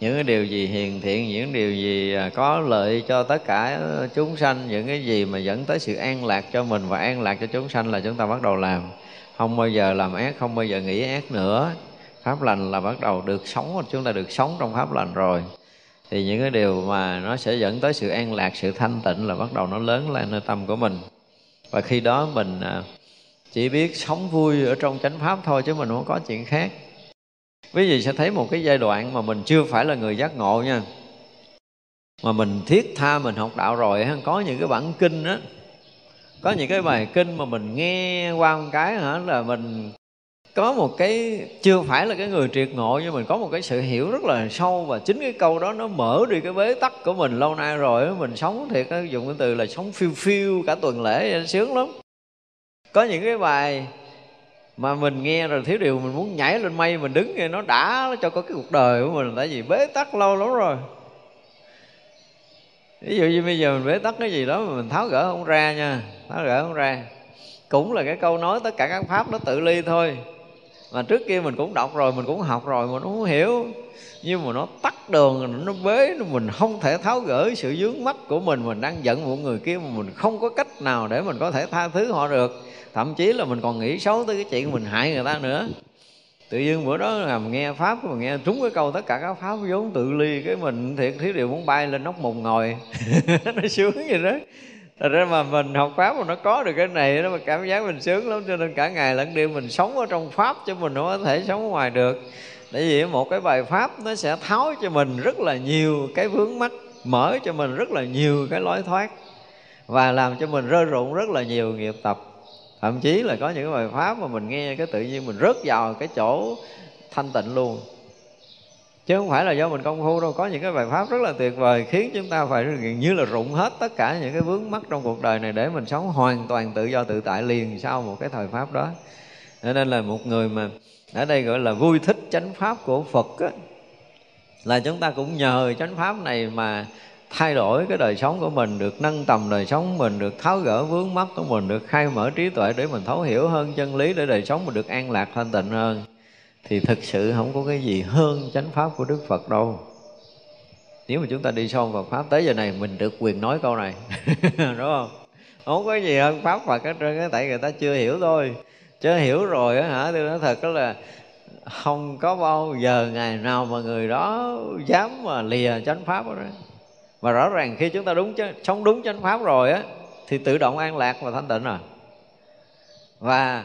Những cái điều gì hiền thiện những điều gì à, có lợi cho tất cả chúng sanh những cái gì mà dẫn tới sự an lạc cho mình và an lạc cho chúng sanh là chúng ta bắt đầu làm. Không bao giờ làm ác không bao giờ nghĩ ác nữa pháp lành là bắt đầu được sống, chúng ta được sống trong pháp lành rồi. Thì những cái điều mà nó sẽ dẫn tới sự an lạc, sự thanh tịnh là bắt đầu nó lớn lên nơi tâm của mình. Và khi đó mình à, chỉ biết sống vui ở trong chánh pháp thôi chứ mình không có chuyện khác. Quý vị sẽ thấy một cái giai đoạn mà mình chưa phải là người giác ngộ nha. Mà mình thiết tha mình học đạo rồi có những cái bản kinh á. Có những cái bài kinh mà mình nghe qua một cái hả, là mình có một cái, chưa phải là cái người triệt ngộ, nhưng mình có một cái sự hiểu rất là sâu và chính cái câu đó nó mở đi cái bế tắc của mình lâu nay rồi mình sống thiệt dùng cái từ là sống phiêu phiêu cả tuần lễ sướng lắm. Có những cái bài mà mình nghe rồi thiếu điều mình muốn nhảy lên mây mình đứng nghe nó đã cho có cái cuộc đời của mình, tại vì bế tắc lâu lắm rồi. Ví dụ như bây giờ mình bế tắc cái gì đó mà mình tháo gỡ không ra nha, tháo gỡ không ra. Cũng là cái câu nói tất cả các pháp nó tự ly thôi mà trước kia mình cũng đọc rồi, mình cũng học rồi mà nó không hiểu. Nhưng mà nó tắt đường, nó bế mình không thể tháo gỡ sự dướng mắt của mình. Mình đang giận một người kia mà mình không có cách nào để mình có thể tha thứ họ được. Thậm chí là mình còn nghĩ xấu tới cái chuyện mình hại người ta nữa. Tự nhiên bữa đó là mình nghe pháp mà nghe trúng cái câu tất cả các pháp vốn tự ly, cái mình thiệt thiếu điều muốn bay lên nóc mùng ngồi. <laughs> Nó sướng vậy đó. Thật ra mà mình học Pháp mà nó có được cái này, nó mà cảm giác mình sướng lắm, Cho nên cả ngày lẫn đêm mình sống ở trong Pháp Chứ mình không có thể sống ở ngoài được. Tại vì một cái bài Pháp nó sẽ tháo cho mình rất là nhiều cái vướng mắc, Mở cho mình rất là nhiều cái lối thoát, Và làm cho mình rơi rụng rất là nhiều nghiệp tập. Thậm chí là có những bài Pháp mà mình nghe cái tự nhiên mình rớt vào cái chỗ thanh tịnh luôn chứ không phải là do mình công phu đâu. Có những cái bài pháp rất là tuyệt vời khiến chúng ta phải gần như là rụng hết tất cả những cái vướng mắc trong cuộc đời này để mình sống hoàn toàn tự do tự tại liền sau một cái thời pháp đó. Nên là một người mà ở đây gọi là vui thích chánh pháp của phật á, là chúng ta cũng nhờ chánh pháp này mà thay đổi cái đời sống của mình được nâng tầm đời sống mình được tháo gỡ vướng mắc của mình được khai mở trí tuệ để mình thấu hiểu hơn chân lý để đời sống mình được an lạc thanh tịnh hơn thì thực sự không có cái gì hơn chánh pháp của đức phật đâu. Nếu mà chúng ta đi sâu vào pháp, tới giờ này mình được quyền nói câu này. <laughs> Đúng không? Không có gì hơn pháp phật hết trơn tại người ta chưa hiểu thôi. Chứ hiểu rồi á hả? Tôi nói thật đó là không có bao giờ ngày nào mà người đó dám mà lìa chánh pháp đó và rõ ràng khi chúng ta đúng sống đúng chánh pháp rồi á, thì tự động an lạc và thanh tịnh rồi. Và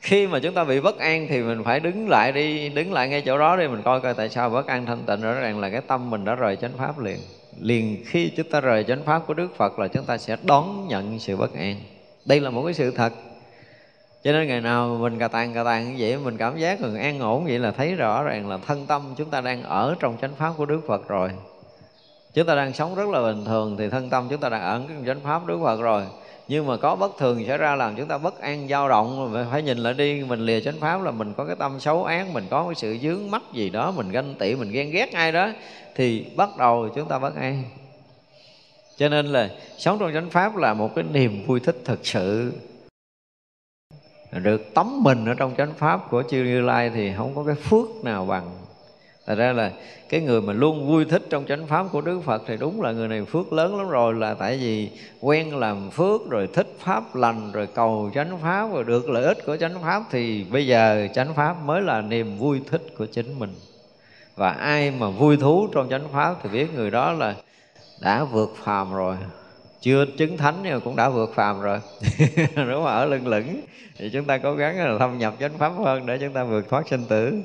khi mà chúng ta bị bất an thì mình phải đứng lại đi, đứng lại ngay chỗ đó đi mình coi coi tại sao bất an thanh tịnh rõ ràng là cái tâm mình đã rời chánh pháp liền. Liền khi chúng ta rời chánh pháp của đức phật là chúng ta sẽ đón nhận sự bất an. Đây là một cái sự thật. Cho nên ngày nào mình cà tàn cà tàn như vậy, mình cảm giác mình an ổn vậy là thấy rõ ràng là thân tâm chúng ta đang ở trong chánh pháp của đức phật rồi. Chúng ta đang sống rất là bình thường thì thân tâm chúng ta đang ở trong chánh pháp đức phật rồi nhưng mà có bất thường xảy ra làm chúng ta bất an, dao động, phải nhìn lại đi. Mình lìa chánh pháp là mình có cái tâm xấu ác, mình có cái sự dướng mắt gì đó, mình ganh tị, mình ghen ghét ai đó, thì bắt đầu chúng ta bất an. Cho nên là sống trong chánh pháp là một cái niềm vui thích thực sự. Được tắm mình ở trong chánh pháp của chư như lai thì không có cái phước nào bằng Thật ra là cái người mà luôn vui thích trong chánh pháp của Đức Phật thì đúng là người này phước lớn lắm rồi, là tại vì quen làm phước rồi thích pháp lành rồi cầu chánh pháp rồi được lợi ích của chánh pháp thì bây giờ chánh pháp mới là niềm vui thích của chính mình. Và ai mà vui thú trong chánh pháp thì biết người đó là đã vượt phàm rồi. Chưa chứng thánh nhưng mà cũng đã vượt phàm rồi. <laughs> Nếu mà ở lưng lửng thì chúng ta cố gắng là thâm nhập chánh pháp hơn để chúng ta vượt thoát sinh tử.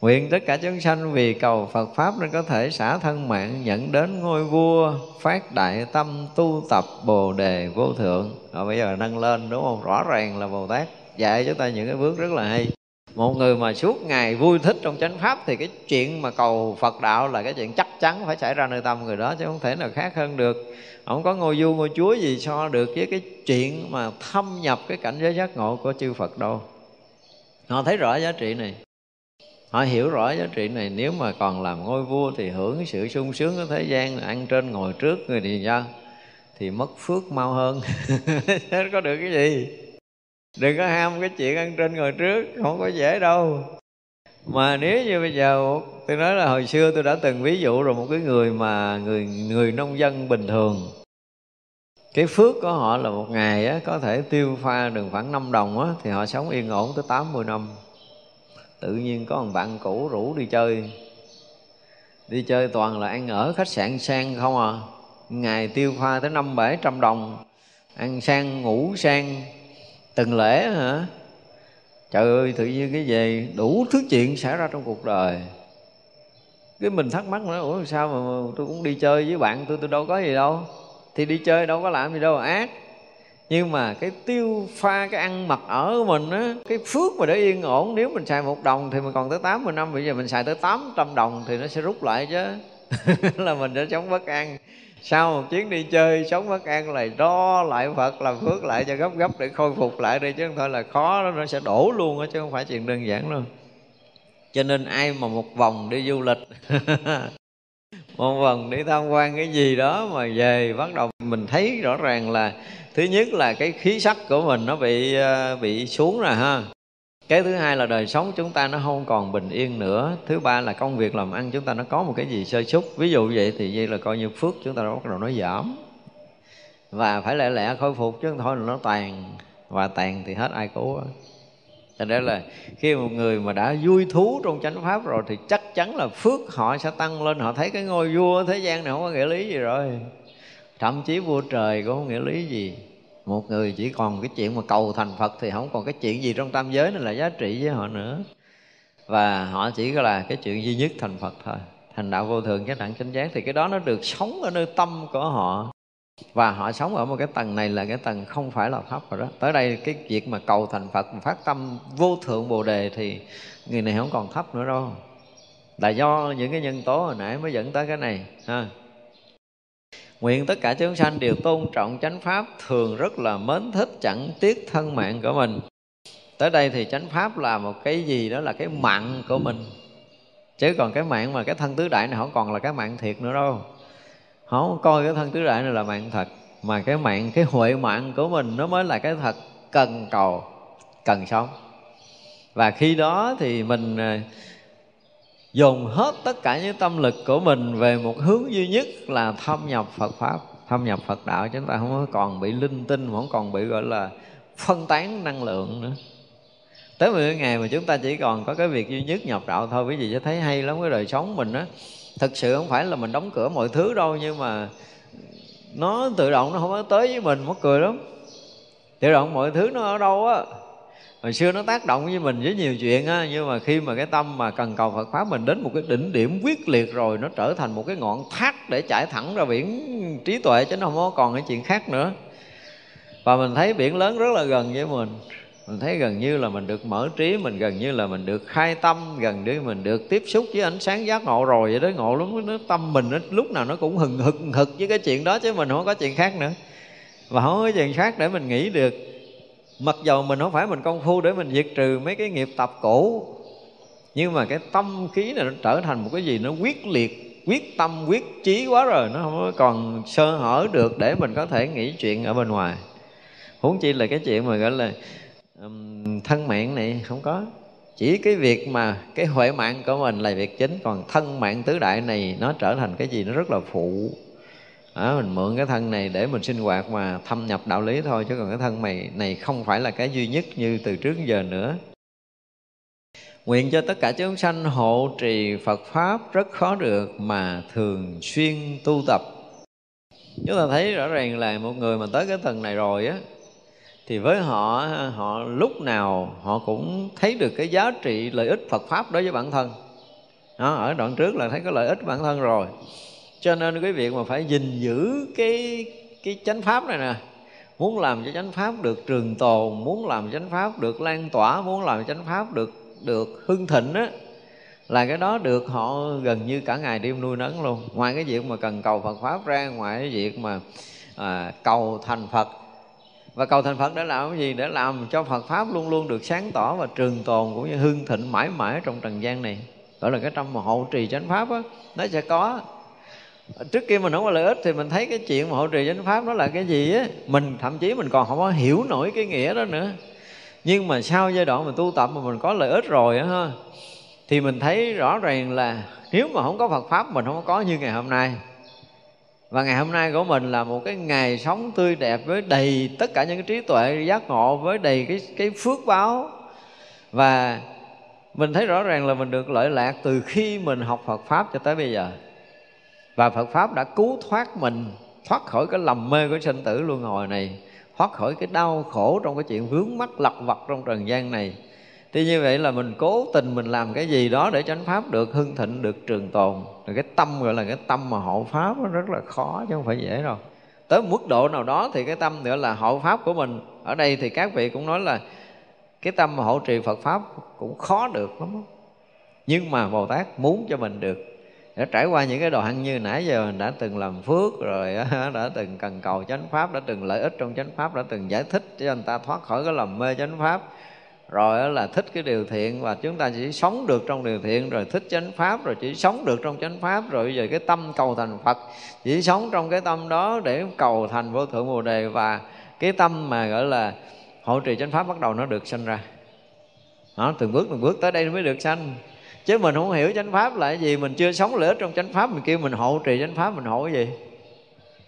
Nguyện tất cả chúng sanh vì cầu Phật Pháp nên có thể xả thân mạng nhận đến ngôi vua, Phát đại tâm tu tập Bồ Đề vô thượng. Rồi bây giờ nâng lên, đúng không? Rõ ràng là Bồ Tát dạy chúng ta những cái bước rất là hay. Một người mà suốt ngày vui thích trong chánh pháp thì cái chuyện mà cầu Phật đạo là cái chuyện chắc chắn phải xảy ra nơi tâm người đó, chứ không thể nào khác hơn được. Không có ngôi vua, ngôi chúa gì so được với cái chuyện mà thâm nhập cái cảnh giới giác ngộ của chư Phật đâu. Họ thấy rõ giá trị này họ hiểu rõ giá trị này nếu mà còn làm ngôi vua thì hưởng sự sung sướng của thế gian ăn trên ngồi trước người thì sao? Thì mất phước mau hơn. <laughs> Có được cái gì? Đừng có ham cái chuyện ăn trên ngồi trước không có dễ đâu. Mà nếu như bây giờ tôi nói là hồi xưa tôi đã từng ví dụ rồi một cái người mà người người nông dân bình thường. Cái phước của họ là một ngày á, có thể tiêu pha được khoảng 5 đồng á, thì họ sống yên ổn tới 80 năm tự nhiên có một bạn cũ rủ đi chơi. Đi chơi toàn là ăn ở khách sạn sang không à. Ngày tiêu pha tới năm bảy trăm đồng. Ăn sang, ngủ sang. Từng lễ hả? Trời ơi, tự nhiên cái gì đủ thứ chuyện xảy ra trong cuộc đời. Cái mình thắc mắc nữa ủa, sao mà tôi cũng đi chơi với bạn tôi tôi đâu có gì đâu. Thì đi chơi đâu có làm gì đâu, ác nhưng mà cái tiêu pha cái ăn mặc ở của mình á cái phước mà để yên ổn nếu mình xài một đồng thì mình còn tới 80 năm bây giờ mình xài tới 800 đồng thì nó sẽ rút lại chứ. <laughs> Là mình đã sống bất an. Sau một chuyến đi chơi sống bất an lại đo lại phật làm phước lại cho gấp gấp để khôi phục lại đi chứ không thôi là khó đó, nó sẽ đổ luôn á chứ không phải chuyện đơn giản đâu. Cho nên ai mà một vòng đi du lịch <laughs> một vòng đi tham quan cái gì đó mà về bắt đầu mình thấy rõ ràng là thứ nhất là cái khí sắc của mình nó bị ờ, bị xuống rồi ha. Cái thứ hai là đời sống chúng ta nó không còn bình yên nữa. Thứ ba là công việc làm ăn chúng ta nó có một cái gì sơ xúc ví dụ vậy thì vậy là coi như phước chúng ta bắt đầu nó giảm. Và phải lẹ lẹ khôi phục chứ thôi là nó tàn. Và tàn thì hết ai cứu cho nên là khi một người mà đã vui thú trong chánh pháp rồi thì chắc chắn là phước họ sẽ tăng lên. Họ thấy cái ngôi vua thế gian này không có nghĩa lý gì rồi thậm chí vua trời cũng không nghĩa lý gì. Một người chỉ còn cái chuyện mà cầu thành phật thì không còn cái chuyện gì trong tam giới này là giá trị với họ nữa. Và họ chỉ là cái chuyện duy nhất thành phật thôi. Thành đạo vô thường cái đẳng chánh giác thì cái đó nó được sống ở nơi tâm của họ. Và họ sống ở một cái tầng này là cái tầng không phải là pháp rồi đó. Tới đây cái việc mà cầu thành phật phát tâm vô thượng bồ đề thì người này không còn thấp nữa đâu. Là do những cái nhân tố hồi nãy mới dẫn tới cái này, ha. Nguyện tất cả chúng sanh đều tôn trọng chánh pháp Thường rất là mến thích chẳng tiếc thân mạng của mình. Tới đây thì chánh pháp là một cái gì đó là cái mạng của mình. Chứ còn cái mạng mà cái thân tứ đại này không còn là cái mạng thiệt nữa đâu. Không coi cái thân tứ đại này là mạng thật Mà cái mạng, cái huệ mạng của mình nó mới là cái thật cần cầu, cần sống. Và khi đó thì mình à, dồn hết tất cả những tâm lực của mình về một hướng duy nhất là thâm nhập Phật pháp, thâm nhập Phật đạo. Chúng ta không còn bị linh tinh không còn bị, gọi là, phân tán năng lượng nữa. Tới một ngày mà chúng ta chỉ còn có cái việc duy nhất nhập đạo thôi. Quý vị sẽ thấy hay lắm cái đời sống mình á. Thực sự không phải là mình đóng cửa mọi thứ đâu, nhưng mà nó tự động nó không có tới với mình mất cười lắm. Tự động mọi thứ nó ở đâu á? Hồi xưa nó tác động với mình với nhiều chuyện á, nhưng mà khi mà cái tâm mà cần cầu Phật pháp mình đến một cái đỉnh điểm quyết liệt rồi, nó trở thành một cái ngọn thác để chảy thẳng ra biển trí tuệ chứ nó không có còn cái chuyện khác nữa. Và mình thấy biển lớn rất là gần với mình. Mình thấy gần như là mình được mở trí, mình gần như là mình được khai tâm, gần như mình được tiếp xúc với ánh sáng giác ngộ rồi. Vậy đó ngộ lắm nó tâm mình nó, lúc nào nó cũng hừng hực hực với cái chuyện đó chứ mình không có chuyện khác nữa. Và không có chuyện khác để mình nghĩ được mặc dầu mình không phải mình công phu để mình diệt trừ mấy cái nghiệp tập cũ nhưng mà cái tâm khí này nó trở thành một cái gì nó quyết liệt quyết tâm quyết chí quá rồi nó không còn sơ hở được để mình có thể nghĩ chuyện ở bên ngoài. Huống chi là cái chuyện mà gọi là um, thân mạng này không có. Chỉ cái việc mà cái huệ mạng của mình là việc chính còn thân mạng tứ đại này nó trở thành cái gì nó rất là phụ à, mình mượn cái thân này để mình sinh hoạt mà thâm nhập đạo lý thôi chứ còn cái thân mày này không phải là cái duy nhất như từ trước giờ nữa. Nguyện cho tất cả chúng sanh hộ trì Phật pháp rất khó được mà thường xuyên tu tập. Chúng ta thấy rõ ràng là một người mà tới cái tầng này rồi á thì với họ họ lúc nào họ cũng thấy được cái giá trị lợi ích Phật pháp đối với bản thân. Đó, ở đoạn trước là thấy có lợi ích bản thân rồi cho nên cái việc mà phải gìn giữ cái cái chánh pháp này nè. Muốn làm cho chánh pháp được trường tồn muốn làm chánh pháp được lan tỏa muốn làm chánh pháp được được hưng thịnh á là cái đó được họ gần như cả ngày đêm nuôi nấng luôn. Ngoài cái việc mà cần cầu Phật pháp ra ngoài cái việc mà à, cầu thành Phật. Và cầu thành Phật để làm cái gì? Để làm cho Phật pháp luôn luôn được sáng tỏ và trường tồn cũng như hưng thịnh mãi mãi trong trần gian này. Gọi là cái trong mà hộ trì chánh pháp á nó sẽ có trước kia mình không có lợi ích thì mình thấy cái chuyện mà hộ trì chánh pháp nó là cái gì á, mình thậm chí mình còn không có hiểu nổi cái nghĩa đó nữa. Nhưng mà sau giai đoạn mình tu tập mà mình có lợi ích rồi á ha, thì mình thấy rõ ràng là nếu mà không có Phật pháp, mình không có như ngày hôm nay. Và ngày hôm nay của mình là một cái ngày sống tươi đẹp với đầy tất cả những cái trí tuệ, giác ngộ, với đầy cái cái phước báo. Và mình thấy rõ ràng là mình được lợi lạc từ khi mình học Phật pháp cho tới bây giờ và Phật pháp đã cứu thoát mình, thoát khỏi cái lầm mê của sinh tử luân hồi này, thoát khỏi cái đau khổ trong cái chuyện vướng mắc lặt vặt trong trần gian này. Thì như vậy là mình cố tình mình làm cái gì đó để chánh pháp được hưng thịnh, được trường tồn. Rồi cái tâm gọi là cái tâm mà hộ pháp nó rất là khó chứ không phải dễ đâu. Tới mức độ nào đó thì cái tâm nữa là hộ pháp của mình, ở đây thì các vị cũng nói là cái tâm mà hộ trì Phật pháp cũng khó được lắm nhưng mà Bồ Tát muốn cho mình được đã trải qua những cái đoạn như nãy giờ mình đã từng làm phước rồi <laughs> đã từng cần cầu chánh pháp đã từng lợi ích trong chánh pháp đã từng giải thích cho người ta thoát khỏi cái lầm mê chánh pháp. Rồi là thích cái điều thiện và chúng ta chỉ sống được trong điều thiện rồi thích chánh pháp rồi chỉ sống được trong chánh pháp rồi bây giờ cái tâm cầu thành phật chỉ sống trong cái tâm đó để cầu thành vô thượng bồ đề và cái tâm mà gọi là hộ trì chánh pháp bắt đầu nó được sanh ra. Đó, từng bước từng bước tới đây mới được sanh chứ mình không hiểu chánh pháp là cái gì, mình chưa sống lợi ích trong chánh pháp, mình kêu mình hộ trì chánh pháp, mình hộ cái gì?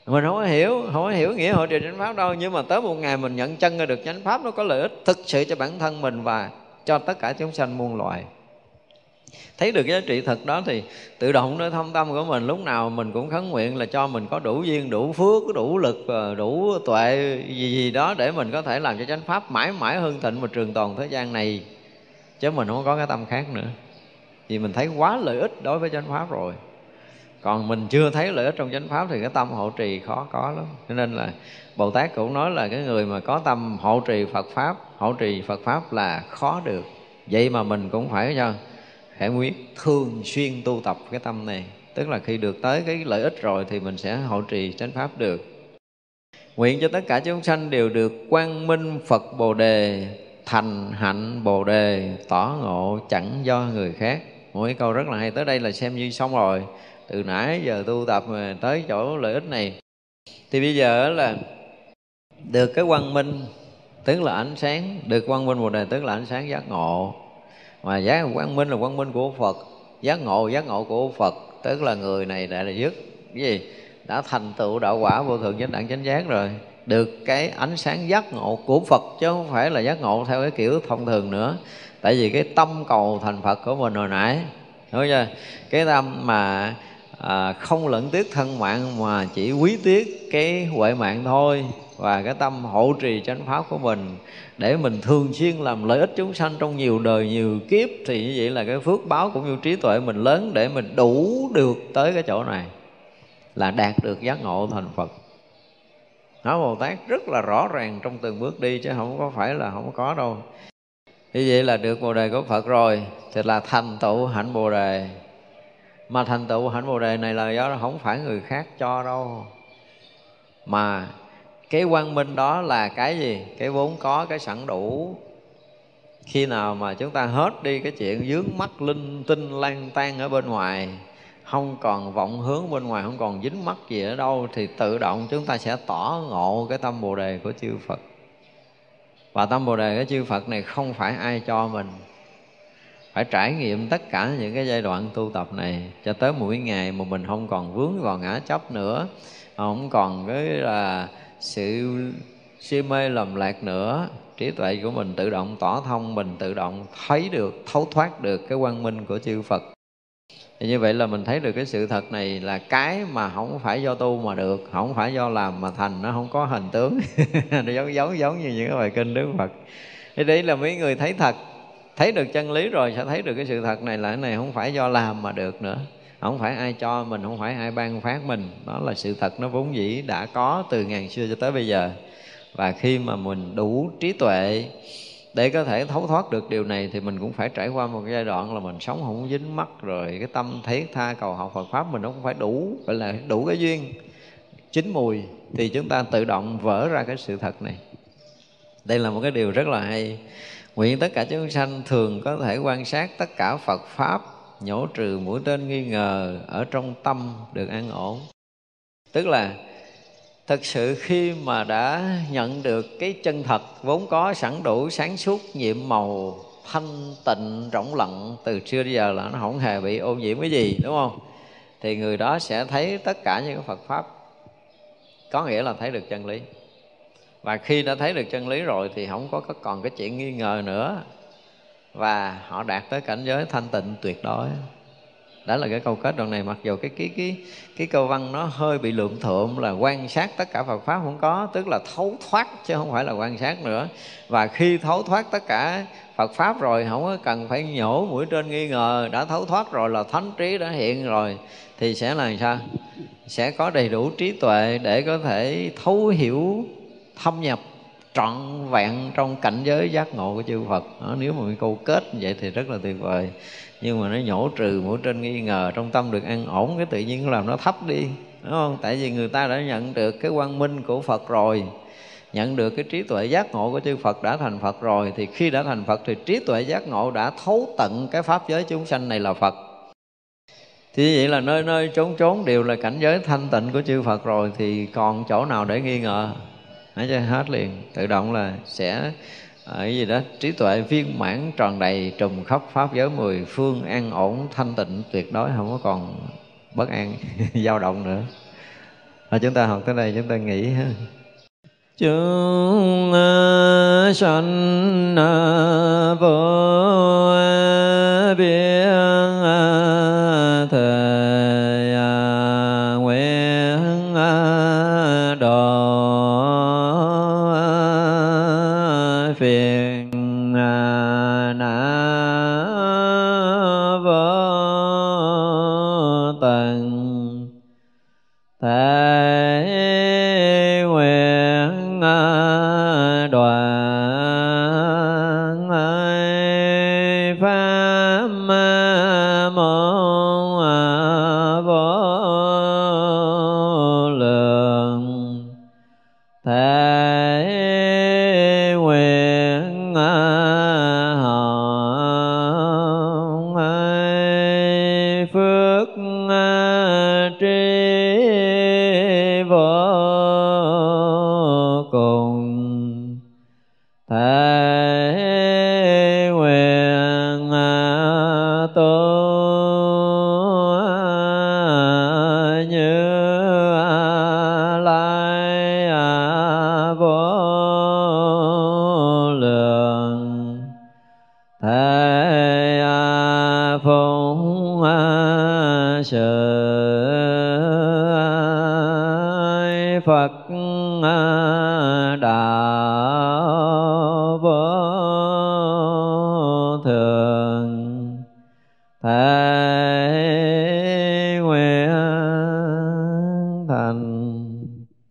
Mình không có hiểu, không có hiểu nghĩa hộ trì chánh pháp đâu, nhưng mà tới một ngày mình nhận chân ra được chánh pháp, nó có lợi ích thực sự cho bản thân mình và cho tất cả chúng sanh muôn loài. Thấy được giá trị thật đó thì tự động nơi thông tâm của mình. Lúc nào mình cũng khấn nguyện là cho mình có đủ duyên, đủ phước, đủ lực ờ, đủ tuệ, gì gì đó để mình có thể làm cho chánh pháp mãi mãi hưng thịnh và trường tồn thế gian này. Chứ mình không có cái tâm khác nữa vì mình thấy quá lợi ích đối với chánh pháp rồi. Còn mình chưa thấy lợi ích trong chánh pháp thì cái tâm hộ trì khó có lắm. Cho nên là bồ tát cũng nói là cái người mà có tâm hộ trì phật pháp, hộ trì phật pháp là khó được. Vậy mà mình cũng phải cho hệ nguyện thường xuyên tu tập cái tâm này. Tức là khi được tới cái lợi ích rồi thì mình sẽ hộ trì chánh pháp được. Nguyện cho tất cả chúng sanh đều được quang minh phật bồ đề, thành hạnh bồ đề, tỏ ngộ chẳng do người khác mỗi câu rất là hay. Tới đây là xem như xong rồi. Từ nãy giờ tu tập mà tới chỗ lợi ích này. Thì bây giờ là được cái quang minh, tức là ánh sáng, được quang minh một đề, tức là ánh sáng giác ngộ. Mà giác, quang minh là quang minh của phật. Giác ngộ giác ngộ của phật. Tức là người này đã là dứt cái gì? Đã thành tựu đạo quả vô thượng chánh đẳng chánh giác rồi. Được cái ánh sáng giác ngộ của Phật, chứ không phải là giác ngộ theo cái kiểu thông thường nữa tại vì cái tâm cầu thành Phật của mình hồi nãy đúng chưa? Cái tâm mà à, không lẫn tiếc thân mạng mà chỉ quý tiếc cái huệ mạng thôi và cái tâm hộ trì chánh pháp của mình để mình thường xuyên làm lợi ích chúng sanh trong nhiều đời nhiều kiếp thì như vậy là cái phước báo cũng như trí tuệ mình lớn để mình đủ được tới cái chỗ này là đạt được giác ngộ thành Phật. Nói Bồ Tát rất là rõ ràng trong từng bước đi chứ không có phải là không có đâu như vậy là được Bồ Đề của Phật rồi, thì là thành tựu hạnh Bồ Đề. Mà thành tựu hạnh Bồ Đề này là do không phải người khác cho đâu. Mà cái quang minh đó là cái gì? Cái vốn có, cái sẵn đủ. Khi nào mà chúng ta hết đi cái chuyện dướng mắt linh tinh lan tan ở bên ngoài, không còn vọng hướng bên ngoài, không còn dính mắc gì ở đâu, thì tự động chúng ta sẽ tỏ ngộ cái tâm bồ đề của chư phật và tâm bồ đề, cái chư phật này không phải ai cho mình. Phải trải nghiệm tất cả những cái giai đoạn tu tập này cho tới mỗi ngày mà mình không còn vướng vào ngã chấp nữa, không còn cái là sự si mê lầm lạc nữa. Trí tuệ của mình tự động tỏ thông, mình tự động thấy được, thấu thoát được cái quang minh của chư phật thì như vậy là mình thấy được cái sự thật này là cái mà không phải do tu mà được, không phải do làm mà thành, nó không có hình tướng. <laughs> Nó giống giống giống như những cái bài kinh đức phật. Thì đấy là mấy người thấy thật, thấy được chân lý rồi sẽ thấy được cái sự thật này là cái này không phải do làm mà được nữa. Không phải ai cho mình, không phải ai ban phát mình. Đó là sự thật, nó vốn dĩ đã có từ ngàn xưa cho tới bây giờ. Và khi mà mình đủ trí tuệ để có thể thấu thoát được điều này thì mình cũng phải trải qua một cái giai đoạn là mình sống không dính mắc rồi cái tâm thiết tha cầu học Phật pháp mình nó cũng phải đủ, gọi là đủ cái duyên. Chín mùi thì chúng ta tự động vỡ ra cái sự thật này. Đây là một cái điều rất là hay. Nguyện tất cả chúng sanh thường có thể quan sát tất cả Phật pháp, nhổ trừ mũi tên nghi ngờ ở trong tâm được an ổn. Tức là thật sự khi mà đã nhận được cái chân thật vốn có sẵn đủ sáng suốt nhiệm màu thanh tịnh, rỗng lặng từ xưa đến giờ là nó không hề bị ô nhiễm cái gì, đúng không? Thì người đó sẽ thấy tất cả những cái Phật pháp. Có nghĩa là thấy được chân lý. Và khi đã thấy được chân lý rồi thì không có còn cái chuyện nghi ngờ nữa. Và họ đạt tới cảnh giới thanh tịnh tuyệt đối đó là cái câu kết đoạn này. Mặc dù cái cái cái cái câu văn nó hơi bị lượm thượm là quan sát tất cả Phật pháp không có tức là thấu thoát chứ không phải là quan sát nữa. Và khi thấu thoát tất cả Phật pháp rồi không có cần phải nhổ mũi trên nghi ngờ đã thấu thoát rồi là thánh trí đã hiện rồi thì sẽ là sao? Sẽ có đầy đủ trí tuệ để có thể thấu hiểu thâm nhập trọn vẹn trong cảnh giới giác ngộ của chư Phật. Đó, nếu mà câu kết như vậy thì rất là tuyệt vời nhưng mà nó nhổ trừ mũi trên nghi ngờ, trong tâm được an ổn, cái tự nhiên nó làm nó thấp đi, đúng không? Tại vì người ta đã nhận được cái quang minh của Phật rồi, nhận được cái trí tuệ giác ngộ của chư Phật đã thành Phật rồi, thì khi đã thành Phật thì trí tuệ giác ngộ đã thấu tận cái pháp giới chúng sanh này là Phật. Thì vậy là nơi nơi trốn trốn đều là cảnh giới thanh tịnh của chư Phật rồi, thì còn chỗ nào để nghi ngờ? Nói cho hết liền. Tự động là sẽ ở gì đó, trí tuệ viên mãn tròn đầy, trùm khắp pháp giới mười phương, an ổn, thanh tịnh, tuyệt đối, không có còn bất an, <laughs> dao động nữa. Và chúng ta học tới đây, chúng ta nghĩ ha. Chúng ờ, sanh ờ, vô ờ, biên